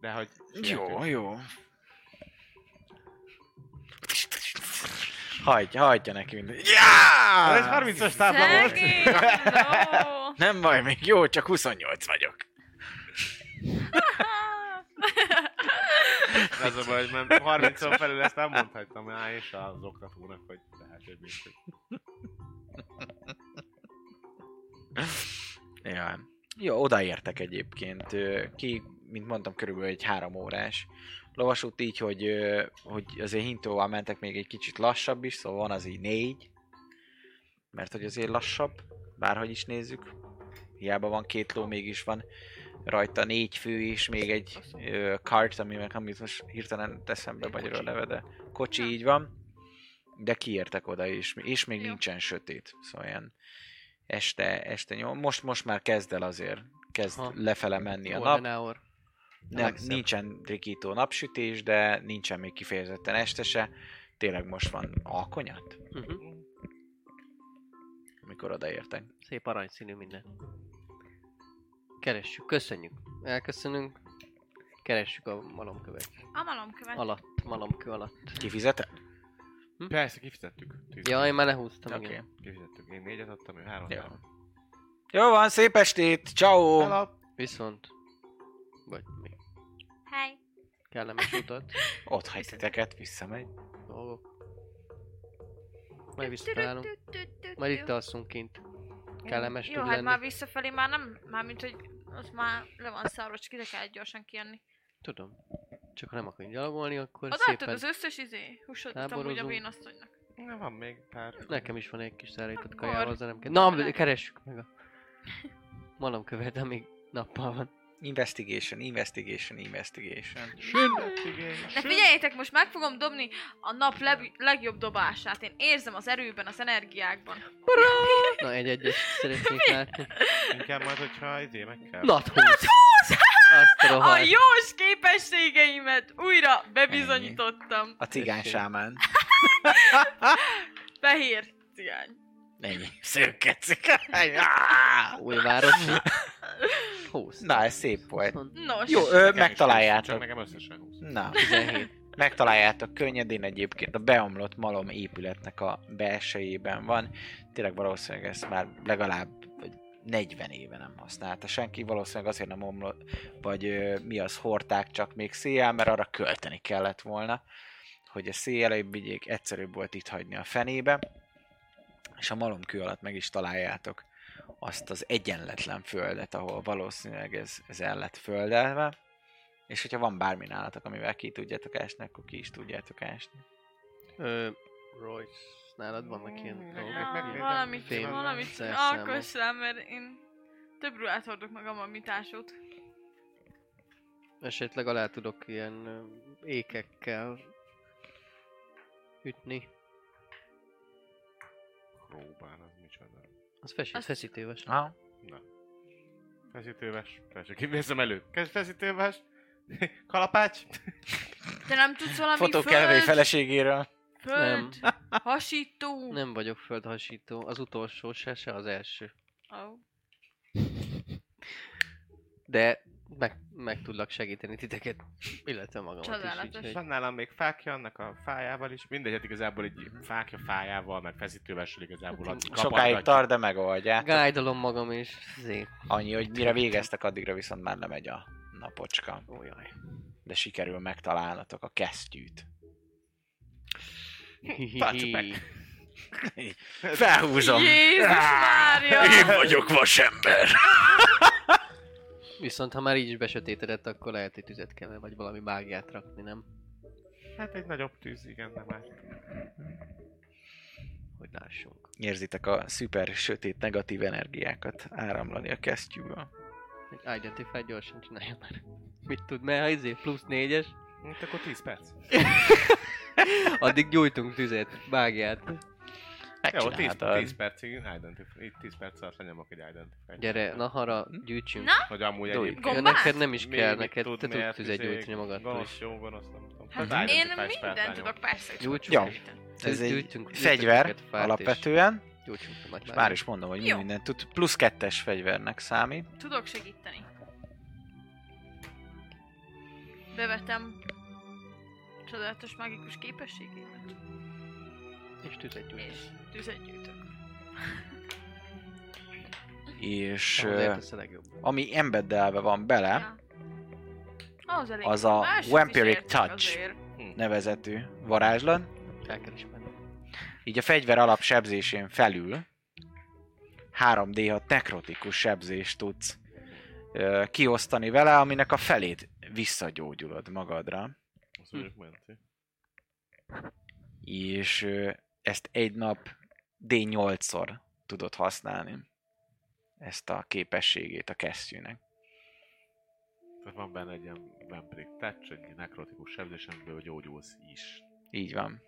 De hogy... Jó, jó. Hagyja, hagyja neki minden. Ja! Ez 30-as tábla volt. Nem baj, még jó, csak 28 vagyok. Ez a baj, hogy mert 30-on felül ezt nem mondhattam rá, és az oktatónak, hogy lehet, hogy biztos. Ja. Jó, odaértek egyébként. Ki, mint mondtam, körülbelül egy három órás lovasút így, hogy, hogy azért hintóval mentek még egy kicsit lassabb is, szóval van az így négy, mert hogy azért lassabb, bárhogy is nézzük. Hiába van két ló, mégis van rajta négy fő és még egy ö, kart, ami meg amit most hirtelen teszem be magyarul a neve, de kocsi így van. De kiértek oda, és, és még Jó. nincsen sötét, szóval ilyen este, este nyom. Most, most már kezd el azért, kezd Ha. lefele menni a nap. Hour. Nem, nincsen rikító napsütés, de nincsen még kifejezetten este se. Tényleg most van alkonyat, Uh-huh. Amikor odaértek. Szép aranyszínű minden. Keressük, köszönjük. Elköszönünk. Keressük a malomkövet. A malomkövet. Alatt, malomkő alatt. Kifizeted? Persze, kifizettük. Ja, én már lehúztam, okay. Igen. Kifizettük. Én négyet adtam, ő három. Jó. Jó van, szép estét! Ciao. Hello. Viszont... Vagy mi? Hely. Kellemes utat. Ott hagy titeket, visszamegy. Dolgok. Majd visszatalálunk. Majd itt alszunk kint. Kellemes Jó, tud hát lenni. már visszafelé már nem, már mint hogy az már le van szarva, csak ide kell gyorsan kijönni. Tudom. Csak ha nem akarunk gyalogolni, akkor Odaadtad szépen... az összes izé, húsot amúgy a táborozunk. bénasszonynak. Na, van még pár. Nekem is van egy kis szállított kajához, de nem kell. Na, de keressük meg a malomkövet, amíg nappal van. Investigation, investigation, investigation. De figyeljétek, most meg fogom dobni a nap leg- legjobb dobását. Én érzem az erőben, az energiákban. Na, egy-egyet szeretnék látni. Inkább majd, hogyha izé meg kell. Lat 20. Azt a A rohadt. jós képességeimet újra bebizonyítottam. A cigány sámán. Fehér cigány. Ennyi. Szőke cigány. Á! Új város. 20. Na, ez szép volt. Nos, Jó, ö, megtaláljátok. Nekem összesen 20. Na, 17. megtaláljátok könnyedén egyébként a beomlott malom épületnek a belsejében van. Tényleg valószínűleg ezt már legalább vagy 40 éve nem használta senki, valószínűleg azért nem omlott, vagy ö, mi az, hordták csak még széjjel, mert arra költeni kellett volna, hogy a széjjel vigyék, egyszerűbb volt itt hagyni a fenébe, és a malomkő alatt meg is találjátok azt az egyenletlen földet, ahol valószínűleg ez, ez el lett földelve, és hogyha van bármi nálatok, amivel ki tudjátok ásni, akkor ki is tudjátok ásni. Ö, Royce, nálad vannak ilyen Mm, dolgok? Ah, valamit, Fém. valamit alkoss rá, mert én több ruhát hordok magammal, mint ásót. Esetleg alá tudok ilyen ékekkel ütni. Próbál, az micsoda. Az fesi, Azt- feszítőves. Aha. Na. Feszítőves. Persze, kivészem elő. Kezd feszítőves. Kalapács. Te nem tudsz valami Fotókelvei föld, feleségéről. föld, hasító. Nem vagyok földhasító, az utolsó se, se az első. Oh. De meg, meg tudlak segíteni titeket, illetve magamat Csodálatos. is. Úgyhogy... Van nálam még fákja, annak a fájával is. Mindegy, hát igazából egy fákja fájával, meg feszítővessel igazából ad- Sokáig tart, de megoldják. Gájdolom magam és zé. Annyi, hogy mire végeztek, addigra viszont már lemegy a napocska. Ó, jaj. De sikerül megtalálnatok a kesztyűt. Tartsuk meg. Felhúzom. Jézus Mária! vagyok vasember. Viszont ha már így is besötétedett, akkor lehet, hogy tüzet kell, vagy valami mágiát rakni, nem? Hát egy nagyobb tűz, igen, nem árt. Hogy lássunk. Érzitek a szuper sötét negatív energiákat áramlani a kesztyűből. Egy Identify gyorsan csinálja már. Mit tud, mert ha izé plusz négyes, Hát akkor 10 perc. addig gyújtunk tüzet, mágiát. Jó, 10, Megcsináltad. 10 percig identify. Itt 10 perc alatt lenyomok egy identify. Gyere, Nahara, gyűjtsünk. Na? Hogy amúgy Dúj. egyébként... Ja, neked nem is kell, neked tud, te tudsz tüzet gyújtani magadtól Gonosz, jó, gonosz, nem tudom. Hát én mindent tudok, persze, hogy Gyújtsunk. Ez egy fegyver, alapvetően. Gyújtsunk. És már is mondom, hogy mi mindent tud. Plusz kettes fegyvernek számít. Tudok segíteni. Bevetem csodálatos mágikus képességémet, És tüzet és gyújtani. tüzet gyűjtök. És legjobb. ami embeddelve van bele, Ja. Ahhoz elég Az a Mást is Vampiric Touch. azért. nevezetű varázslat. El kell ismerni. Így a fegyver alap sebzésén felül 3D6 nekrotikus sebzést tudsz ö, kiosztani vele, aminek a felét visszagyógyulod magadra. Azt menti. És ö, ezt egy nap D8-szor tudod használni. Ezt a képességét a kesztyűnek. Tehát van benne egy ilyen vampiric touch, egy nekrotikus sebzés, amiből gyógyulsz is. Így van.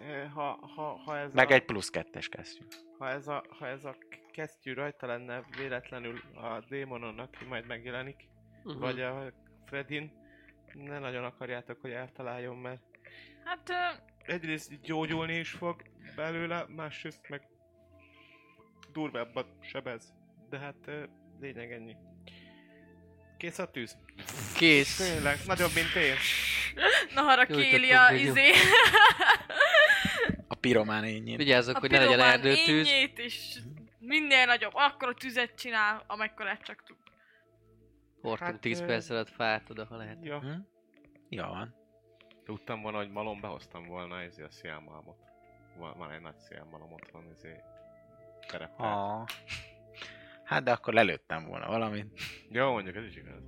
Eh, Ha, ha, ha ez Meg a, egy plusz kettes kesztyű. ha ez a, ha ez a kesztyű rajta lenne véletlenül a démonon, aki majd megjelenik, Uh-huh. vagy a Fredin, ne nagyon akarjátok, hogy eltaláljon, mert Hát egyrészt gyógyulni is fog belőle, másrészt meg durvábbat sebez. De hát lényeg ennyi. Kész a tűz? Kész. Tényleg, nagyobb, mint én. Nahara Nyújtottunk, kéli a hogy jó. izé. A piromán ényén. Vigyázzak, a hogy ne legyen erdőtűz. ényét, és minél nagyobb, akkor a tüzet csinál, amekkorát csak tud. Hordtunk Hát, 10 ö, perc alatt fát oda, ha lehet. Ja. Hm? Jó van. Tudtam volna, hogy malom behoztam volna ezért a szélmalmot. Van, van egy nagy szélmalom otthon, ezért terepelt. Ah. Hát de akkor lelőttem volna valamit. Jó, mondjuk ez is igaz.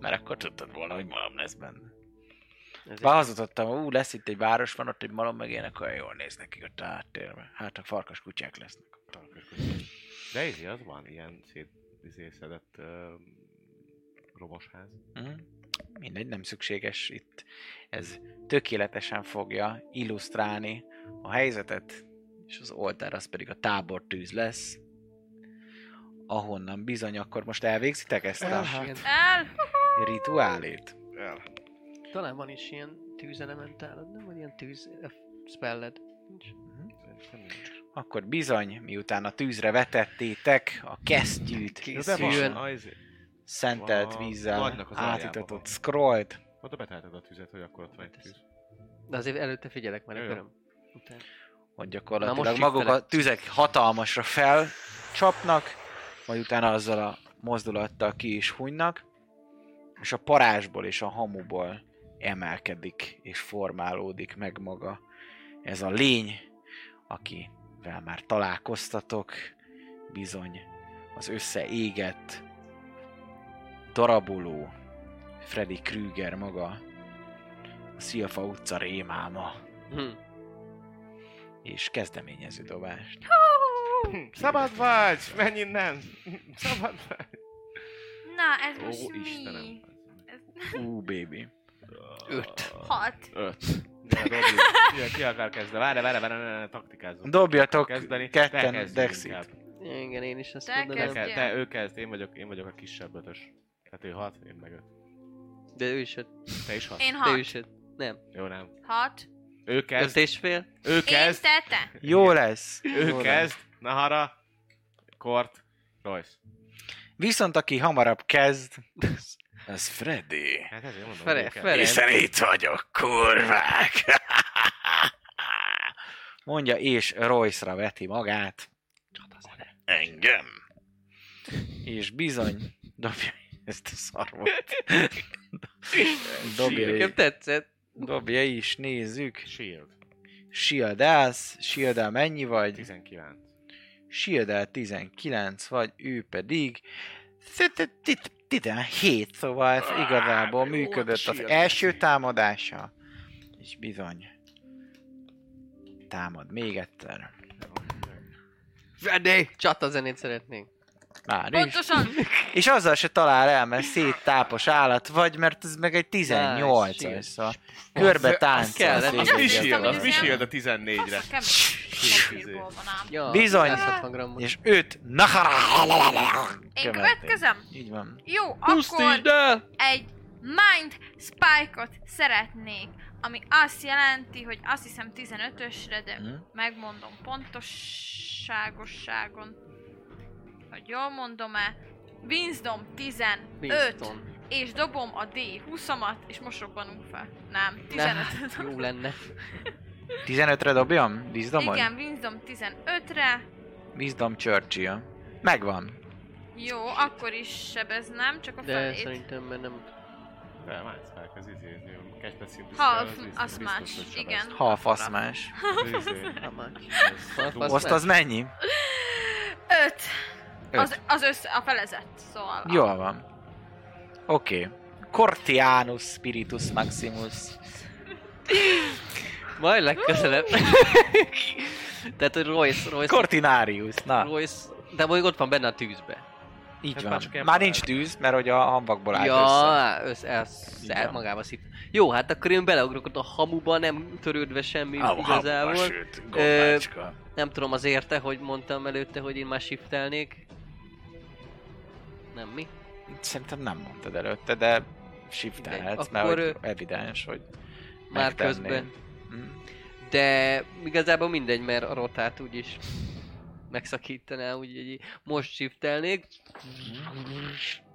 Mert akkor tudtad volna, hogy malom lesz benne. Ez Bár hazudottam, ú, lesz itt egy város, van ott egy malom, meg ilyenek olyan jól néznek ki ott a háttérben. Hát a farkas kutyák lesznek. De ez az van, ilyen szét izé, szedett uh, romosház. Hm? Mindegy, nem szükséges itt. Ez tökéletesen fogja illusztrálni a helyzetet, és az oltár az pedig a tábortűz lesz, ahonnan bizony akkor most elvégzitek ezt a El! rituálét. El. talán van is ilyen tűzelementálod, nem? Vagy ilyen tűz ö, spelled. Nincs. Akkor bizony, miután a tűzre vetettétek a kesztyűt, Készüljön. A szentelt A vízzel átítatott scrollt, Oda betelted a tüzet, hogy akkor ott van egy tűz. De azért előtte figyelek, mert. Utána. hogy Na gyakorlatilag most maguk a shiftelek. tüzek hatalmasra felcsapnak, majd utána azzal a mozdulattal ki is hunynak, és a parázsból és a hamuból emelkedik és formálódik meg maga ez a lény, akivel már találkoztatok, bizony az összeégett, daraboló Freddy Krüger maga, a Szilfa utca rémáma, Hm. és kezdeményező dobást. Szabad vagy! Menj innen! Szabad vagy! Na, ez Ó, most mi? Istenem! Ú, baby. Öt. hat. Öt. De dobjuk. Ki, akar kezdeni? Várj, várj, várj, várj, taktikázzunk. Dobjatok Kezdeni. ketten Te Dexit. Igen, én is ezt Te Te, mondanám. ke- te, ő kezd, én vagyok, én vagyok a kisebb ötös. Tehát ő hat, én meg öt. De ő is öt. Te is hat? Én De ő hat. is öt. Nem. Jó, nem. Hat. Ő Öt kezd, és fél? ő Én kezd, tette. Jó lesz. ő Jó kezd, Nahara, Kort, Royce. Viszont aki hamarabb kezd, az Freddy. Hát ezért mondom, Fere-. Ferenc. Hiszen itt vagyok, kurvák! Mondja, és Royce-ra veti magát. Engem. És bizony, dobja ezt a szarvot. dobja, Nekem tetszett. dobja is, nézzük. Shield. Shield-elsz, shield mennyi vagy? 19. shield 19 vagy, ő pedig 17, szóval ez igazából működött az shield első támadása. És bizony. Támad még egyszer. Ready! Csata zenét szeretnénk. Már is. Pontosan! És azzal se talál el, mert széttápos állat vagy, mert ez meg egy 18-as, shield. szóval körbe táncol. kell, az az mi shield? Az mi ez shield a ilyen- 14-re? Azt a kemény papírból van ám. Ja, Bizony. 160 grammot. És őt Én következem? Így van. Jó, akkor egy Mind Spike-ot szeretnék, ami azt jelenti, hogy azt hiszem 15-ösre, de megmondom pontosságosságon, hogy jól mondom-e. Wisdom 15, Winston. és dobom a D20-amat, és most robbanunk fel. Nem, Ne, 15 jó lenne. 15-re dobjam? Wisdomon? Igen, Wisdom 15-re. Wisdom Churchill. Megvan. Jó, akkor is sebeznem, csak a De felét. szerintem mert nem... De már ez fel, ez izé, izé, kezdve szintű Half, az más, igen. Half más. Izé, Nem már. ez- Azt az mennyi? 5. Öt. Az, az össze, a felezett, szóval. a- Jól van. Oké. Okay. Cortianus Spiritus Maximus. Majd legközelebb. Tehát, hogy Royce, Royce, Cortinarius, na. Royce, de mondjuk ott van benne a tűzbe. Így Ez van. már csak Már nincs tűz, mert hogy a hamvakból állt Ja, össze. össze, ez van. magába szív. Jó, hát akkor én beleugrok ott a hamuba, nem törődve semmi Ah, igazából. habba, sőt, gombácska. Nem tudom az érte, hogy mondtam előtte, hogy én már shiftelnék. Nem mi? Szerintem nem mondtad előtte, de shiftelhetsz, mert Akkor, hogy evidens, hogy Már megtennéd. közben. Mm. De igazából mindegy, mert a rotát úgyis megszakítaná, úgyhogy most shiftelnék.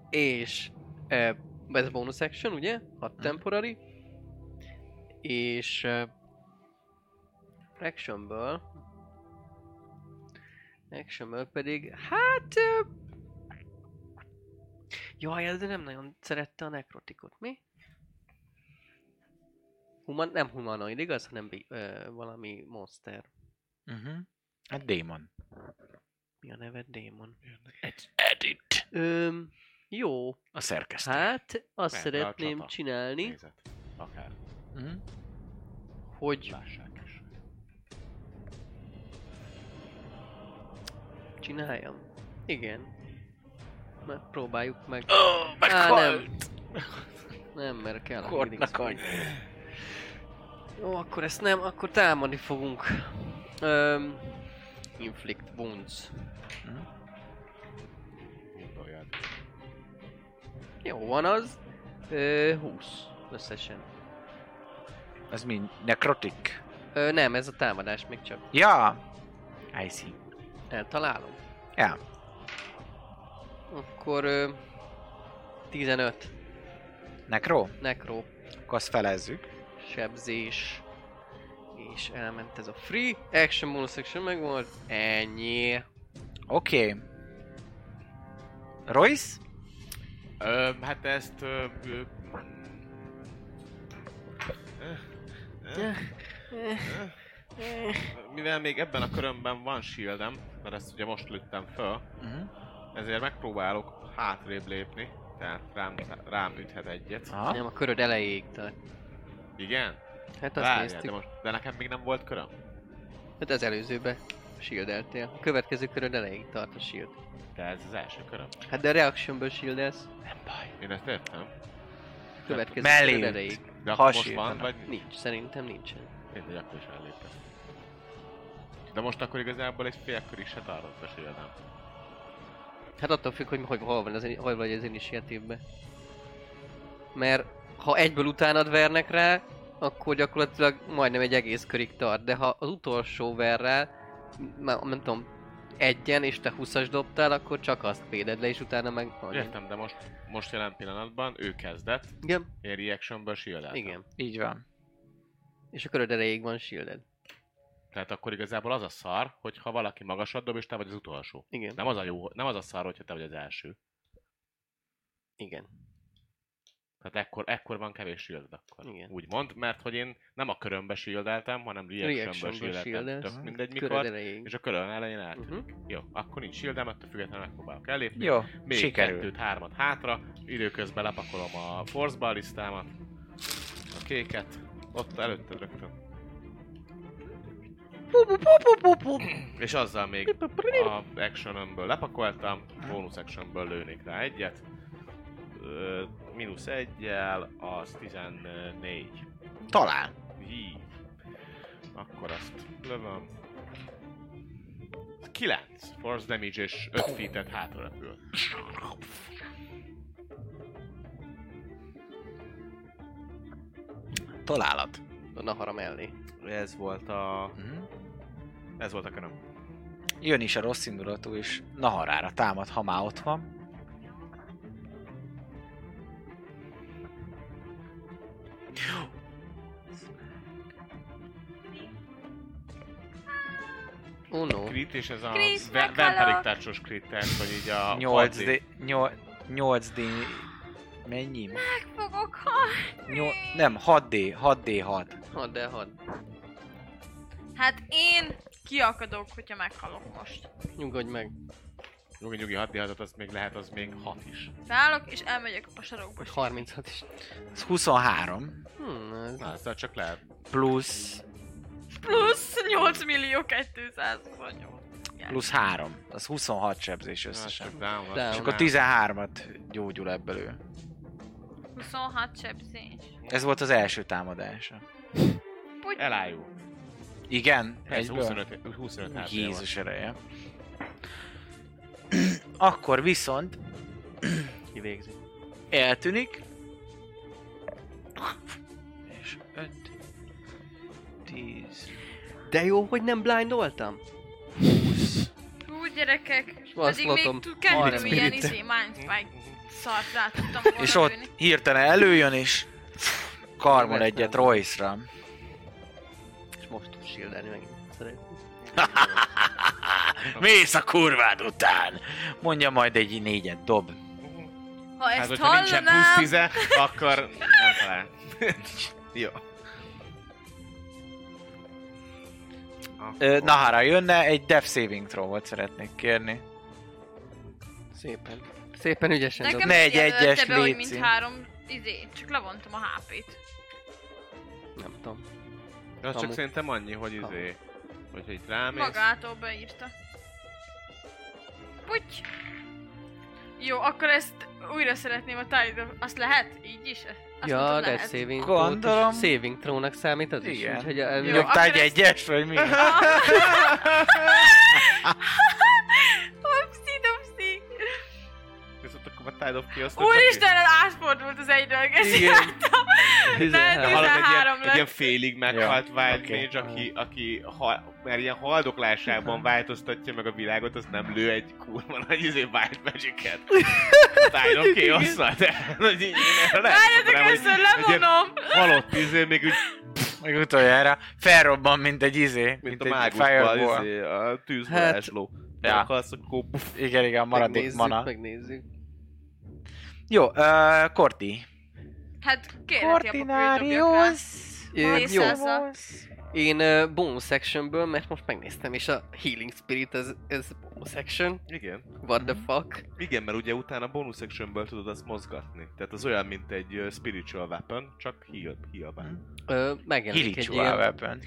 És eh, ez bonus action, ugye? 6 temporary. És eh, actionből actionből pedig, hát... Jaj, ez nem nagyon szerette a nekrotikot, mi? Human, nem humanoid, igaz? Hanem ö, valami monster. Uh-huh. Hát démon. Mi a neve? Démon. Edit. Öm, jó. A szerkesztő. Hát azt a szeretném csata. csinálni, Nézet. Akár. Uh-huh. hogy Lássák is. csináljam. Igen. Megpróbáljuk meg. Ó, Á, nem. Nem, mert kell. a Kortnak spell. Jó, akkor ezt nem, akkor támadni fogunk. Öm, inflict wounds. Gondoljad. Jó van az. Ö, 20 összesen. Ez mind nekrotik. Ö, nem, ez a támadás még csak. Ja! I see. Eltalálom. Ja. Akkor ö, 15. Nekro? Necro, Akkor azt felezzük. sebzés. És elment ez a free. Action bonus action meg volt. Ennyi. Oké. Okay. Royce? Ö, hát ezt... Ö, ö, mivel még ebben a körömben van shieldem, mert ezt ugye most lőttem föl, Uh-huh. Ezért megpróbálok hátrébb lépni, tehát rám, rám üthet egyet. Aha. Nem, a köröd elejéig tart. Igen? Hát azt Várjál, néztük. de, most, de nekem még nem volt köröm. Hát az előzőbe shieldeltél. A következő köröd elejéig tart a shield. De ez az első köröm. Hát de reactionből shieldelsz. Én ezt értem. A következő Mellé köröd elejéig. De akkor most van, vagy Nincs, szerintem nincsen. Mindegy, akkor is elléptem. De most akkor igazából egy fél kör is se tartott a shieldem. Hát attól függ, hogy, hogy hol, van az, hol vagy az initiatívben. Mert ha egyből utánad vernek rá, akkor gyakorlatilag majdnem egy egész körig tart. De ha az utolsó verrel, már nem tudom, egyen és te 20-as dobtál, akkor csak azt véded le, és utána meg... Értem, de most, most jelen pillanatban ő kezdett, Igen, én reactionből shieldeltem. igen. Így van. És a köröd elejéig van shielded. Tehát akkor igazából az a szar, hogyha valaki magasat dob, és te vagy az utolsó. Igen. Nem az a jó, nem az a szar, hogyha te vagy az első. Igen. Tehát ekkor, ekkor van kevés shield akkor. Igen. Úgymond, mert hogy én nem a körömbe shieldeltem, hanem Reactionből shieldeltem. Tök mindegy mikor. És a körön elején eltűnik. Mhm. Jó, akkor nincs shieldem, ettől függetlenül megpróbálok ellépni. Jó, Még sikerül. kettőt, hármat hátra, időközben lepakolom a force ballisztámat, a kéket, ott előtted rögtön. És azzal még a actionömből lepakoltam, bonus actionből lőnék rá egyet. Ö, mínusz egyel, az 14. Talán. Hí. Akkor azt lövöm. 9 force damage és 5 feet-et hátra repül. Találat. A Nahara mellé. Ez volt a... Mhm. Ez volt a köröm. Jön is a rossz indulatú, és Naharára támad, ha már ott van. Oh no. Crit, és ez a! Vampiric touch-os crit, tehát hogy így a 8D... 8D... Mennyi? Meg fogok halni. Nyol, nem, 6D, 6D6. Hadd el, hadd. Hát én kiakadok, hogyha meghalok most. Nyugodj meg. Nyugi, nyugi, 6 d az még lehet, az még 6 is. Felállok, és elmegyek a sarokba. Vagy 36 is. Ez 23. Hmm, ez... Na, ezzel csak lehet. Plusz... Plusz 8 millió 228. Plusz 3. Az 26 sebzés Na, összesen. csak down, Down. És akkor 13-at gyógyul ebből ő. 26 sebzés. Ez volt az első támadása. Elájú. Igen? Persze, Egyből? 25, 25 HP Jézus ereje. Akkor viszont Kivégzi. eltűnik. És 5, 10, De jó, hogy nem blindoltam. 20. Hú, gyerekek. Pedig még harminc. ilyen izé, mindspike szart rá tudtam volna És ott hirtelen előjön, és karmol egyet Royce-ra. Most tud shieldelni meg. Szeretném. Mész a kurvád után! Mondja majd egy négyet, dob. Ha Hát, ezt hogyha nincsen plusz 10 akkor nem talál. Jó. Akkor- Nahara jönne, egy death saving throw-ot szeretnék kérni. Szépen. Szépen ügyesen nekem Ne egy egyes be, hogy mint három izé, csak levontam a HP-t. Nem tudom. De az csak Kamu. szerintem annyi, hogy izé... Hogyha itt rámész... Magától beírta. Puty! Jó, akkor ezt újra szeretném a Tidal. Azt lehet? Így is? Azt ja, mondtad, de saving Gondolom. Saving throw-nak számít az is. Igen. Úgyhogy el- Jó, Nyugtál egy akkor ezt- egyes, vagy mi? Akkor a Tide of Chaos... Úristen, átfordult az egyről, geszi Igen. Nem, Hallod, egy 13 ilyen, egy ilyen félig meghalt Ja, Wild oké. Mage, aki, aki ha, mert ilyen haldoklásában változtatja meg a világot, az nem lő egy kurva nagy izé Wild Magic-et. Tide of Chaos-szal, de Várjatok, először egy levonom! halott izé, még úgy, Meg utoljára felrobban, mint egy izé, mint, mint a egy mágusban, fireball. izé, a Hát- tűzvarázsló. Ja. Ja. Akarsz, akkor puff. Igen, igen, maradék Megnézzük, mana. megnézzük. Jó, uh, Korti. Hát kérlek. Kortinarius. Én uh, bonus actionből, mert most megnéztem, és a Healing Spirit, ez, ez bonus action. Igen. What the fuck? Igen, mert ugye utána bonus actionből tudod azt mozgatni. Tehát az olyan, mint egy ö, spiritual weapon, csak heal, heal van. Ö, megjelenik egy ilyen weapon.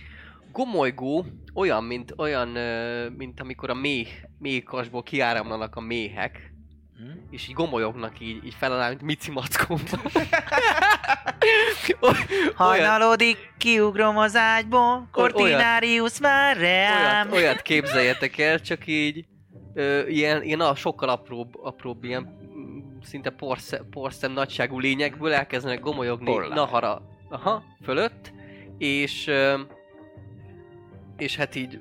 gomolygó, olyan, mint, olyan, ö, mint amikor a méh, méhkasból kiáramlanak a méhek? És így gomolyognak így, így feláll, mint Mici Mackóban. olyan, Hajnalodik, kiugrom az ágyból, Cortinarius már reám. olyat, olyat képzeljetek el, csak így ö, ilyen, ilyen a sokkal apróbb, apróbb ilyen mm, szinte porszem, porszem nagyságú lényekből elkezdenek gomolyogni Porlány. Nahara aha, fölött, és ö, és hát így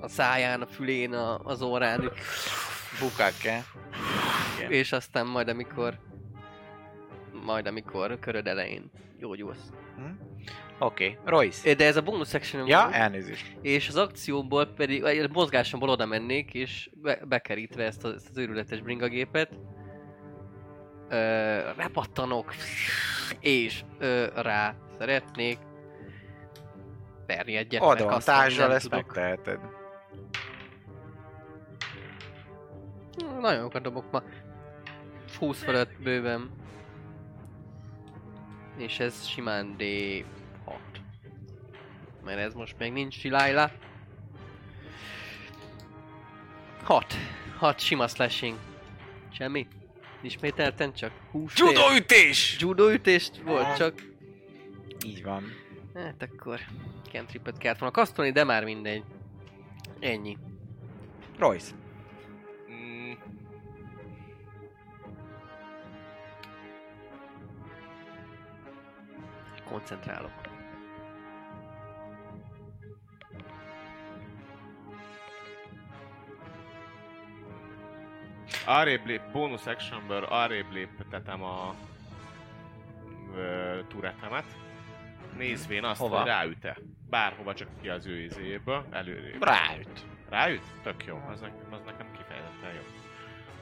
a száján, a fülén, a, az órán, Bukake. Igen. és aztán majd amikor majd amikor köröd elején gyógyulsz. Oké, okay. Royce. De ez a bonus section Ja, elnézést. és az akcióból pedig, vagy a mozgásomból oda mennék, és be, bekerítve ezt, a, ezt az őrületes bringagépet, ö, repattanok, és ö, rá szeretnék azt, amit Advantással nem ezt tudok. megteheted. Nagyon jókat dobok ma. 20 fölött bőven. És ez simán D6. Mert ez most még nincs Silájla. 6. 6 sima slashing. Semmi? Ismételten csak 20 ér. Judoütés! Judo ütést volt csak. Így van. Hát akkor cantripet kellett volna kasztolni, de már mindegy. Ennyi. Royce. Koncentrálok. arrébb lép, bónusz actionből arrébb léptetem a ö, turetemet. Nézvén azt, Hova? hogy ráüt-e. Bárhova, csak ki az ő izéből, előrébb. Ráüt. Ráüt? Tök jó, az, ne, az nekem kifejezetten jó.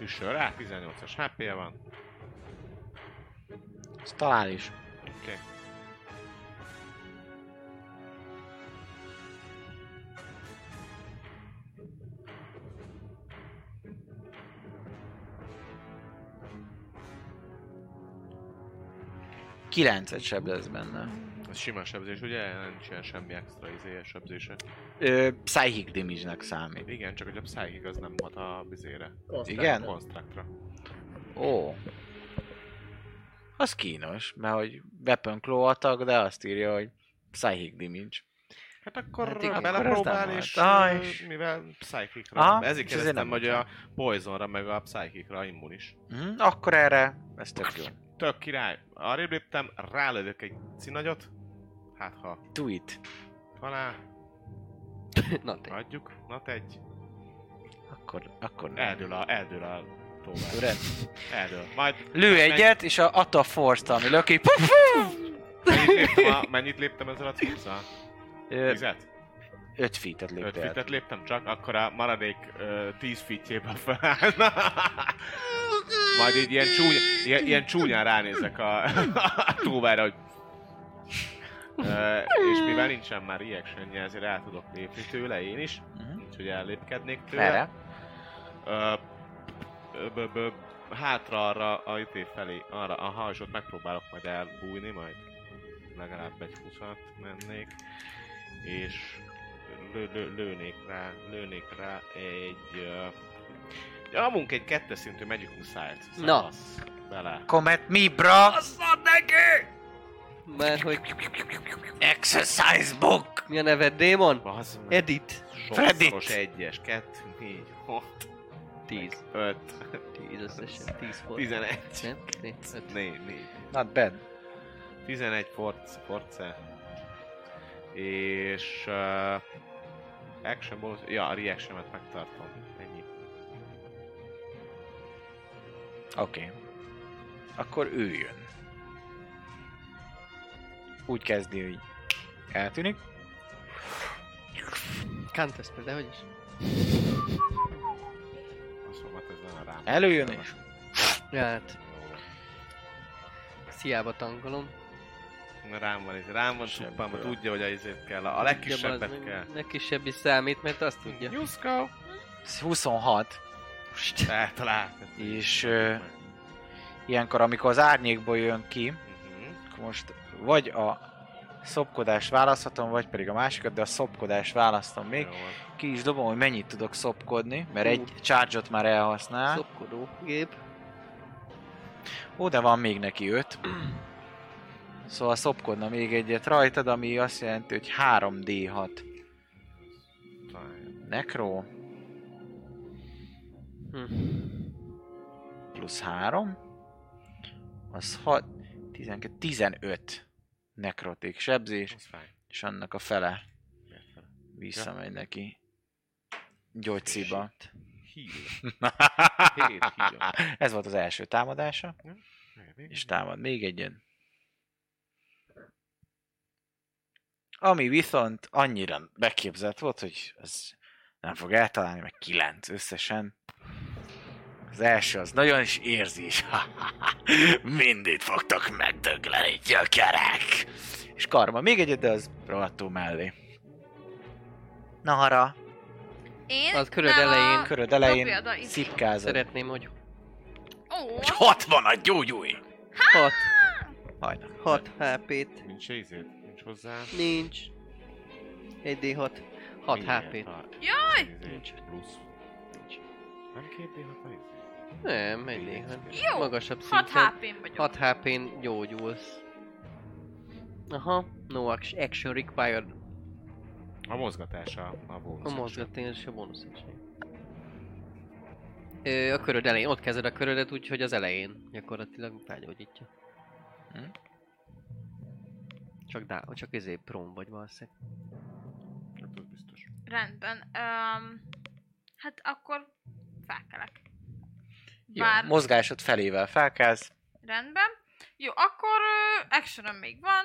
Üssön rá, 18-as hp van. Ez talán is. Oké. Okay. Kilencet seb lesz benne. Ez sima sebzés, ugye? Nincs ilyen semmi extra izé, sebzése. Ö, psychic damage-nek számít. Igen, csak hogy a Psychic az nem hat a bizére. Igen? Constructra. Ó. Az kínos, mert hogy Weapon Claw attack, de azt írja, hogy Psychic damage. Hát akkor Hát igen, belepróbál, nem és. Ah, mivel Psychicra. Aha, Ezért kérdeztem, hogy a Poisonra meg a Psychicra immunis. Hm, akkor erre, ez tök jó. Tök király. Arrébb léptem, rálövök egy cinagyot. Hát ha Do it. talán, Na te. adjuk. Na egy. Akkor, akkor nem. Eldől a, eldől a tovább. Tudod? Eldől. Majd Lő egyet, és a, attól a force ami löki. Mennyit léptem, a, mennyit léptem ezzel a cucccal? Ö, Tizet? Öt feet-et Öt léptél. fitet léptem csak, akkor a maradék uh, 10 fitjében felállna. Majd így ilyen, csúny, ilyen, ilyen csúnyán ránézek a, a túvára, hogy... Uh, és mivel nincsen már reaction ezért el tudok lépni tőle én is, Mhm. úgyhogy ellépkednék tőle. Merre? Hátra arra a ité felé, arra, aha, és ott megpróbálok majd elbújni, majd legalább egy 20 mennék, és lő, lő, lőnék rá, lőnék rá egy... Uh, nyomunk egy kettes szintű Magic Missiles. Na. Bele. Comet me, bra! Mert hogy Exercise book! mi a neved, Démon? Bazd meg. Edit. Fredit. Sokszoros egyes, kettő, négy, hat, 10. öt, 10 összesen. 10 volt. tizenegy, Nem? Né- öt. négy, négy. Not bad. 11 forc, force. És... Uh, action bonus... Ja, a reactionet megtartom. Ennyi. Oké. Okay. Akkor ő jön. Úgy kezdi, hogy eltűnik. Contest, de hogy is? Hát ez nem rám. Előjön és... Ja, hát. Sziába tankolom. Rám van, ez rám van csuppám, tudja, hogy a izét kell. A legkisebbet meg, kell. Legkisebb is számít, mert azt tudja. Juszka! 26. Eltalált. És, ö, Ilyenkor, amikor az árnyékból jön ki, akkor most vagy a szopkodás választhatom, vagy pedig a másikat, de a szopkodás választom még. Jó. Ki is dobom, hogy mennyit tudok szopkodni, mert Ú. egy charge-ot már elhasznál. Szopkodó gép. Ó, de van még neki öt. Szóval szopkodna még egyet rajtad, ami azt jelenti, hogy 3D6 Talán. nekro Hm. plusz 3, az 6, 12, 15 nekrotik sebzés, és annak a fele visszamegy neki. Heal. Hét heal. Ez volt az első támadása, és támad még egyen. Ami viszont annyira beképzelt volt, hogy ez nem fog eltalálni, meg 9 összesen. Az első az nagyon is érzi is. Mindig fogtok megdögleni, gyökerek! És karma még egyet, de az rohadtul mellé. Nahara, Én Az köröd nem elején. a... köröd elején szipkázod. Szeretném, hogy Ó, És 60 a gyógyulj! 6, Majdnem. 6 HP-t. Nincs izét, nincs hozzá. Nincs. 1D6. 6 Miért? HP-t. A- Jaj! Nincs. Plusz. Nincs. Nem két D6 a izé? Nem, 1D6. Jó, Magasabb 6 szinten. HP-n vagyok. 6 HP-n gyógyulsz. Aha, no ac- action required. A mozgatása a bónusz. A mozgatás a bónusz. Ö, a köröd elején, ott kezded a körödet, úgyhogy az elején gyakorlatilag felgyógyítja. Hm? Csak dá, csak izé prom vagy valószínűleg. Hát az biztos. Rendben. Um, hát akkor felkelek. Jó, Bár mozgásod felével felkelsz. rendben. Jó, akkor uh, actionom még van.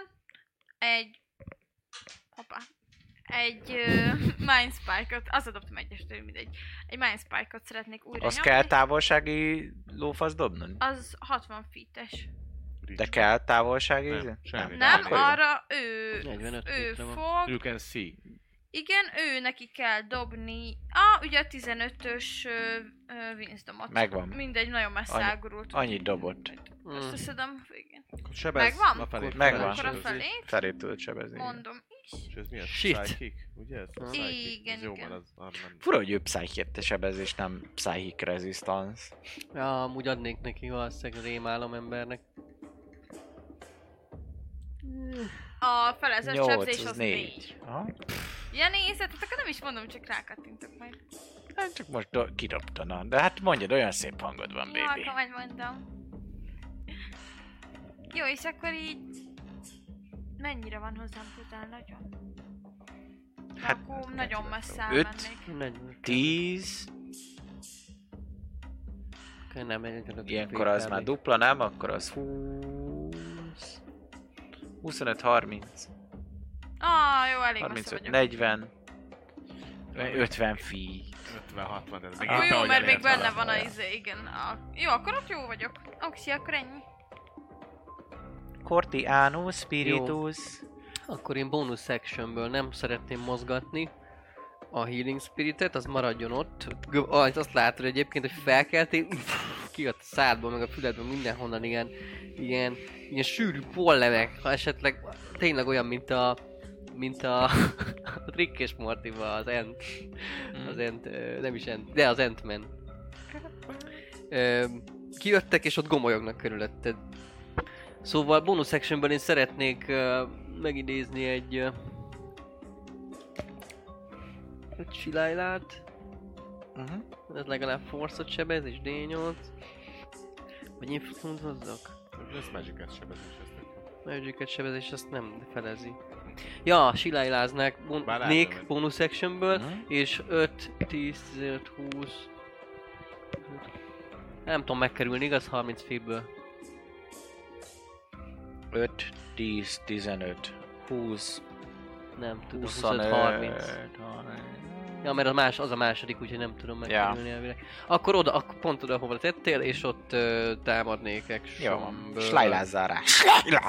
Egy... Hoppá. Egy uh, Mind Spike-ot, az adottam egyestől, mindegy. Egy Mind Spike-ot szeretnék újra Azt nyomni. kell távolsági lófasz dobnod? Az 60 feet-es. De kell távolsági? Nem, semmi. Nem, akkor jó. arra ő, 45 ő van. fog. You can see. Igen, ő neki kell dobni. Ah, ugye a 15-ös ö, ö. Megvan. Mindegy, nagyon messze Annyi- elgurult. Annyit dobott. Mm. Összeszedem végén. Sebez, Megvan? Megvan. Akkor a sebez. felé, Felé tudod sebezni. mondom is. És ez mi az? Shit. Psychic? Ugye ez? Igen, Psychic. Ez jó, igen. mert az arra nem... Fura, hogy ő psychic sebezés, nem psychic resistance. Ja, amúgy adnék neki valószínűleg rémálom embernek. A felezett 8, sebzés az az 4. 4. Aha. Ja, nézed, hát akkor nem is mondom, csak rákattintok majd. Hát csak most do- kidobtana. De hát mondjad, olyan szép hangod van, Jó, baby. akkor majd mondom. Jó, és akkor így... Mennyire van hozzám közel? Nagyon? Hát, akkor nagyon messze elmennék. 40. 10, Okay, nem, egy ilyenkor az már dupla, nem? Akkor az 20... 25, 30, Ah, jó, elég messze 35, vagyok. 40, 50 fi. 50-60, ez még éppen, jó, mert még benne van a izé, igen. A... Jó, akkor ott jó vagyok. Oxi, akkor ennyi. Corti anus spiritus. Akkor én bonus sectionből nem szeretném mozgatni a Healing Spiritet, az maradjon ott. Ah, azt látod egyébként, hogy felkeltél, kijött a szádból, meg a füledből, mindenhonnan ilyen, ilyen, ilyen sűrű pollevek, ha esetleg tényleg olyan, mint a mint a, a Rick és Mortyba az Ent. Az Ent, nem is Ent, de az Ant-Man. Ö, Kijöttek és ott gomolyognak körülötted. Szóval bonus sectionből én szeretnék uh, megidézni egy... Uh, egy Silailát. Uh-huh. Ez legalább force sebez és D8. Vagy influence hozzak? Ez Magic-et sebezés, ez tök jó. Magic sebezés azt nem felezi. Ja, silájláznák bon- látom, bonus actionből, Mhm. és 5, 10, 15, 20... Nem tudom megkerülni, igaz? 30 feetből. 5, 10, 15, 20, Nem tudom, 25, 25, 30. Ja, mert az, más, az a második, úgyhogy nem tudom megkerülni elvileg. Akkor oda, akkor pont oda, hova tettél, és ott ö, támadnék Jó, actionből. slajlázzál rá. Slajlá!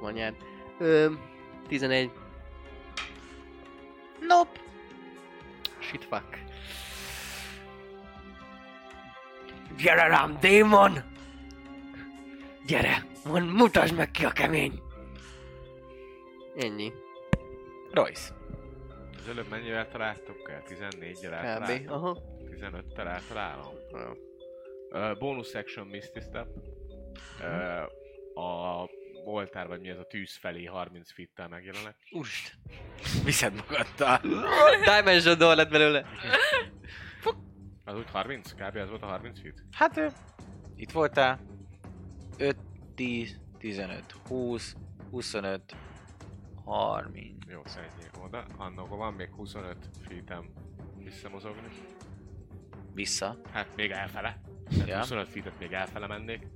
Anyád. Ö, 11. Nope. Shit fuck. Gyere rám, démon! Gyere, mond, mutasd meg ki a kemény! Ennyi. Royce. Az előbb mennyivel találtok el? 14-jel Kb. eltaláltam? Aha. 15-tel eltalálom? Uh, bonus section Misty Step. Uh, a oltár, vagy mi ez a tűz felé 30 feet-tel megjelenek. Úristen. Viszed magaddal. Dimension door lett belőle. Az úgy 30? Kb. ez volt a 30 feet? Hát ő, itt voltál. 5, 10, 15, 20, 25, 30. Jó, szeretnék oda. Annak van még 25 feet-em visszamozogni. Vissza. Hát még elfele. Tehát Ja. 25 feet még elfele mennék.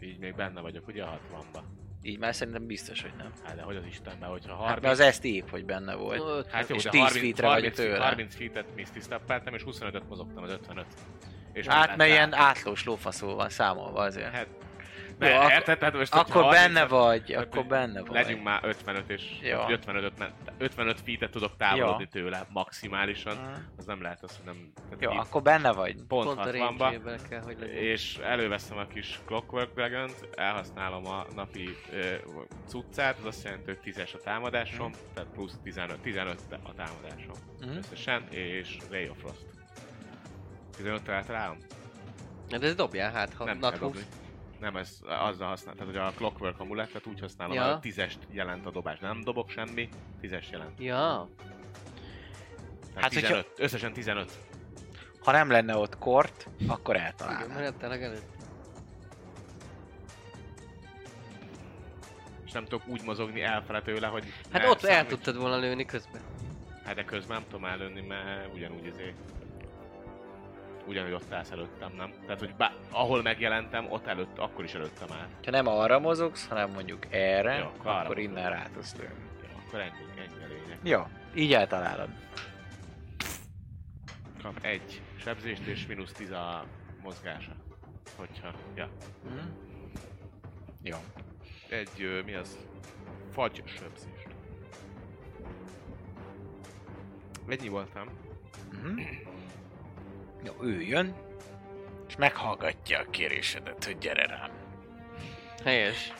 Így még benne vagyok, ugye a 60-ba. Így már szerintem biztos, hogy nem. Hát de hogy az Istenben, hogyha Hát 30... mert az ezt épp, hogy benne volt. Öt- Hát jó, és de 10 30, feetre vagy 30, tőle. 30 feet-et Misty steppeltem, és 25-öt mozogtam az 55. És Hát mert ilyen átlós lófaszó van számolva azért. Hát, Jó, de, akkor- érted? Tehát most, Akkor 30 benne vagy, tehát, akkor benne vagy. Legyünk már 55 és Jó. vagy 55, men- 55 feet-et tudok távolodni tőle maximálisan. Mhm. Az nem lehet az, hogy nem... Jó, így akkor benne vagy. pont, Pont a 60-ba. range kell, hogy legyen. És előveszem a kis Clockwork dragon elhasználom a napi ö, cuccát, az azt jelenti, hogy 10-es a támadásom, tehát plusz 15, 15 a támadásom Mhm. összesen, és Ray of Frost. 15 általában? De ez dobjál hát, ha nem kell dobni. Nem, ez azzal használ, tehát hogy a Clockwork amulettet úgy használom, Ja. hogy 10-est jelent a dobás. Nem dobok semmi, 10-es jelent. Ja, Tehát Hát, hogyha- 15, összesen 15. Ha nem lenne ott kort, akkor igen, eltalálnám. mert tényleg előtt. És nem tudok úgy mozogni elfele tőle, hogy Hát ott el számíts- tudtad volna lőni közben. Hát de közben nem tudom előni, mert ugyanúgy izé... Ugyanúgy ott állsz előttem, nem? Tehát, hogy bá, ahol megjelentem, ott előtt, akkor is előttem áll. Ha nem arra mozogsz, hanem mondjuk erre, Jó, akkor akkor innen rá tudsz lőni. Jó, akkor ennyi, ennyi a lényeg. Jó, így eltalálod. Kap egy sebzést és mínusz 10 a mozgása. Hogyha, ja. Mhm. Jó. Egy, mi az? Fagy sebzést. Ennyi voltam. Mhm. Jó, ő jön, és meghallgatja a kérésedet, hogy gyere rám, Helyes.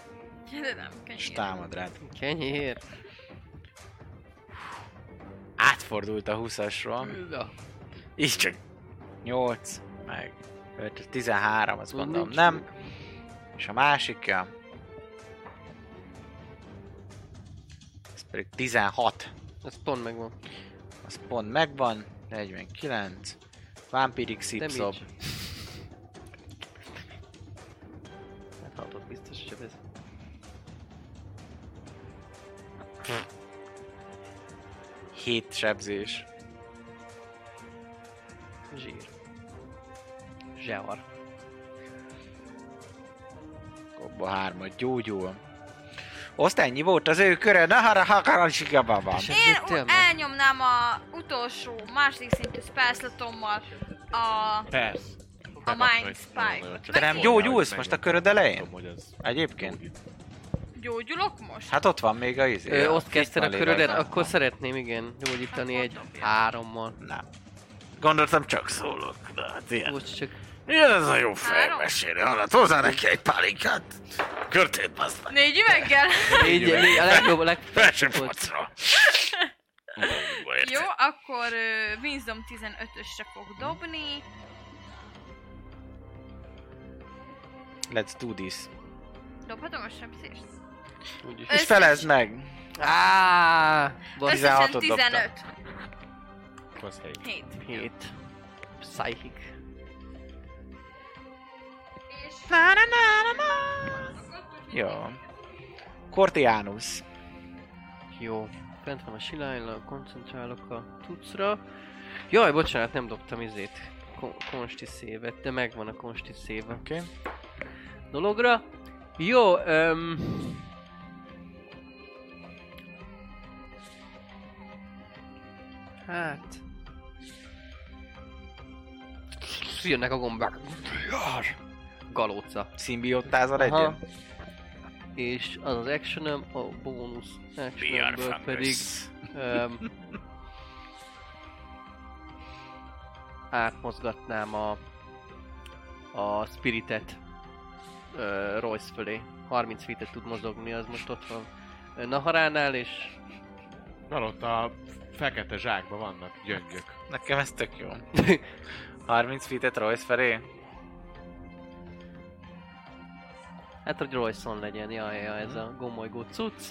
Nem, és kenyér. támad rád. Kenyér. Átfordult a 20-asról, Na. így csak 8, meg 5, 13, azt Nincs nem. meg. És a másikja, ez pedig 16, Ez pont megvan. az pont megvan, 49, Vampiric Szipszob. Hát hallott biztos, hogy ez. hét sebzés. Zsír. Zsevar. Abba hármat gyógyul. Azt ennyi volt az ő köre, ne harra hakaransikababa. És ez Én elnyomnám a utolsó, második szintű spellslotommal a... Persze. A Mind Spike. Te nem gyógyulsz most a köröd elején? Egyébként? Gyógyulok most? Hát ott van még a izé. Ö, a ott kezdted a körödet, akkor szeretném igen gyógyítani egy hárommal. Nem. Gondoltam csak szólok, de hát ilyen. Most csak Ilyen ez a jó Három? fejmesélő, hallod, hozzá neki egy pálinkát. Körtét baszd meg. Négy üveggel? négy, négy, a legjobb, a Felső legjobb. focra. Jó, akkor uh, Wisdom 15-ösre fog dobni. Let's do this. Dobhatom a sebzést? Úgyis. És felezd meg. Áááá! Összesen 16-ot 15. Az hely. 7. hét. Psychic. És... Jó. Cortianus. Jó. Bent van a silájla, koncentrálok a tucra. Jaj, bocsánat, nem dobtam izét. Ko- konsti szévet, de megvan a konsti széve Oké. Okay. dologra. Jó, öm... Hát... Jönnek a gombák. Galóca. Szimbiótázal Aha. egyet? És az az actionem, a bónusz Actionemből pedig öm, átmozgatnám a, a spiritet ö, Royce fölé. 30 feet tud mozogni, az most ott van Naharánál, és Van ott a fekete zsákban vannak gyöngyök. Nekem ez tök jó. 30 feet-et Royce felé? Hát hogy Royce-on legyen, ja, ja, ez a gomolygó cucc.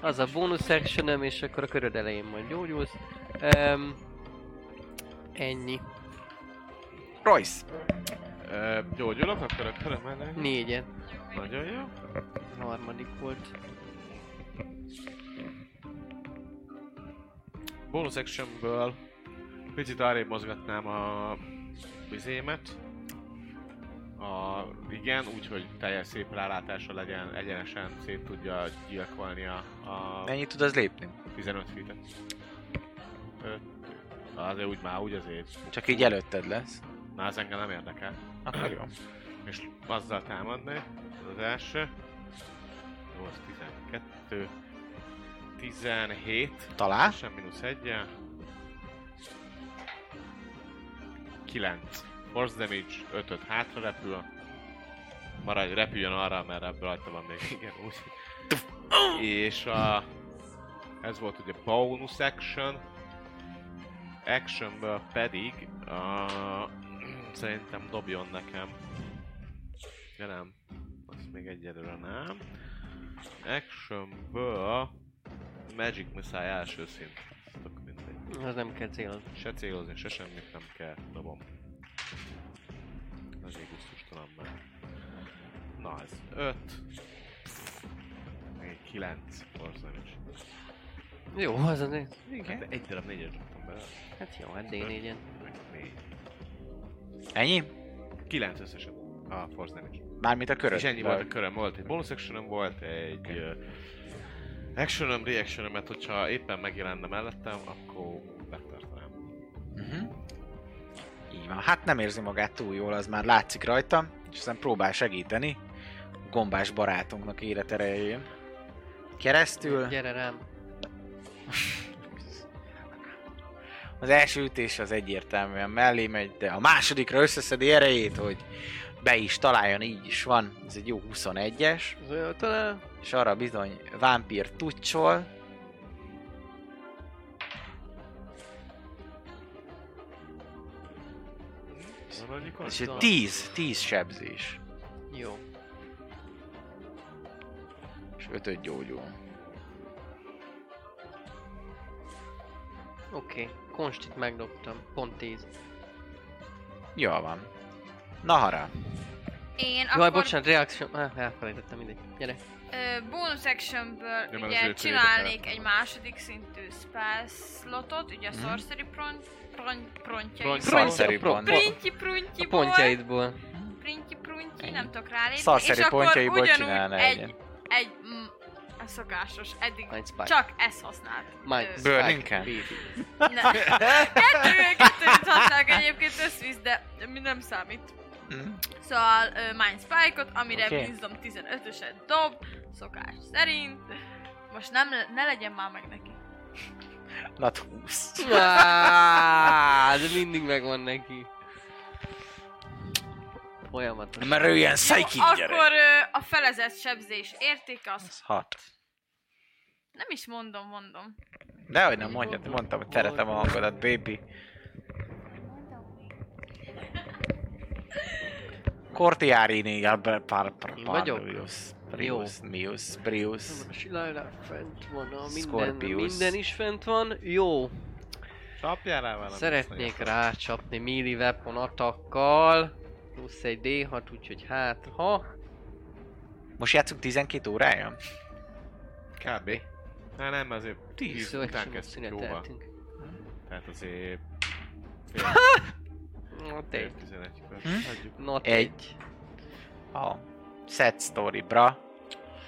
Az a bonus actionem, és akkor a köröd elején majd gyógyulsz. Um, ennyi. Royce. Ö, gyógyulok, akkor a körömmel Négyen. Nagyon jó. Harmadik volt. Bonus actionből picit arrébb mozgatnám a vizémet. A, igen, úgyhogy teljes szép rálátása legyen, egyenesen szét tudja gyilkolni a, a Mennyit tud az lépni? 15 feet-et. Öt. Azért úgy már úgy azért. Csak így előtted lesz. Na, az engem nem érdekel. Akkor jó. És azzal támadni. Ez az első. Jó, az 12. 17. Talál? Sem mínusz egyen. 9. Force damage, 5 5 hátra repül. Maradj, repüljön arra, mert ebből rajta van még, igen, úgy. És a... Ez volt ugye bonus action. Actionből pedig a... Szerintem dobjon nekem. Ja nem. Azt még egyelőre nem. Actionből Magic Missile első szint. Az nem kell célod. Se célozni, se semmit nem kell, dobom. Azért gusztustalan már. Na ez 5. Még 9 force damage. Jó, az a néz. Igen. De egy darab négyet dobtam bele. Hát jó, hát D4-en. Meg 4. Ennyi? 9 összesen a force damage. Mármint a köröd. És ennyi volt a köröm. Volt egy bonus actionom, volt egy okay. uh, actionom, reactionom, mert hogyha éppen megjelenne mellettem, akkor megtartanám. Uh-huh. Így van. Hát nem érzi magát túl jól, az már látszik rajta, és aztán próbál segíteni gombás barátunknak életerején. Keresztül. Gyere rám. Az első ütés az egyértelműen mellé megy, de a másodikra összeszedi erejét, hogy be is találjon, így is van. Ez egy jó 21-es, Az olyan talán. és arra bizony vámpír tucsol. És kost? egy 10, 10 sebzés, Jó. és 5 gyógyul. Oké. Okay. Konstit megdobtam. Pont 10. Jól van. Nahara. Én Jaj, akkor bocsánat, reaction. Ah, elfelejtettem mindegy. Gyere. Bonus actionből Ja, ugye csinálnék egy második szintű spell slotot, ugye a Mhm. sorcery pront, pront, prontjai. Pront- Sorcery A pruntyiból. pontjaidból. Printyi pruntyi, Ennyi. nem tudok rálépni. Sorcery és akkor pontjaiból ugyanúgy csinálna egy, egyet. egy, mm, a szokásos, eddig csak ezt használt. Mind Ö, Burning can? Kettő, kettőt használok egyébként összvisz, de mi nem számít. Mm. Szóval uh, Mind Spike-ot, amire okay. Wisdom 15-öset dob, szokás szerint. Most nem, ne legyen már meg neki. Nat 20. Áááá, de mindig megvan neki. Folyamatos. Mert ő ilyen Jó, psychic gyerek. akkor ö, a felezett sebzés értéke az... Az 6. Nem is mondom, mondom. Dehogy nem mondjad, mondtam, hogy szeretem a hangodat, baby. Cortiárini, a par, par? Prius, Prius, Mius, Prius. A Silajlá fent van, a minden, Scorpius. minden is fent van. Jó, Csapjál rá valami. szeretnék rácsapni melee weapon attakkal. Plusz egy D6, úgyhogy hát, ha... Most játszunk 12 órája? Kb. Hát nem, azért 10 Tíz után kezdtük jóval. Tehát azért... Na, Fél te 11 kör. Hm? Not Egy. A set story, bra.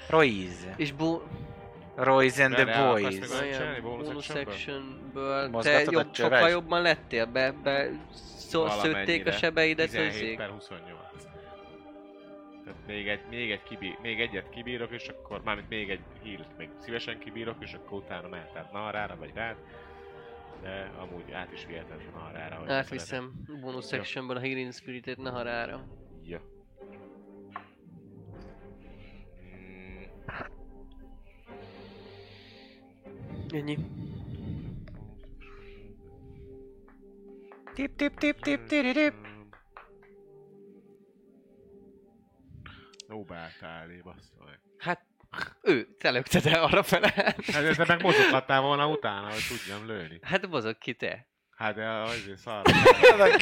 Roiz. És bo... Roiz and the boys. Bonus actionből. Te jobb, sokkal jobban lettél, be, be szó, szőtték a sebeidet 17 hozzék. per 28. Tehát még, egy, még, egy kibí, még egyet kibírok, és akkor mármint még egy heal még szívesen kibírok, és akkor utána mehet át Narára vagy rád. De amúgy át is viheted Narára, hogy Átviszem bonus Jó. actionből a Healing Spirit-et Naharára. Ja. Mm, Ennyi. Tip, tip, tip, tip, tip, Jó beálltál, bassza meg. Hát, ő, te lökted el arra fele. Hát de meg mozoghattál volna utána, hogy tudjam lőni. Hát mozog ki te. Hát de azért szar.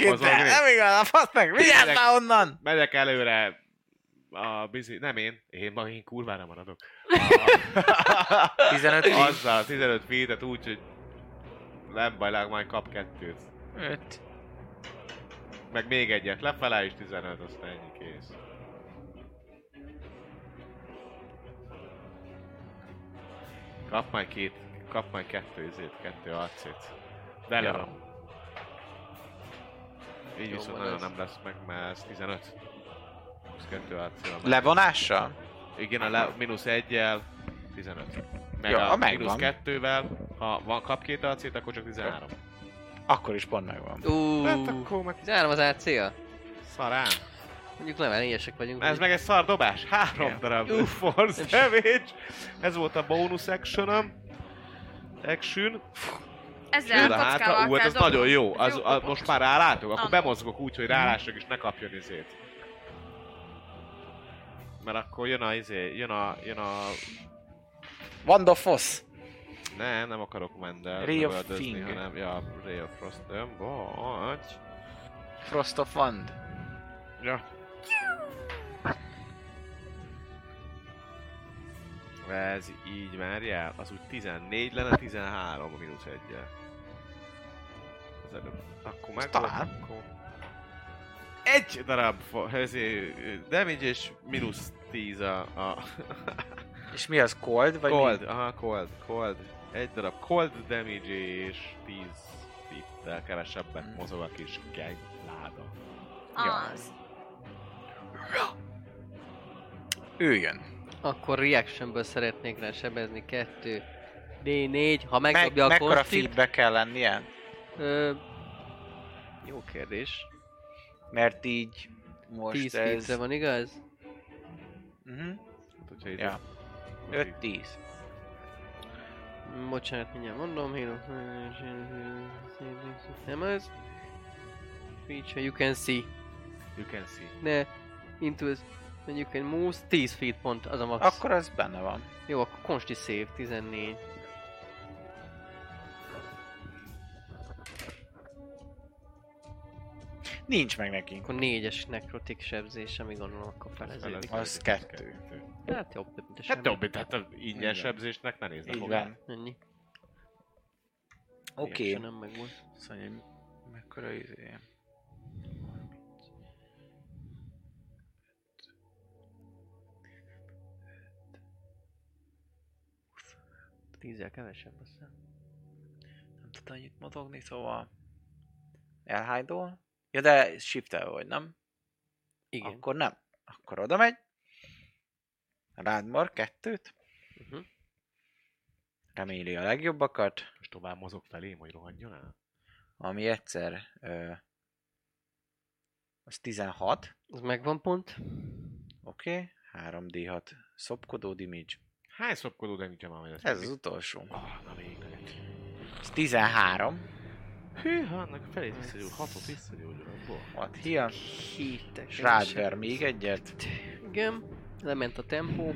Mozog, nem igaz, a fasz meg, vigyázz már onnan! Megyek előre a bizi... Nem én, én ma én kurvára maradok. 15 Azzal 15 feet úgy, hogy nem baj, majd kap kettőt. 5. meg még egyet lefele, és 15, aztán ennyi kész. Kap majd két, kap majd kettő izét, kettő acét. De Ja. ja. Így Jó viszont nagyon ez. nem lesz meg, mert ez 15. Plusz kettő acél. Levonással? Igen, a le, mínusz egyel 15. Meg Jó, a ha mínusz kettővel, ha van, kap két acét, akkor csak 13. Akkor is pont megvan. Hát akkor meg 13 az AC-ja? szarán. Mondjuk nem elégések vagyunk. Ez meg egy szar dobás, három Igen. darab Uff. force damage. Ez volt a bonus actionom. Action. Ezzel Oda a hátra. Ú, hát ez nagyon jó. Az, jó a, kopott. most már rálátok, akkor Ah. bemozgok úgy, hogy rálássak és ne kapjon izét. Mert akkor jön a izé, jön a, jön a... Wand of Foss. Ne, nem akarok Mendel Ray of Finger. hanem... Ja, Ray of Frost, nem vagy... Frost of Wand. Ja. Ez így várjál, az úgy 14 lenne, 13 a mínusz 1 Az előbb. Akkor meg talán. akkor... Egy darab ezért, damage és mínusz 10 a, a És mi az? Cold? Vagy cold, Mi? aha, cold, cold. Egy darab cold damage és 10 feet kevesebbet Mm. mozog a kis láda. Az. Ő jön. Akkor reactionből szeretnék rá sebezni 2 D4, ha Meg, megdobja a mekkora konstit... feedbe kell lennie? Ö, jó kérdés. Mert így most 10 ez... van, igaz? Uh-huh. Hát, Ja. 5-10. Bocsánat, mindjárt mondom. Nem az. Feature, you can see. You can see. Ne, into when you can move, 10 feet pont, az a max. Akkor az benne van. Jó, akkor konsti save, 14. Nincs meg neki. Akkor 4-es nekrotik sebzés, ami gondolom akkor feleződik. Az kettő. Hát jobb, mint a Hát semmi. jobb, tehát a ingyen Igen. sebzésnek ne hozzá. van. Ennyi. Oké. Reaction Nem megvolt. Szóval, mekkora izé. Tízzel kevesebb aztán. Nem tud annyit mozogni, szóval... Elhájdol. Ja, de shift vagy, nem? Igen. Akkor nem. Akkor oda megy. Rád mar kettőt. Uh-huh. Reméli a legjobbakat. És tovább mozog felé, hogy rohadjon el? Ami egyszer... Ö, az 16. Az megvan pont. Oké. Okay. 3D6 szopkodó damage. Hány szopkodó damage van, ezt Ez az utolsó. Ah, na végre. Ez 13. Hűha, annak a felét visszagyúl, hatot visszagyúl abból. What here? Hétek. És rád ver még egyet. Igen. Lement a tempó.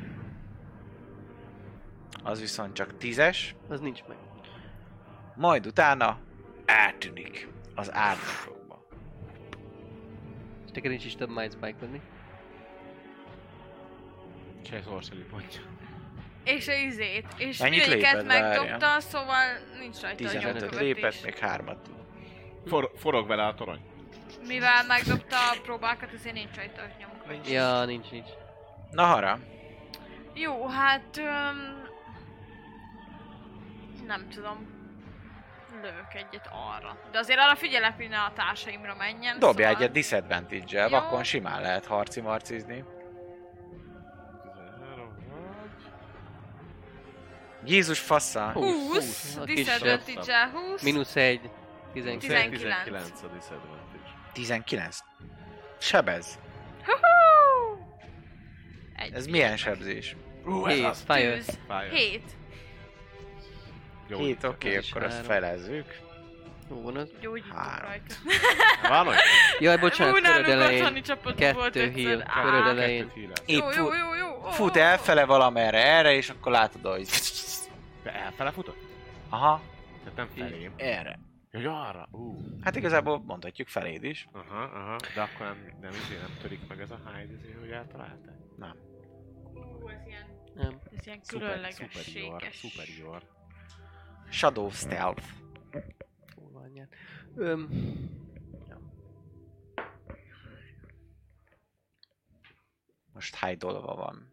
Az viszont csak 10-es. Az nincs meg. Majd utána eltűnik az árnyékokba. És neked nincs is több mind spike Se egy sorcery pontja. És a izét. És Mennyit mindegyiket megdobta, szóval nincs rajta a 15 nyomkövetés. lépett, még 3-at tud. For, forog vele a torony. Mivel megdobta a próbákat, ezért nincs rajta a nyomkövetés. Ja, nincs, nincs. Na hara. Jó, hát... Öm, nem tudom. Lövök egyet arra. De azért arra figyelek, hogy ne a társaimra menjen. Dobja szóval... egyet disadvantage-el, vakon simán lehet harci-marcizni. Jézus fassa! 20, A kis disadvantage 20. Mínusz egy. 19. 19. 19 a disadvantage. 19. Sebez. Huhu! Egy Ez milyen sebzés? Ú, Hét, fire. Tűz. Fire. 7. Jó, 7, oké, ez akkor azt felezzük. Jó van az. Gyógyítok Három. rajta. Van olyan? Jaj, bocsánat, Ú, köröd elején. Kettő Á, köröd elején. Jó, jó, jó, jó. fut elfele valamerre erre, és akkor látod, hogy... De elfele futott? Aha. Tehát nem felém. Erre. Hogy arra? Ú. Hát igazából mondhatjuk feléd is. Aha, aha. De akkor nem, nem, izé, nem törik meg ez a hide, izé, hogy eltaláltál? Nem. Ú, ez ilyen... Nem. Ez ilyen különleges, superior, superior. Shadow Stealth. Hol van Öm, most hájdolva van.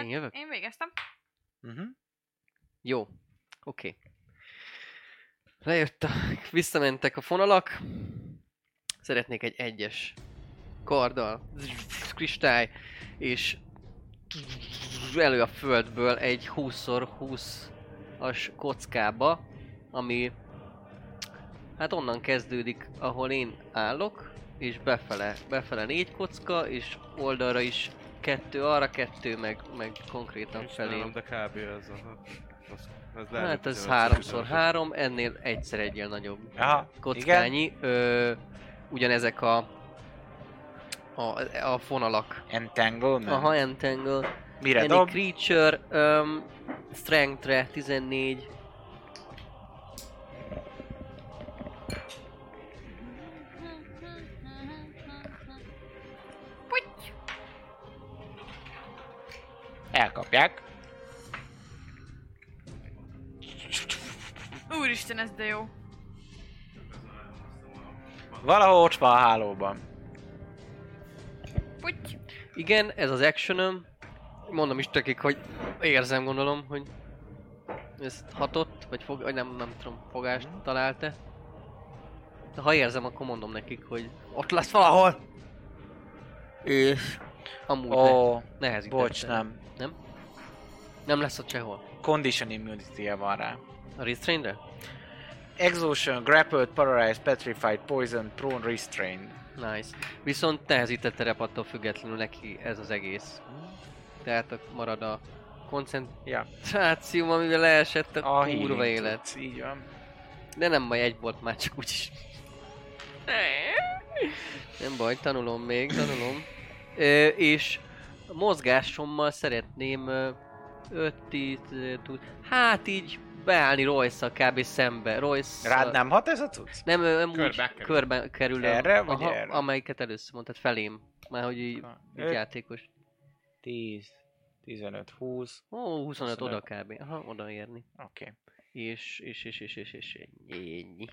Hát, Én jövök? Én végeztem. Uh-huh. Jó, oké. Lejöttek, visszamentek a fonalak. Szeretnék egy egyes karddal, kristály, és elő a földből egy 20x20-as kockába, ami hát onnan kezdődik, ahol én állok, és befele, befele négy kocka, és oldalra is kettő arra, kettő meg, meg konkrétan felé. Felém. De kb. ez a... Az, az lehet, Hát ez 15 háromszor három, ennél egyszer egyel nagyobb Aha, kockányi. Ö, ugyanezek a, a, a fonalak. Entanglement? Aha, entangle. Mire Any dob? creature, um, strength-re 14. Elkapják. Úristen, ez de jó. Valahol ott van a hálóban. Puty! Igen, ez az actionöm. Mondom is nekik, hogy érzem gondolom, hogy ez hatott, vagy, fog, vagy nem, nem tudom, fogást talált-e. De ha érzem, akkor mondom nekik, hogy ott lesz valahol. És amúgy Ó, ne, oh, nehezítette. bocs, nem. Nem? Nem lesz ott sehol. Condition immunity van rá. A restrainre? Exhaustion, grappled, paralyzed, petrified, poisoned, prone, restrained. Nice. Viszont nehezített terep attól függetlenül neki ez az egész. Tehát marad a koncentráció, amivel leesett a, A a kurva élet. Így van. De nem baj, egy volt már csak úgyis. Nem baj, tanulom még, tanulom. Ö, és a mozgásommal szeretném 5 10 tud, hát így beállni royce kb. szembe. Royce Rád nem hat ez a cucc? nem, nem Körbe úgy kerül. körbe kerül. Erre, vagy erre? Amelyiket először mondtad, felém. Már hogy így, Ha, így öt. játékos. 10, 15, 20. Ó, 25, 25. oda kb. Aha, oda érni. Oké. Okay. És, és, és, és, és, és ennyi. ennyi.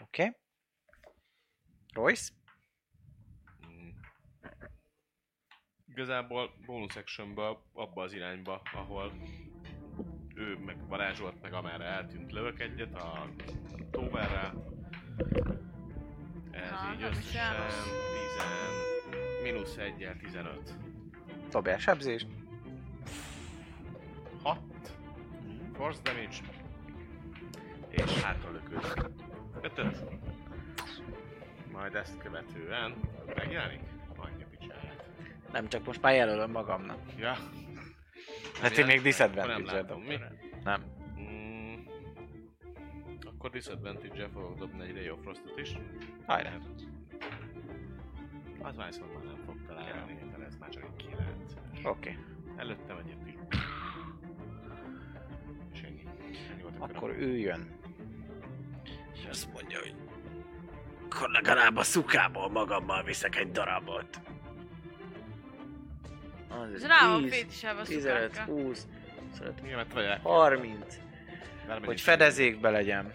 Oké. Okay. Royce? Mm. Igazából bonus actionből abba az irányba, ahol ő meg varázsolt, meg amerre eltűnt lövök egyet a Towerrel. Ez Na, így nem is összesen rossz. 10, mínusz 1 15. Dobjál sebzést. 6 force damage és hátra lökőd. 5 Majd ezt követően megjelenik? Nem, csak most már jelölöm magamnak. Ja. Hát én még Akkor disadvantage nem mi? Nem. Mm, akkor disadvantage-el fogok dobni egy Ray of Frostot is. Hajrá. Az már viszont már nem fog találni, mert ez már csak egy 9. Oké. Okay. Előttem egyet is. És ennyi. Akkor ő jön. És azt mondja, hogy akkor legalább a szukából magammal viszek egy darabot. Az rá van 10, fétisálva a 15, szukákra. 20, 25, Igen, mert vajják. 30. Bármennyi Hogy fedezékbe legyen.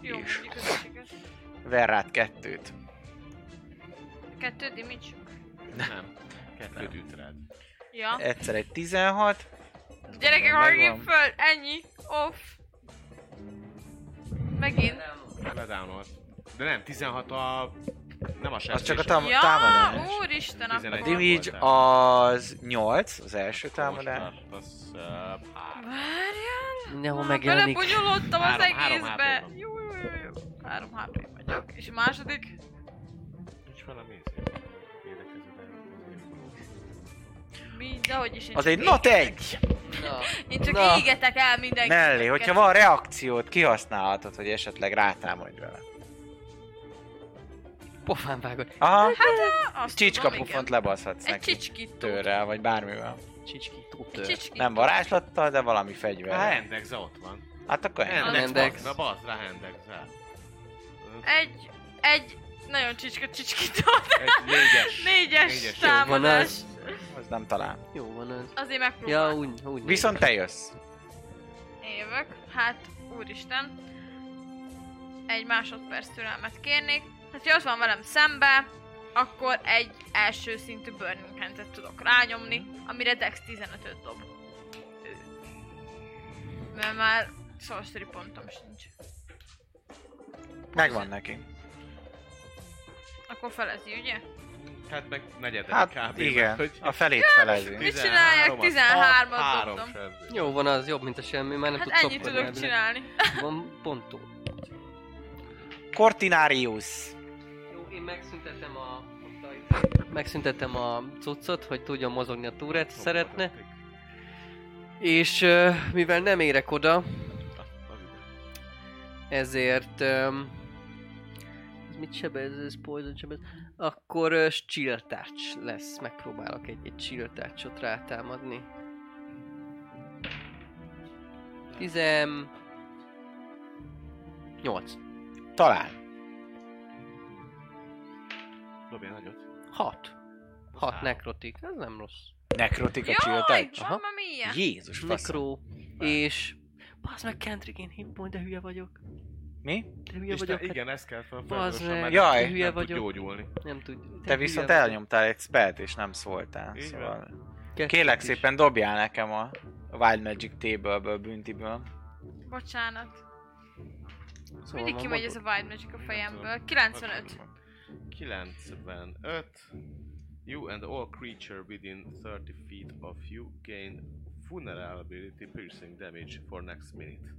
Jó, És-. Ver rád kettőt. Kettő damage. Nem. Kettőt üt rád. Ja. Egyszer egy 16. Ez Gyerekek, haragjuk föl! Ennyi! Off! Megint. Ledánolt. De nem, 16 a... Nem a Az csak a tam- Ja, támadás. úristen, A 11. akkor... damage az 8, az első Most támadás. tartasz, uh. Várjál! Mindenhol megjelenik. belebonyolódtam az Három- három egészbe! HP van. Jó, jó, jó, jó. Három HP vagyok. És a második? Nincs valami izé. Védekezőben. Mi? Dehogy is. én Az csak egy not égetek. egy! Na, Én csak Na. égetek el mindenkit. Mellé, hogyha van reakciót, kihasználhatod, hogy esetleg rátámadj vele. Pofán vágod. Aha, Azt csicska tudom, pofont igen. lebaszhatsz Egy neki. csicskit. Tőrrel, vagy bármivel. Csicski, Egy csicskit. Nem varázslattal, de valami A fegyver. Hendex ott van. Hát akkor ennyi. Hendex. Hendex, na bazd rá Hendex rá. Egy, egy nagyon csicska csicskit Egy négyes. Négyes Négyes. Van támadás. az. Az nem talál. Jó van az. Azért Ja, megpróbálom. úgy, úgy. Viszont te jössz. Jövök. Hát, úristen. Egy másodperc türelmet kérnék. Hát, ha ott van velem szembe, akkor egy első szintű Burning Hands-et tudok rányomni, amire Dex 15-öt dob. Ő. Mert már sorcery pontom sincs. Megvan neki. Akkor felezi, ugye? Hát meg negyedik Hát kb. igen, Hogy a felét felezi. Mit csinálják? 13-at Három dobtam. Jó van, az jobb, mint a semmi, már nem Hát tud ennyit tudok csinálni. Van ponton. Cortinarius. Megszüntettem a... Megszüntettem a cuccot, hogy tudjon mozogni a túrát, szeretne. És mivel nem érek oda, ezért... Ez mit sebez, ez poison sebez? Akkor uh, chill touch lesz. Megpróbálok egy, egy chill touch-ot rátámadni. Tizem... 8. Talán. Dobjál nagyot. 6. 6 nekrotik, ez nem rossz. Nekrotik a Jaj. Aha. mamma mia! Jézus. Nekro, és... Bazd meg, Kentrick, én hit point, de hülye vagyok. Mi? De hülye Isten, vagyok, hát igen, ez kell fel Bazd meg. mert Jaj. nem Hülye tud vagyok. gyógyulni. nem tud. Te viszont elnyomtál egy spelt és nem szóltál. Így Szóval... Is. szépen dobjál nekem a Wild Magic Table-ből, büntiből. Bocsánat. Szóval Mindig kimegy ez a? Wild Magic a fejemből. 95. 95. You and all creature within 30 feet of you gain vulnerability piercing damage for next minute.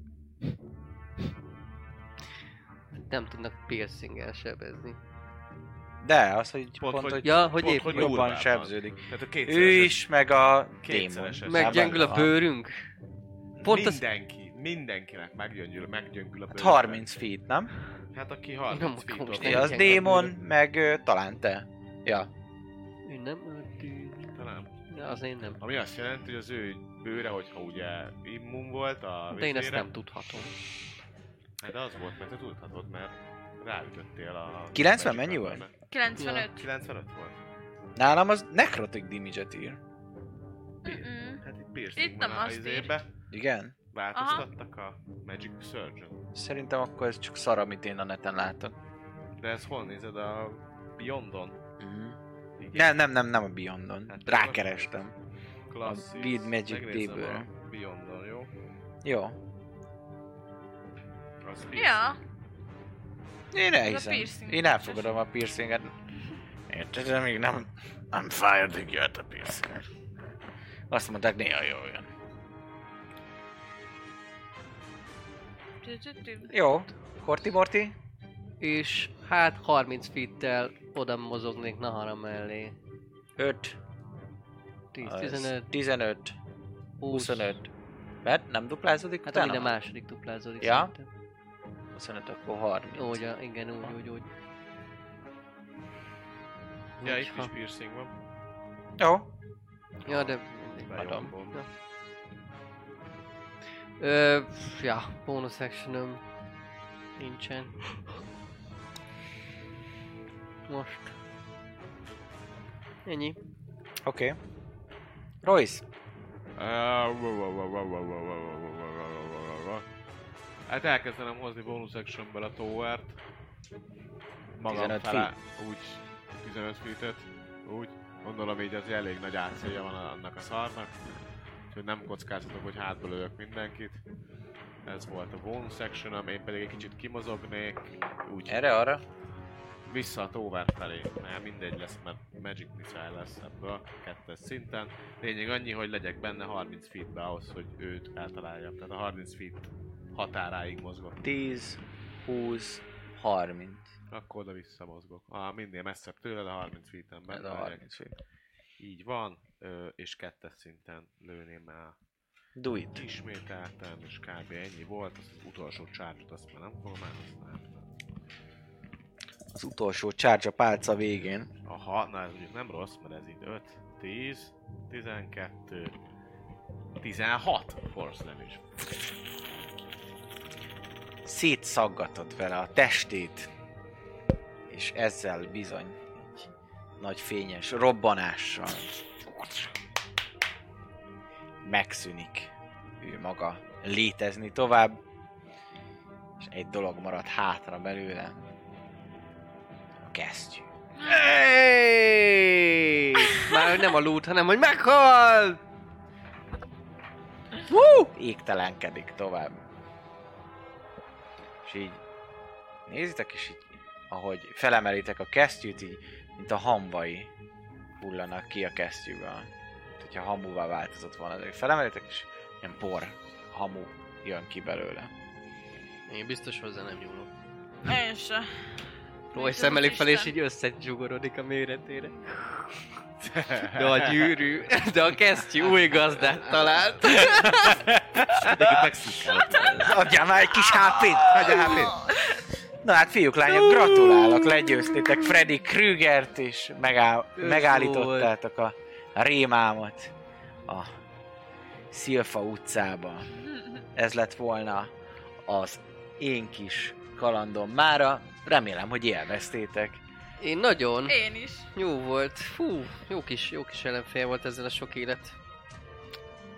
Nem tudnak piercing-el sebezni. De, az, hogy Pont, pont, hogy- hogy Ja, hogy Pont, épp hogy jobban sebződik. Tehát a Ő is, meg a démon. Meggyengül a bőrünk. Pont az... Mindenki, mindenkinek meggyöngyül, meggyöngül a Hát bőre. 30 feet, nem? Hát aki Nem 30 akarom feet most az démon, meg ö, talán te. Ja. Ő nem öltünk. talán. Ja, az én nem. Ami azt jelenti, hogy az ő bőre, hogyha ugye immun volt a De én ezt nem tudhatom. Hát az volt, mert te tudhatod, mert ráütöttél a... 90 Magic mennyi Weaponbe. 95. 95 volt. Nálam az Necrotic damage-et ír. Mm-mm. Hát itt piercing Itt nem van a azt ír. izébe. Igen? Változtattak a Magic Surgeon. Szerintem akkor ez csak szar, amit én a neten látok. De ez hol nézed a Beyondon? Mhm. Igen. Nem, nem, nem, nem a Beyondon. Hát Rákerestem. Classes. a Weed Magic a Beyondon, jó? Jó. Az Ja, Én elhiszem. Én elfogadom a piercinget. Érted, de még nem, nem fájaddig jött a piercinget. Azt mondták, néha jó jön. Jó. Korti Morti? És hát 30 feet-tel oda mozognék Nahara mellé. 5. 10, 15, 15. 20. 25. Mert nem duplázódik Hát utána? amire második duplázódik Ja? szerintem. 25, akkor 30. Úgy, igen, úgy, úgy, úgy. Ja, itt is piercing van. Jó. Ja, de. Adom. Ö, ja, bonus actionom nincsen. Most. Ennyi. Oké. Okay. Royce. Hát elkezdenem hozni bonus actionből a towert. Magam 15 fele, úgy 15 feet úgy. Gondolom így az elég nagy AC-ja van annak a szarnak. Úgyhogy nem kockáztatok, hogy hátba lövök mindenkit. Ez volt a bonus action én pedig egy kicsit kimozognék. Úgy Erre, arra. vissza a tower felé, mert mindegy lesz, mert Magic Missile lesz ebből kettes szinten. Lényeg annyi, hogy legyek benne 30 feetbe ahhoz, hogy őt eltaláljam. Tehát a 30 feet határáig mozgok. 10, 20, 30. Akkor oda vissza mozgok. Ah, minél messzebb tőled a 30 feet-en benne legyek. 30 feet. Így van, és kettes szinten lőném el. Do it. Ismételtem, és kb. ennyi volt. Az, az utolsó charge azt már nem fogom elhasználni. Az utolsó charge a pálca végén. Aha, na ez mondjuk nem rossz, mert ez így 5, 10, 12, 16 force damage. Szétszaggatod vele a testét. És ezzel bizony egy nagy fényes robbanással megszűnik ő maga létezni tovább, és egy dolog marad hátra belőle. kesztyű. Hey! Már nem a loot, hanem hogy meghal! Égtelenkedik tovább. És így nézitek, és így, ahogy felemelitek a kesztyűt, így, mint a hamvai hullanak ki a kesztyűből. Tehát, hogyha hamuvá változott volna, de felemelitek, és ilyen por, hamu jön ki belőle. Én biztos hozzá nem nyúlok. Én se. Roy szemelik fel, és így összezsugorodik a méretére. De a gyűrű, de a kesztyű új gazdát talált. Neked megszűkálott. Adjál már egy kis HP-t! Adjál HP-t! Na hát fiúk, lányok, gratulálok, legyőztétek Freddy Krügert, és megáll, megállítottátok a, a rémámot a Szilfa utcában. Ez lett volna az én kis kalandom mára. Remélem, hogy élveztétek. Én nagyon. Én is. Jó volt. Fú, jó kis, jó kis ellenfél volt ezzel a sok élet.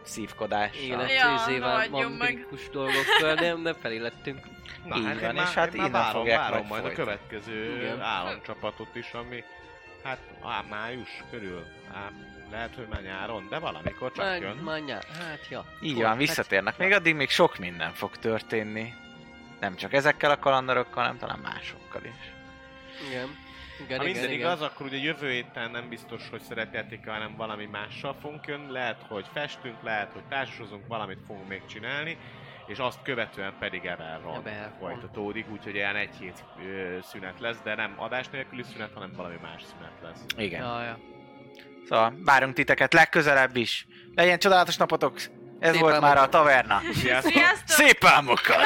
Szívkodással. Élet Ja, maradjon meg. mambrikus dolgokkal, nem, de felélettünk. Na, Így hát van, és hát én már innen várom, fogják várom majd a következő Igen. államcsapatot is, ami hát á, május körül, á, lehet, hogy már nyáron, de valamikor csak Már, jön. már nyár, hát ja. Így Hol? van, visszatérnek. Még addig még sok minden fog történni. Nem csak ezekkel a kalandorokkal, hanem talán másokkal is. Hát, igen. Igen, Ha igen, minden igen. igaz, akkor ugye jövő héten nem biztos, hogy szerepjátékkal, hanem valami mással fogunk jönni. Lehet, hogy festünk, lehet, hogy társasozunk, valamit fogunk még csinálni, és azt követően pedig Everron folytatódik, úgyhogy ilyen egy hét ö, szünet lesz, de nem adás nélküli szünet, hanem valami más szünet lesz. Igen. Ja, ja. Szóval várunk titeket legközelebb is. Legyen csodálatos napotok! Ez Szép volt már a taverna. Sziasztok! Sziasztok! Szép álmokat!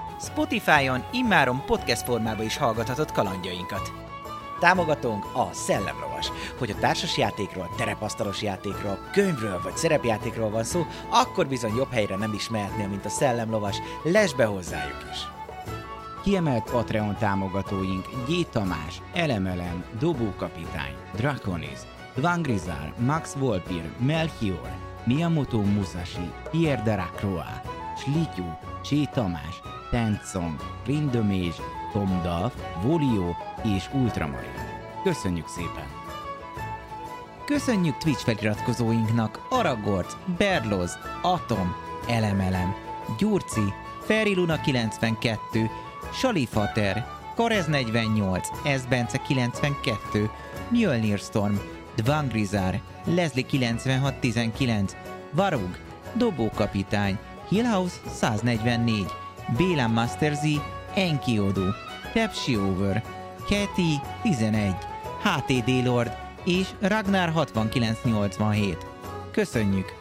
Spotify-on immáron podcast formában is hallgathatod kalandjainkat. Támogatónk a Szellemlovas. Hogy a társas játékról, terepasztalos játékról, könyvről vagy szerepjátékról van szó, akkor bizony jobb helyre nem is mehetnél, mint a Szellemlovas. Lesz be hozzájuk is! Kiemelt Patreon támogatóink G. Tamás, Elemelem, Dobókapitány, Draconis, Dvangrizar, Max Volpir, Melchior, Miyamoto Musashi, Pierre Daracroix, Slityu, Csé Tamás, Rindomés, Tom Duff, Volio és Ultramarin. Köszönjük szépen! Köszönjük Twitch feliratkozóinknak Aragorc, Berloz, Atom, Elemelem, Gyurci, Feriluna 92, Salifater, Karez 48, Esbence 92, Mjölnir Storm, Dvangrizar, Leslie 9619, Varug, Dobókapitány, Hillhouse 144, Bélán Master Z, Enkiodu, Pepsi Over, Keti 11, HTD Lord és Ragnar 6987. Köszönjük!